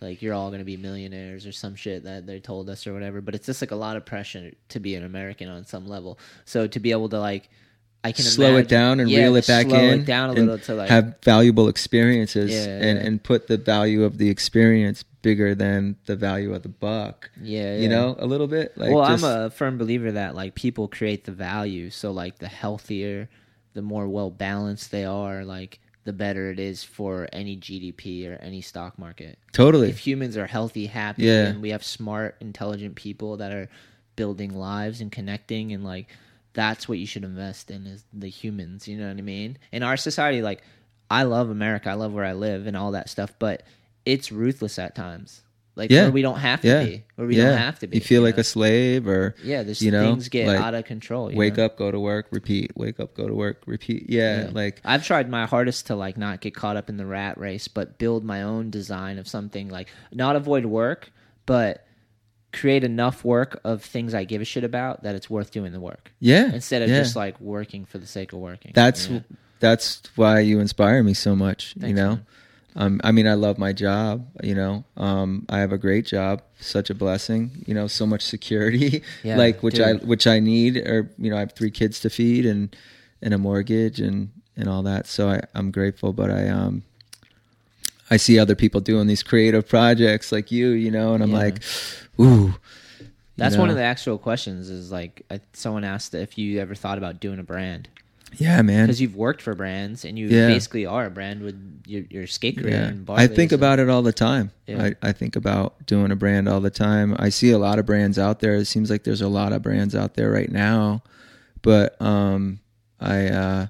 Like you're all gonna be millionaires or some shit that they told us or whatever but it's just like a lot of pressure to be an american on some level. So to be able to like i can slow it down and yeah, reel it back slow in it down a little to like have valuable experiences Yeah, and, yeah. and put the value of the experience bigger than the value of the buck yeah, you yeah. know a little bit like well, just, I'm a firm believer that like people create the value. So like the healthier, the more well balanced they are, like the better it is for any GDP or any stock market. totally If humans are healthy, happy, Yeah. and we have smart, intelligent people that are building lives and connecting, and like that's what you should invest in is the humans. You know what I mean? In our society, like I love America, I love where I live and all that stuff, but it's ruthless at times. Like Yeah. where we don't have to Yeah. be, where we yeah don't have to be. you feel like know? a slave or Yeah, there's you know, things get like, out of control. you wake know? up go to work repeat wake up go to work repeat yeah, like I've tried my hardest to like not get caught up in the rat race, but build my own design of something like not avoid work, but create enough work of things I give a shit about that it's worth doing the work yeah instead of yeah. just like working for the sake of working. that's Yeah. that's why you inspire me so much you know man. Um, I mean, I love my job. You know, um, I have a great job, such a blessing. You know, so much security, (laughs) Yeah, like which I which I need. Or you know, I have three kids to feed and and a mortgage and and all that. So I, I'm grateful, but I um I see other people doing these creative projects like you, you know, and I'm Yeah. like, ooh. That's you one of the actual questions. Is like I, someone asked if you ever thought about doing a brand. Yeah, man. because you've worked for brands and you Yeah. basically are a brand with your, your skate career. Yeah. And I think about it all the time. Yeah. I, I think about doing a brand all the time. I see a lot of brands out there. It seems like there's a lot of brands out there right now. But um, I, uh,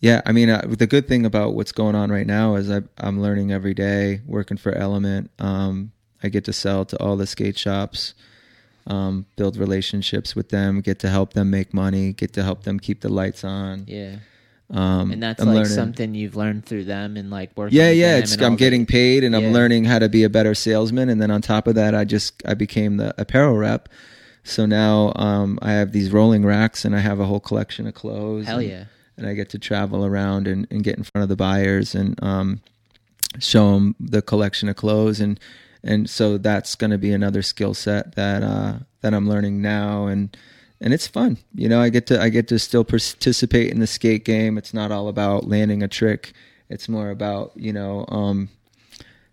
yeah, I mean, uh, the good thing about what's going on right now is I, I'm learning every day, working for Element. Um, I get to sell to all the skate shops, um, build relationships with them, get to help them make money, get to help them keep the lights on. Yeah, Um, and that's I'm like learning- something you've learned through them and like working. yeah yeah i'm getting paid and i'm learning how to be a better salesman and then on top of that i just i became the apparel rep so now um, i have these rolling racks and i have a whole collection of clothes Hell and, yeah. and i get to travel around and, and get in front of the buyers and um, show them the collection of clothes and and so that's going to be another skill set that uh, that i'm learning now and and it's fun you know i get to i get to still participate in the skate game it's not all about landing a trick it's more about you know um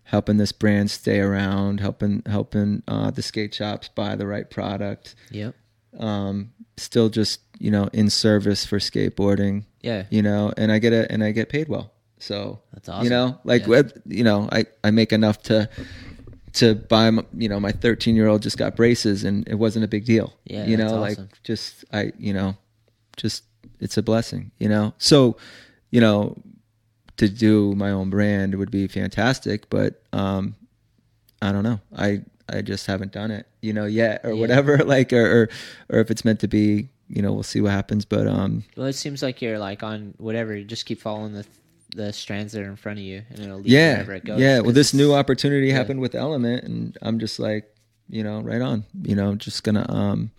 helping this brand stay around helping helping uh the skate shops buy the right product Yep. um still just you know in service for skateboarding Yeah. you know and i get it and i get paid well so That's awesome. you know like Yeah. you know i i make enough to to buy my, you know my 13 year old just got braces and it wasn't a big deal Yeah, you know awesome. like just i you know just it's a blessing you know so you know to do my own brand would be fantastic but um i don't know i i just haven't done it you know yet or Yeah. whatever (laughs) like or, or or if it's meant to be you know we'll see what happens but um Well, it seems like you're like on whatever. You just keep following the the strands that are in front of you, and it'll lead yeah wherever it goes. yeah well this new opportunity yeah. happened with element and i'm just like you know right on you know just gonna um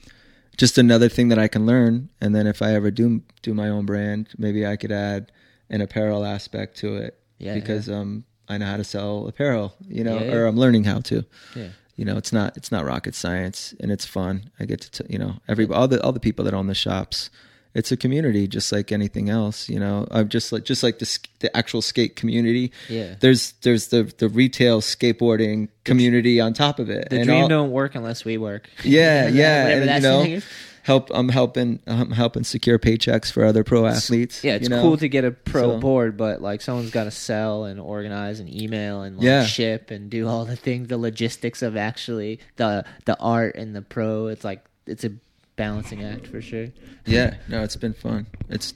just another thing that i can learn and then if i ever do do my own brand maybe i could add an apparel aspect to it Yeah, because um i know how to sell apparel you know Yeah, yeah. or i'm learning how to Yeah. you know it's not it's not rocket science and it's fun i get to t- you know every all the all the people that own the shops it's a community just like anything else you know i'm just like just like the the actual skate community Yeah. there's there's the the retail skateboarding community on top of it The And dream all- don't work unless we work. (laughs) yeah (laughs) yeah and you know help i'm helping i'm helping secure paychecks for other pro athletes Yeah, it's you know? cool to get a pro So- board, but like someone's got to sell and organize and email and like, Yeah. ship and do all the things, the logistics of actually the the art and the pro. It's like it's a balancing act for sure. yeah no it's been fun it's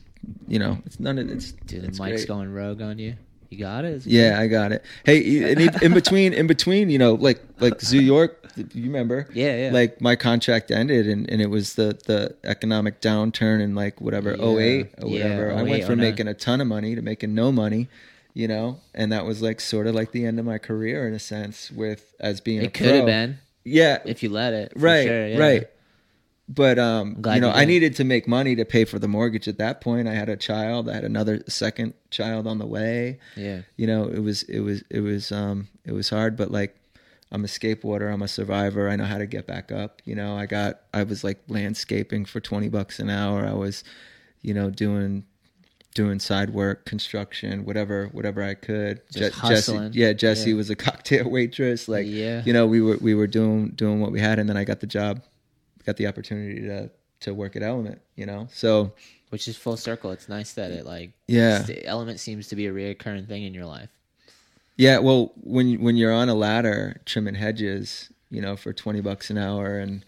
you know it's none of it's Dude, it's the mic's great. going rogue on you. You got it. Yeah, I got it. Hey, in, between, in between, you know, like like Zoo York, you remember? Yeah, yeah. Like my contract ended, and, and it was the the economic downturn in like whatever Yeah. 08 or Yeah, whatever. I went oh from 09. making a ton of money to making no money, you know, and that was like sort of like the end of my career in a sense. With as being a It could have been yeah, if you let it. right, sure, yeah. right. But um, you know, you I needed to make money to pay for the mortgage at that point. I had a child. I had another second child on the way Yeah. you know it was it was it was um it was hard but like i'm a skateboarder i'm a survivor i know how to get back up you know i got i was like landscaping for 20 bucks an hour i was you know doing doing side work construction whatever whatever i could Just Je- jesse yeah jesse Yeah. was a (laughs) cocktail waitress like Yeah. you know we were we were doing doing what we had and then i got the job got the opportunity to to work at element you know so Which is full circle. It's nice that it like Yeah. element seems to be a reoccurring thing in your life. Yeah, well, when when you're on a ladder trimming hedges, you know, for twenty bucks an hour, and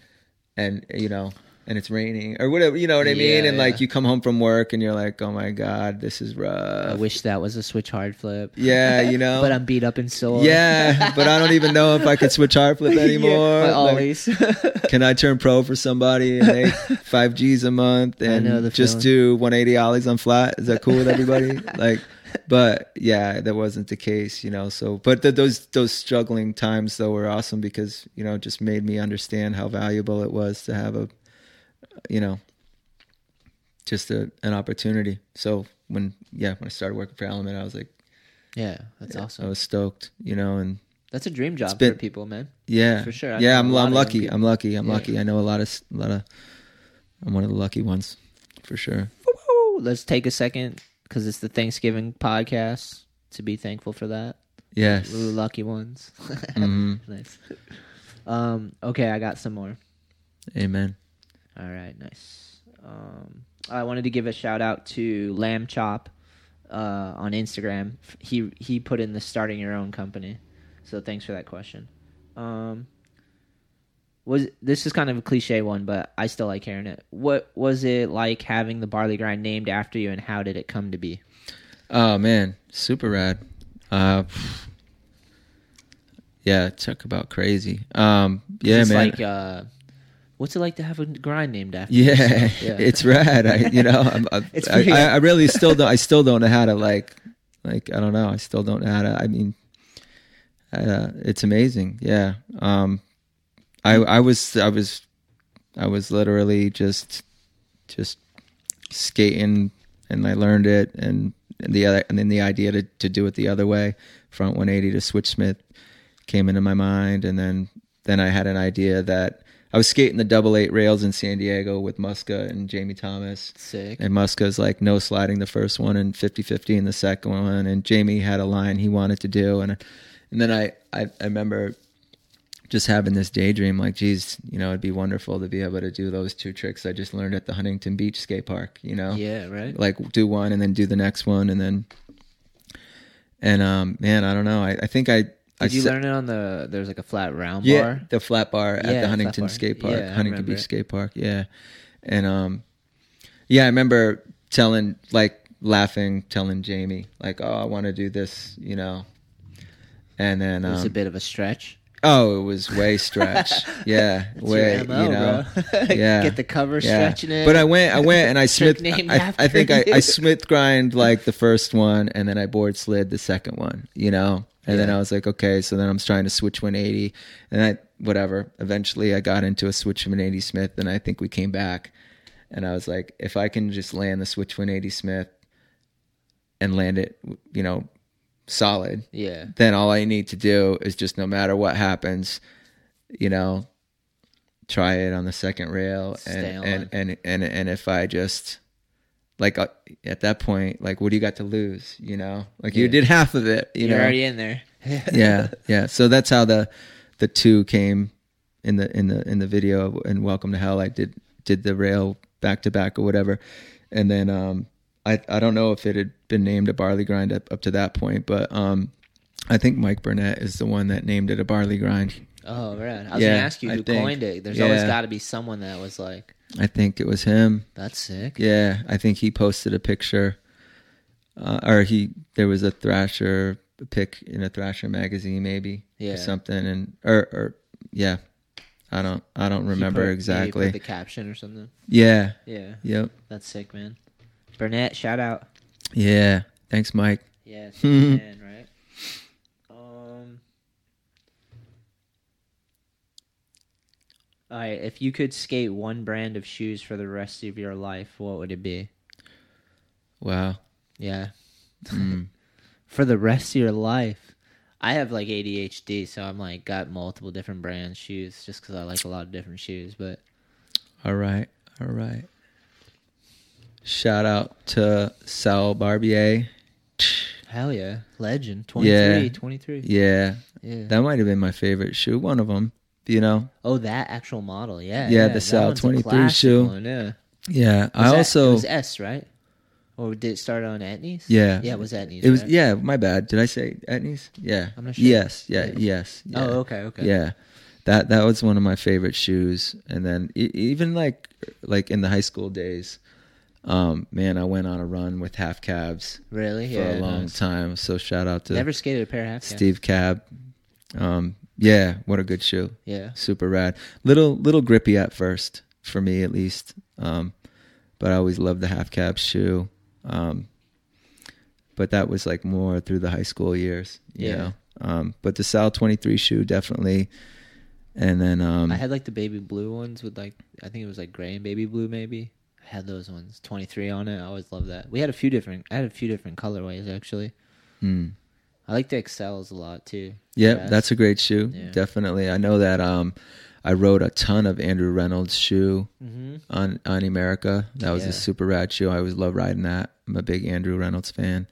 and you know, and it's raining or whatever, you know what I mean, Yeah, and like yeah. you come home from work and you're like, oh my god, this is rough. I wish that was a switch hard flip. Yeah, you know. (laughs) but I'm beat up and sore. yeah, but I don't even know if I could switch hard flip (laughs) anymore. Yeah, but Like, (laughs) can I turn pro for somebody and make five G's a month and just do 180 ollies on flat? Is that cool with everybody? like, but yeah, that wasn't the case, you know. So, but th those those struggling times though were awesome because you know just made me understand how valuable it was to have a, you know, just a, an opportunity. So when yeah when I started working for Element, I was like yeah, that's I awesome. I was stoked, you know, and That's a dream job been- for people, man. yeah, For sure. I Yeah, I'm I'm lucky. I'm lucky. I'm Yeah. lucky. I know a lot of a lot of. I'm one of the lucky ones, for sure. Let's take a second because it's the Thanksgiving podcast to be thankful for that. Yes. We're the lucky ones. (laughs) Mhm. nice. Um, okay, I got some more. Amen. All right, nice. Um, I wanted to give a shout out to Lamb Chop uh, on Instagram. He he put in the starting your own company. So thanks for that question. Um, was this is kind of a cliche one, but I still like hearing it. What was it like having the barley grind named after you, and how did it come to be? Oh man, super rad. Uh, yeah, talk about crazy. Um, yeah, man. Like, uh, what's it like to have a grind named after? yeah, (laughs) yeah. it's rad. I, you know, I'm, I, It's I, I, I really (laughs) still don't. I still don't know how to like, like I don't know. I still don't know how to. I mean, uh, it's amazing. Yeah. Um, I I was I was I was literally just just skating, and I learned it, and, and the other, and then the idea to to do it the other way, front 180 to switch smith, came into my mind, and then then I had an idea that. I was skating the double eight rails in San Diego with Muska and Jamie Thomas. Sick. And Muska's like no sliding the first one and 50-50 in the second one. And Jamie had a line he wanted to do. And and then I, I, I remember just having this daydream like, geez, you know, it'd be wonderful to be able to do those two tricks I just learned at the Huntington Beach skate park, you know? Yeah, right. Like do one and then do the next one and then and um man, I don't know. I, I think I I Did you se- learn it on the? There's like a flat round yeah, bar. the flat bar at Yeah, the flat Huntington bar. Skate Park, Yeah, I Huntington remember Beach it. Skate Park. Yeah, and um, yeah, I remember telling like laughing, telling Jamie like, "Oh, I want to do this," you know, and then It was a um, bit of a stretch. oh, it was way stretch. (laughs) yeah, It's way, your MO, you know. bro. (laughs) Yeah. Get the cover stretching it. but I went, I went, and I (laughs) Trick smith. named I, I after think I, you. I smith grind like the first one, and then I board slid the second one. You know, and then I was like, okay, so then I'm trying to switch 180, and I whatever. Eventually, I got into a switch 180 Smith, and I think we came back, and I was like, if I can just land the switch 180 Smith and land it, you know, solid, yeah, then all I need to do is just no matter what happens, you know, try it on the second rail. Stay and on. and, and and and if I just like uh, at that point, like what do you got to lose? You know, like you did (laughs) half of it. You you're know, already in there. (laughs) yeah, yeah. So that's how the the two came in the in the in the video and Welcome to Hell. I did did the rail back to back or whatever, and then um I I don't know if it had been named a barley grind up, up to that point, but um I think Mike Burnett is the one that named it a barley grind. Oh, right. I was Yeah, gonna ask you who coined it. There's always got to be someone that was like, I think it was him. "That's sick." Yeah, I think he posted a picture, uh, or he there was a Thrasher pic in a Thrasher magazine, maybe, Yeah. or something, and or or yeah, I don't I don't remember put- exactly. the caption or something. yeah, Yeah, yep, that's sick, man. Burnett, shout out. yeah. Thanks, Mike. Yeah, (laughs) man, right? All right, if you could skate one brand of shoes for the rest of your life, what would it be? Wow. Yeah, Mm. (laughs) for the rest of your life. I have like ADHD, so I'm like got multiple different brands shoes just because I like a lot of different shoes. But All right, all right. Shout out to Sal Barbier. hell yeah, legend 23, Yeah. 23. Yeah, Yeah. that might have been my favorite shoe. One of them, you know. oh, that actual model, yeah. Yeah, the Sal 23 shoe. one, yeah. Yeah, Was I that- also it was S, right? Or did it start on Etnies? Yeah. yeah, it was Etnies. It was right? yeah. My bad. Did I say Etnies? Yeah. I'm not sure. Yes. Yeah. Yeah. Yes. Yeah. Oh, okay, okay. Yeah. That that was one of my favorite shoes. And then even like like in the high school days, um, man, I went on a run with half cabs really? for yeah, a long nice. time. So shout out to Never skated a pair of half. Steve Cab. Um, yeah, what a good shoe. Yeah, Super rad. Little little grippy at first for me at least. Um, but I always loved the half cab shoe. Um, but that was like more through the high school years, you Yeah. know. Um, but the Sal 23 shoe definitely. And then um I had like the baby blue ones with like I think it was like gray and baby blue maybe. I had those ones, twenty three on it. I always loved that. We had a few different. I had a few different colorways actually. hmm. I like the Excels a lot too. Yeah, that's a great shoe. Yeah. Definitely. I know that um I rode a ton of Andrew Reynolds shoe Mm-hmm. on on America. That was Yeah. a super rad shoe. I always love riding that. I'm a big Andrew Reynolds fan.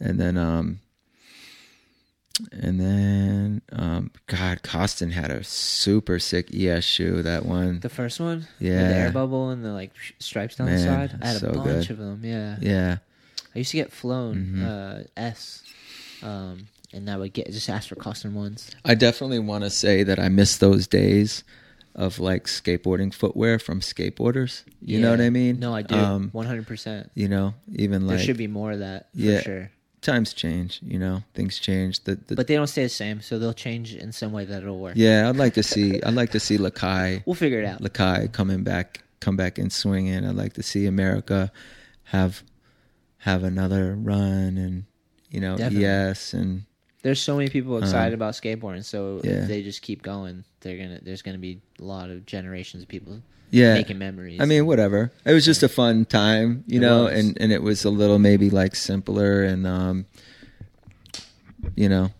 And then um and then um, God, Koston had a super sick ES shoe. That one, The first one, Yeah. with the air bubble and the like stripes down the side. I had a bunch good. of them. Yeah. yeah, I used to get flown Mhm. uh, S, um, and that would get just ask for custom ones. I definitely want to say that I miss those days of like skateboarding footwear from skateboarders. You know what I mean? No, I do. Um, One hundred percent. you know, even like There should be more of that for Yeah. sure. times change. You know, things change. The, the But they don't stay the same, so they'll change in some way that it'll work. yeah, I'd like to see. I'd like to see Lakai (laughs) We'll figure it out. Lakai coming back, come back and swinging. I'd like to see America have have another run, and you know, Definitely. ES and There's so many people excited Um, about skateboarding, so yeah. if they just keep going, they're gonna. There's gonna be a lot of generations of people yeah. making memories. I mean, whatever. It was just a fun time, you It know, was. and and it was a little maybe like simpler and um, you know,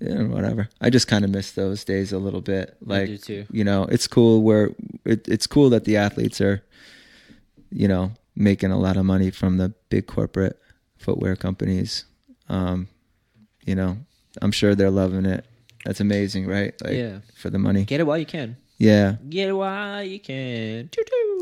yeah, whatever. I just kind of miss those days a little bit. Like, do too. you know, it's cool where it, it's cool that the athletes are, you know, making a lot of money from the big corporate footwear companies. Um, you know, I'm sure they're loving it. That's amazing, right? Like Yeah. for the money. Get it while you can. Yeah. Get it while you can.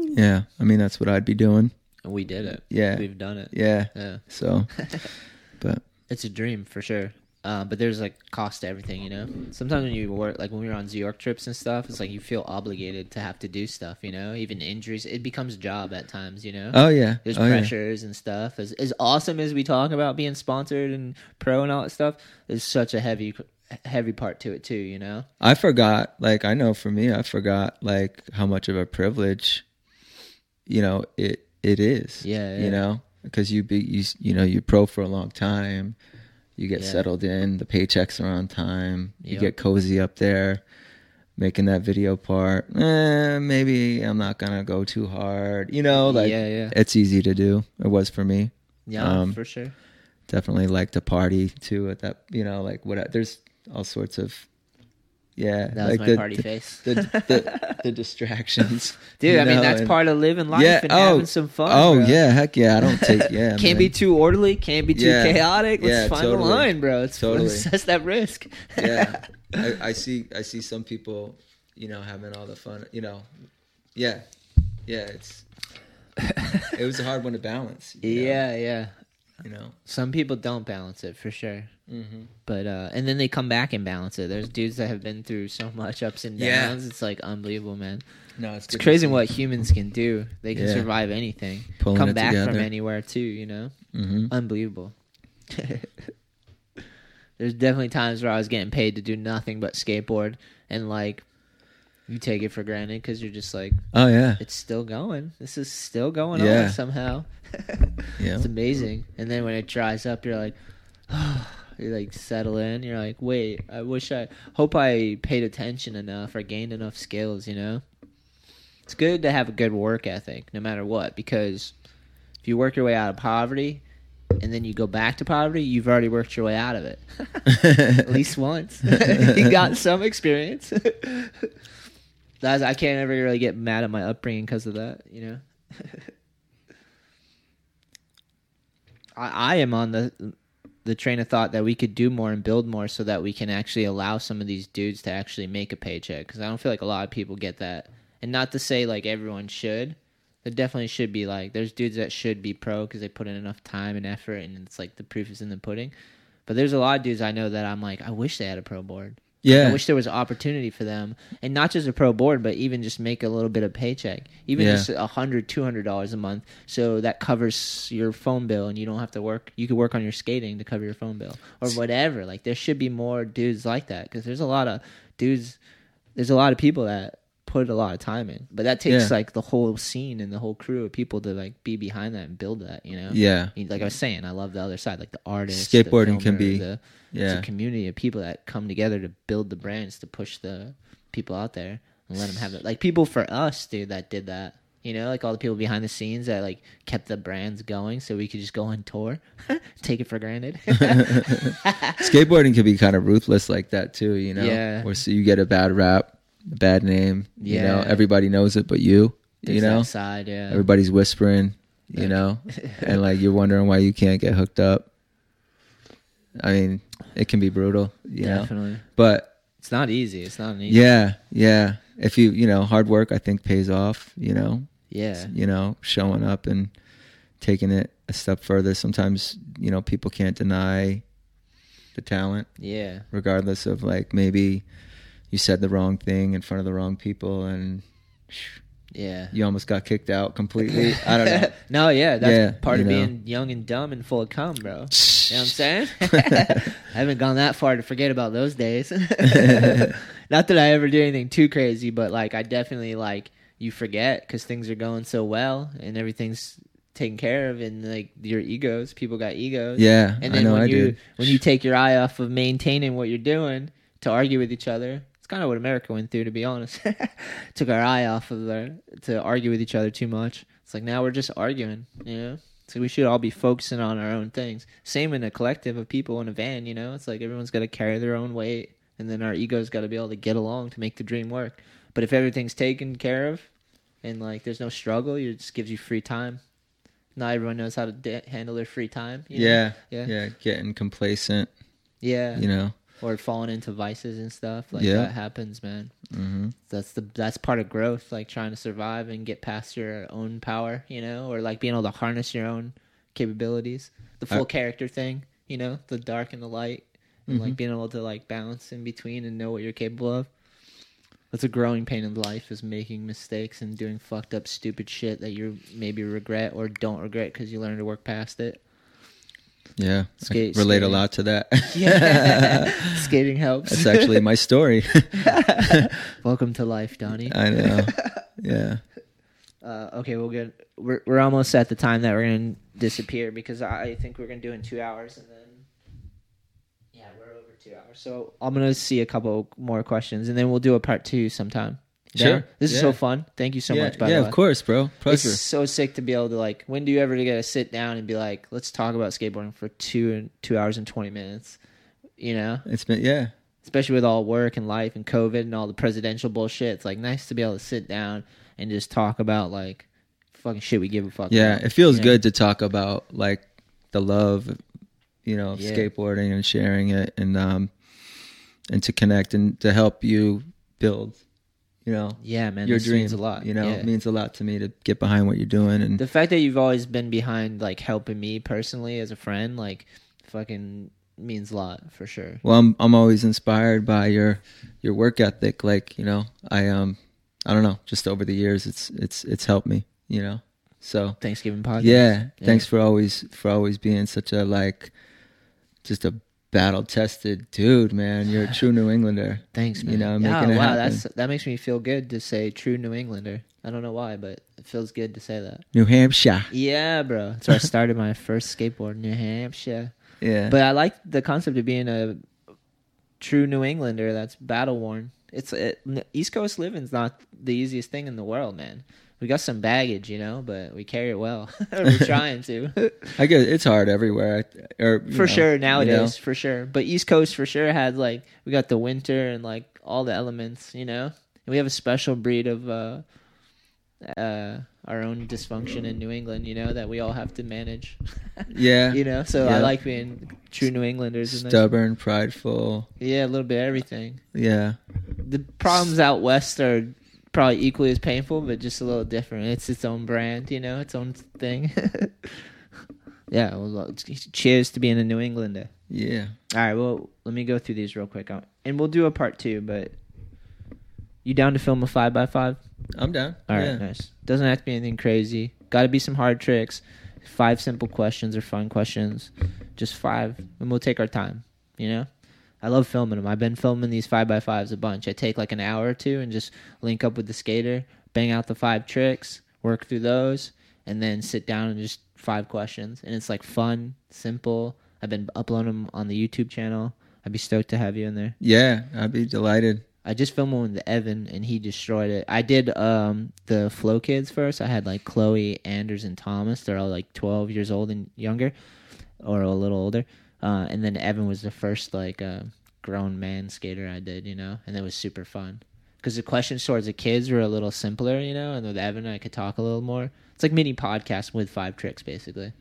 Yeah. I mean, that's what I'd be doing. And we did it. Yeah. We've done it. Yeah. Yeah. So, (laughs) but It's a dream for sure. Uh, but there's like cost to everything, you know. Sometimes when you work, like when we were on New York trips and stuff, it's like you feel obligated to have to do stuff, you know. Even injuries, it becomes a job at times, you know. oh yeah, There's oh, yeah. pressures and stuff. As as awesome as we talk about being sponsored and pro and all that stuff, there's such a heavy heavy part to it too, you know. I forgot. Like I know for me, I forgot like how much of a privilege, you know, it it is. Yeah, yeah. You know, because you be you you know you pro for a long time, you get Yeah. settled in, the paychecks are on time, you get cozy up there. Making that video part, eh, maybe I'm not gonna go too hard. You know, like yeah, yeah, it's easy to do. It was for me. yeah, um, for sure. definitely like to party too at that you know like what there's all sorts of yeah That was my the, party the, face, the, the, the (laughs) distractions dude. I mean, that's and- part of living life Yeah, and oh, having some fun. oh bro. yeah heck yeah i don't take (laughs) yeah Can't be too orderly. Can't be too Yeah. chaotic. Let's Yeah, find totally. the line, bro. It's Totally. Let's assess that risk. yeah (laughs) I, I see i see some people you know having all the fun you know yeah yeah it's it was a hard one to balance you know, yeah, yeah. You know Some people don't balance it for sure. mm-hmm. But uh and then they come back and balance it. There's dudes that have been through so much ups and Yeah. downs. It's like unbelievable, man. no it's, It's crazy what humans can do. They can Yeah. survive anything. Pulling come it back from anywhere too, you know? Mhm. Unbelievable. (laughs) There's definitely times where I was getting paid to do nothing but skateboard and like you take it for granted because you're just like oh yeah it's still going. This is still going Yeah. on somehow. (laughs) yeah It's amazing. And then when it dries up, you're like, (sighs) you like settle in. You're like, wait, I wish I hope I paid attention enough or gained enough skills. You know, it's good to have a good work ethic, no matter what, because if you work your way out of poverty and then you go back to poverty, you've already worked your way out of it. (laughs) At least once, (laughs) you got some experience. That's, I can't ever really get mad at my upbringing because of that. You know. (laughs) I, I am on the the train of thought that we could do more and build more so that we can actually allow some of these dudes to actually make a paycheck because I don't feel like a lot of people get that. And not to say like everyone should. There definitely should be like there's dudes that should be pro because they put in enough time and effort and it's like the proof is in the pudding. But there's a lot of dudes I know that I'm like I wish they had a pro board. Yeah I wish there was opportunity for them, and not just a pro board, but even just make a little bit of paycheck, even Yeah. just a hundred, two hundred dollars a month, so that covers your phone bill, and you don't have to work. You could work on your skating to cover your phone bill or whatever. Like there should be more dudes like that because there's a lot of dudes. There's a lot of people that put a lot of time in, but that takes Yeah. like the whole scene and the whole crew of people to like be behind that and build that. You know. yeah Like I was saying, I love the other side, like the artist. the Skateboarding can be- the, it's yeah a community of people that come together to build the brands to push the people out there and let them have it. Like people for us, dude, that did that. You know, like all the people behind the scenes that like kept the brands going, so we could just go on tour, (laughs) take it for granted. (laughs) skateboarding can be kind of ruthless like that too you know Yeah. where so you get a bad rap bad name you know everybody knows it but you you know side, yeah. everybody's whispering you Yeah. know (laughs) and like you're wondering why you can't get hooked up I mean, it can be brutal, you know. Definitely. But It's not easy. It's not an easy. yeah, yeah. If you you know hard work, I think pays off. You know, Yeah. you know, showing up and taking it a step further. Sometimes you know people can't deny the talent, Yeah. regardless of like maybe you said the wrong thing in front of the wrong people and Yeah. you almost got kicked out completely. I don't know. (laughs) no, yeah, that's Yeah, part of know. being young and dumb and full of cum, bro. You know what I'm (laughs) saying? I (laughs) haven't gone that far to forget about those days. Not that I ever do anything too crazy, but like I definitely like you forget because things are going so well and everything's taken care of, and like your egos, people got egos. Yeah, and I then know when I you when you take your eye off of maintaining what you're doing to argue with each other, it's kind of what America went through, to be honest. (laughs) Took our eye off of the to argue with each other too much. It's like now we're just arguing, you know. So we should all be focusing on our own things. Same in a collective of people in a van, you know. It's like everyone's got to carry their own weight, and then our egos got to be able to get along to make the dream work. But if everything's taken care of, and like there's no struggle, it just gives you free time. Not everyone knows how to de- handle their free time. you know? Yeah, Yeah. yeah, getting complacent. yeah, You know. Or falling into vices and stuff like Yeah. that happens man. Hmm that's the that's part of growth like trying to survive and get past your own power you know or like being able to harness your own capabilities. The full I- character thing you know the dark and the light and like Mhm. being able to like balance in between and know what you're capable of. That's a growing pain in life is making mistakes and doing fucked up stupid shit that you maybe regret or don't regret because you learn to work past it Yeah, Skate- relate skating. a lot to that. (laughs) yeah (laughs) skating helps That's actually my story. (laughs) welcome to life Donny I know. Yeah. Uh, okay, we'll get. We're we're almost at the time that we're gonna disappear because I think we're gonna do it in two hours and then. Yeah, we're over two hours, so I'm gonna see a couple more questions and then we'll do a part two sometime. Sure. This is Yeah. so fun. Thank you so yeah, much. By yeah, the way. of course, bro. Pleasure. It's so sick to be able to like. When do you ever get to sit down and be like, let's talk about skateboarding for two and two hours and twenty minutes? You know, It's been yeah. especially with all work and life and COVID and all the presidential bullshit. It's like nice to be able to sit down and just talk about like fucking shit we give a fuck. Yeah, about, it feels you know? good to talk about like the love, you know, Yeah. skateboarding and sharing it and um and to connect and to help you build, you know, Yeah, man, your this dream. means a lot. You know, Yeah. it means a lot to me to get behind what you're doing and the fact that you've always been behind like helping me personally as a friend, like fucking means a lot for sure. well, I'm I'm always inspired by your your work ethic. Like you know, I um I don't know, just over the years, it's it's it's helped me. You know, so Thanksgiving podcast. yeah, thanks for always for always being such a like just a battle tested dude, man. You're a true New Englander. Thanks, man. You know, making it wow, that's that makes me feel good to say true New Englander. I don't know why, but it feels good to say that. New Hampshire. Yeah, bro. That's where I started my first skateboard, New Hampshire. Yeah. But I like the concept of being a true New Englander that's battle worn. It's it, East Coast living's not the easiest thing in the world, man. We got some baggage, you know, but we carry it well. (laughs) We're (laughs) trying to, I guess it's hard everywhere. Or for know, sure you nowadays, know. for sure. But East Coast for sure had like we got the winter and like all the elements, you know. And we have a special breed of uh, uh, our own dysfunction in New England, you know, that we all have to manage. (laughs) Yeah. you know, so I like being true New Englanders. Stubborn, prideful. yeah, a little bit of everything. Yeah. The problems out west are probably equally as painful, but just a little different. It's its own brand, you know, its own thing. (laughs) yeah. Well, cheers to being a New Englander. Yeah. All right. Well, let me go through these real quick, Uh, and we'll do a part two. But you down to film a five by five? I'm down. All right, yeah. nice. Doesn't have to be anything crazy. Got to be some hard tricks. Five simple questions or fun questions. Just five, and we'll take our time. You know, I love filming them. I've been filming these five by fives a bunch. I take like an hour or two and just link up with the skater, bang out the five tricks, work through those, and then sit down and just five questions. And it's like fun, simple. I've been uploading them on the YouTube channel. I'd be stoked to have you in there. Yeah. I'd be delighted. I just filmed one with Evan and he destroyed it. I did um the Flow Kids first. I had like Chloe, Anders, and Thomas. They're all like twelve years old and younger, or a little older. Uh, and then Evan was the first like uh, grown man skater I did, you know, and it was super fun because the questions towards the kids were a little simpler, you know, and with Evan I could talk a little more. It's like mini podcast with five tricks basically.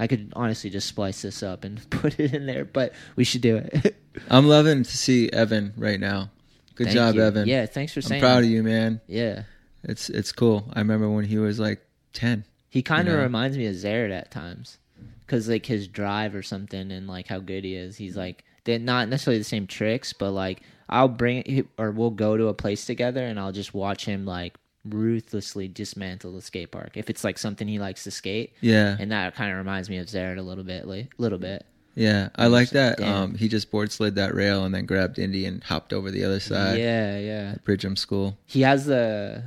I could honestly just splice this up and (laughs) put it in there, but we should do it. (laughs) I'm loving to see Evan right now. Good Thank job, you. Evan. Yeah, thanks for saying. I'm proud that. of you, man. Yeah, It's it's cool. I remember when he was like ten. he kind of know? reminds me of Zered at times, because like his drive or something, and like how good he is. He's like they're not necessarily the same tricks, but like I'll bring or we'll go to a place together, and I'll just watch him like ruthlessly dismantle the skate park if it's like something he likes to skate. Yeah, and that kind of reminds me of Zered a little bit, like little bit. yeah. I like that. Damn. Um, he just board slid that rail and then grabbed Indy and hopped over the other side. yeah, yeah. Bridgem School. He has the.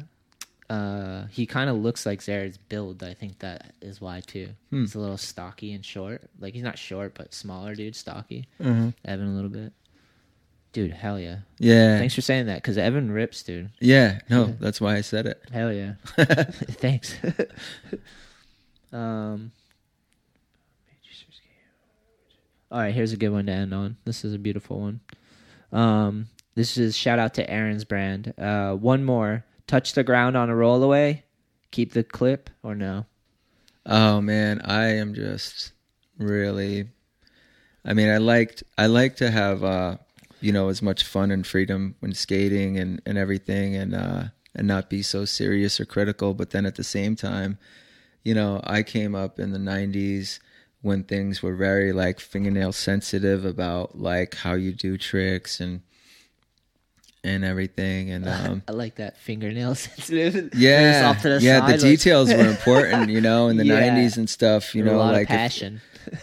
Uh, he kind of looks like Zered's build. I think that is why too. Hmm. He's a little stocky and short. Like he's not short, but smaller, dude. Stocky. Uh-huh. Evan a little bit. Dude, hell yeah. Yeah, Thanks for saying that, because Evan rips, dude. yeah. No, Yeah. (laughs) that's why I said it. Hell yeah. (laughs) Thanks. (laughs) um. All right, here's a good one to end on. This is a beautiful one. Um, this is shout out to Aaron's brand. Uh, one more. Touch the ground on a rollaway. Keep the clip or no? Oh man, I am just really I mean, I liked I like to have uh you know as much fun and freedom when skating and and everything and uh and not be so serious or critical, but then at the same time, you know, I came up in the 90s when things were very like fingernail sensitive about like how you do tricks and and everything and (laughs) um I like that fingernail sensitive. (laughs) yeah, the yeah. side, The like- (laughs) details were important, you know, in the Yeah. '90s and stuff. You a know, lot like of if- passion.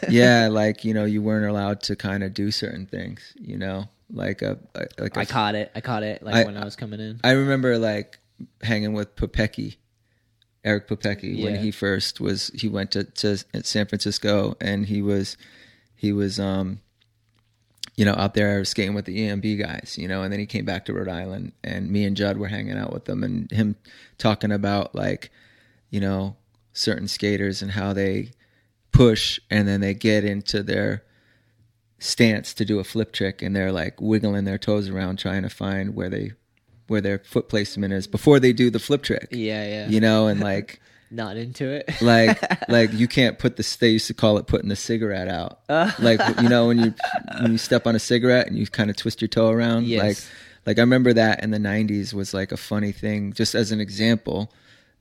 yeah, like you know, you weren't allowed to kind of do certain things. You know, like a a- like a I caught it. I caught it like I- when I was coming in. I remember like hanging with Pupecki, Eric Pupecki, when he first was he went to, to San Francisco and he was he was um you know out there I was skating with the EMB guys, you know, and then he came back to Rhode Island and me and Judd were hanging out with them and him talking about like you know certain skaters and how they push and then they get into their stance to do a flip trick and they're like wiggling their toes around trying to find where they where their foot placement is before they do the flip trick Yeah, yeah. you know and like Not into it. (laughs) like like you can't put the they used to call it putting the cigarette out like you know when you when you step on a cigarette and you kind of twist your toe around Yes. like like i remember that in the 90s was like a funny thing just as an example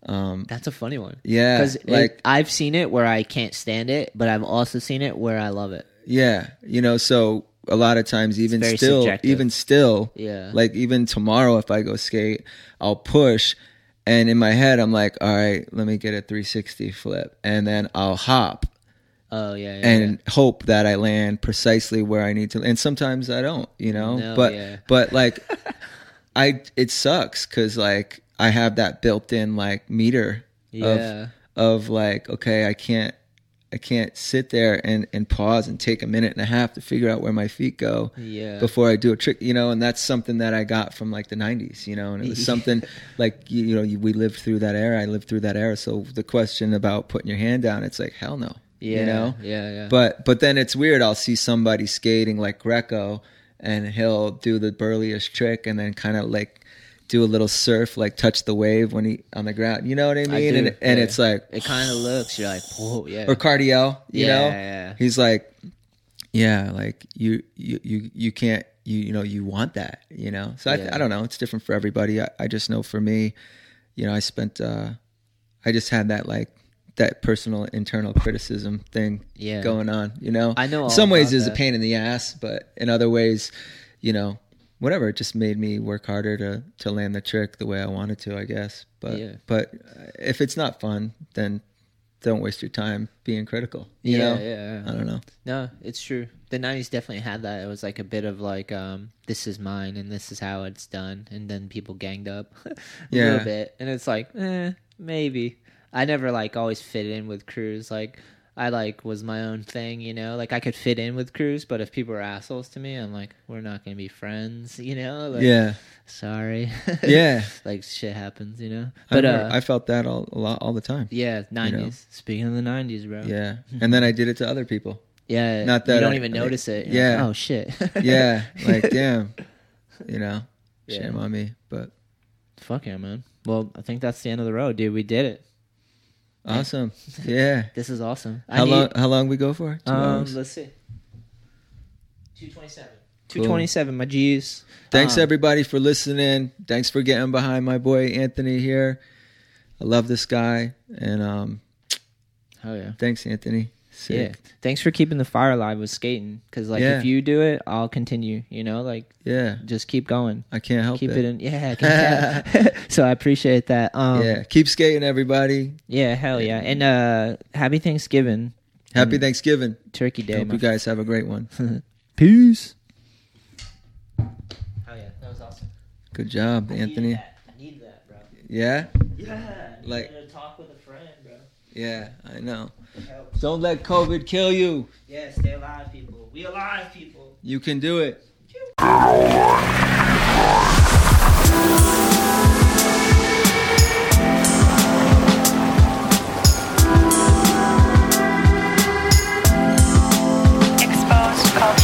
um That's a funny one. yeah Because like I've seen it where I can't stand it, but I've also seen it where I love it. Yeah, you know, so a lot of times, even still, subjective. even still, Yeah. like even tomorrow, if I go skate, I'll push, and in my head, I'm like, all right, let me get a 360 flip, and then I'll hop Oh yeah, yeah and hope that I land precisely where I need to. And sometimes I don't, you know, No, but yeah. but (laughs) like, I it sucks because like I have that built-in like meter Yeah. of of like okay i can't i can't sit there and and pause and take a minute and a half to figure out where my feet go Yeah. before i do a trick you know and that's something that i got from like the 90s you know and it was (laughs) something like you, you know you, we lived through that era i lived through that era so the question about putting your hand down it's like hell no yeah, you know yeah, yeah. but but then it's weird i'll see somebody skating like greco and he'll do the burliest trick and then kind of like do a little surf like touch the wave when he on the ground you know what i mean I do, and, and it's like it kind of looks. You're like, whoa, yeah. or Cardiel, you Yeah, know, yeah. he's like, yeah, like you, you, you, you can't, you, you know, you want that, you know. So I, Yeah. I don't know, it's different for everybody. I, I just know for me, you know, I spent, uh, I just had that like that personal internal criticism thing Yeah. going on, you know. I know In some ways, is a pain in the ass, but in other ways, you know, whatever. It just made me work harder to to land the trick the way I wanted to, I guess. But Yeah. but uh, if it's not fun, then don't waste your time being critical. You yeah, know? yeah, yeah. I don't know. No, it's true. The '90s definitely had that. It was like a bit of like, um, "This is mine, and this is how it's done," and then people ganged up (laughs) a Yeah. little bit, and it's like, eh, maybe. I never like always fit in with crews. Like, I like was my own thing, you know. Like I could fit in with crews, but if people were assholes to me, I'm like, we're not gonna be friends, you know. Like, yeah, Sorry. (laughs) yeah. like shit happens, you know. I, But remember- uh, I felt that all a lot all the time. yeah, '90s. Speaking of the '90s, bro. Yeah, and then I did it to other people. Yeah, Not that you don't I- even I- notice it. Yeah. like, oh shit. (laughs) Yeah, like damn, you know, Yeah. shame on me. But Fuck yeah, man. Well, I think that's the end of the road, dude. We did it. Awesome. (laughs) Yeah. This is awesome. I How need- long? How long we go for? Two Um, hours. let's see. Two twenty-seven. Two twenty-seven. My G's. Thanks Um, everybody for listening. Thanks for getting behind my boy Anthony here. I love this guy, and um, Oh yeah. thanks Anthony. Sick. Yeah. Thanks for keeping the fire alive with skating. Because like Yeah. if you do it, I'll continue. You know, like Yeah. just keep going. I can't help keep it. it in. Yeah. (laughs) (laughs) so I appreciate that. Um, yeah. Keep skating, everybody. Yeah. Hell yeah. And uh, happy Thanksgiving, Happy. Thanksgiving. Turkey Day. Hope you guys have a great one. (laughs) Peace. Oh yeah, that was awesome. Good job, Anthony. I need that, bro. Yeah. Yeah. Like- to talk with a friend, bro. Yeah. I know. Don't let COVID kill you. Yes, stay alive, people. We alive, people. You can do it. Exposed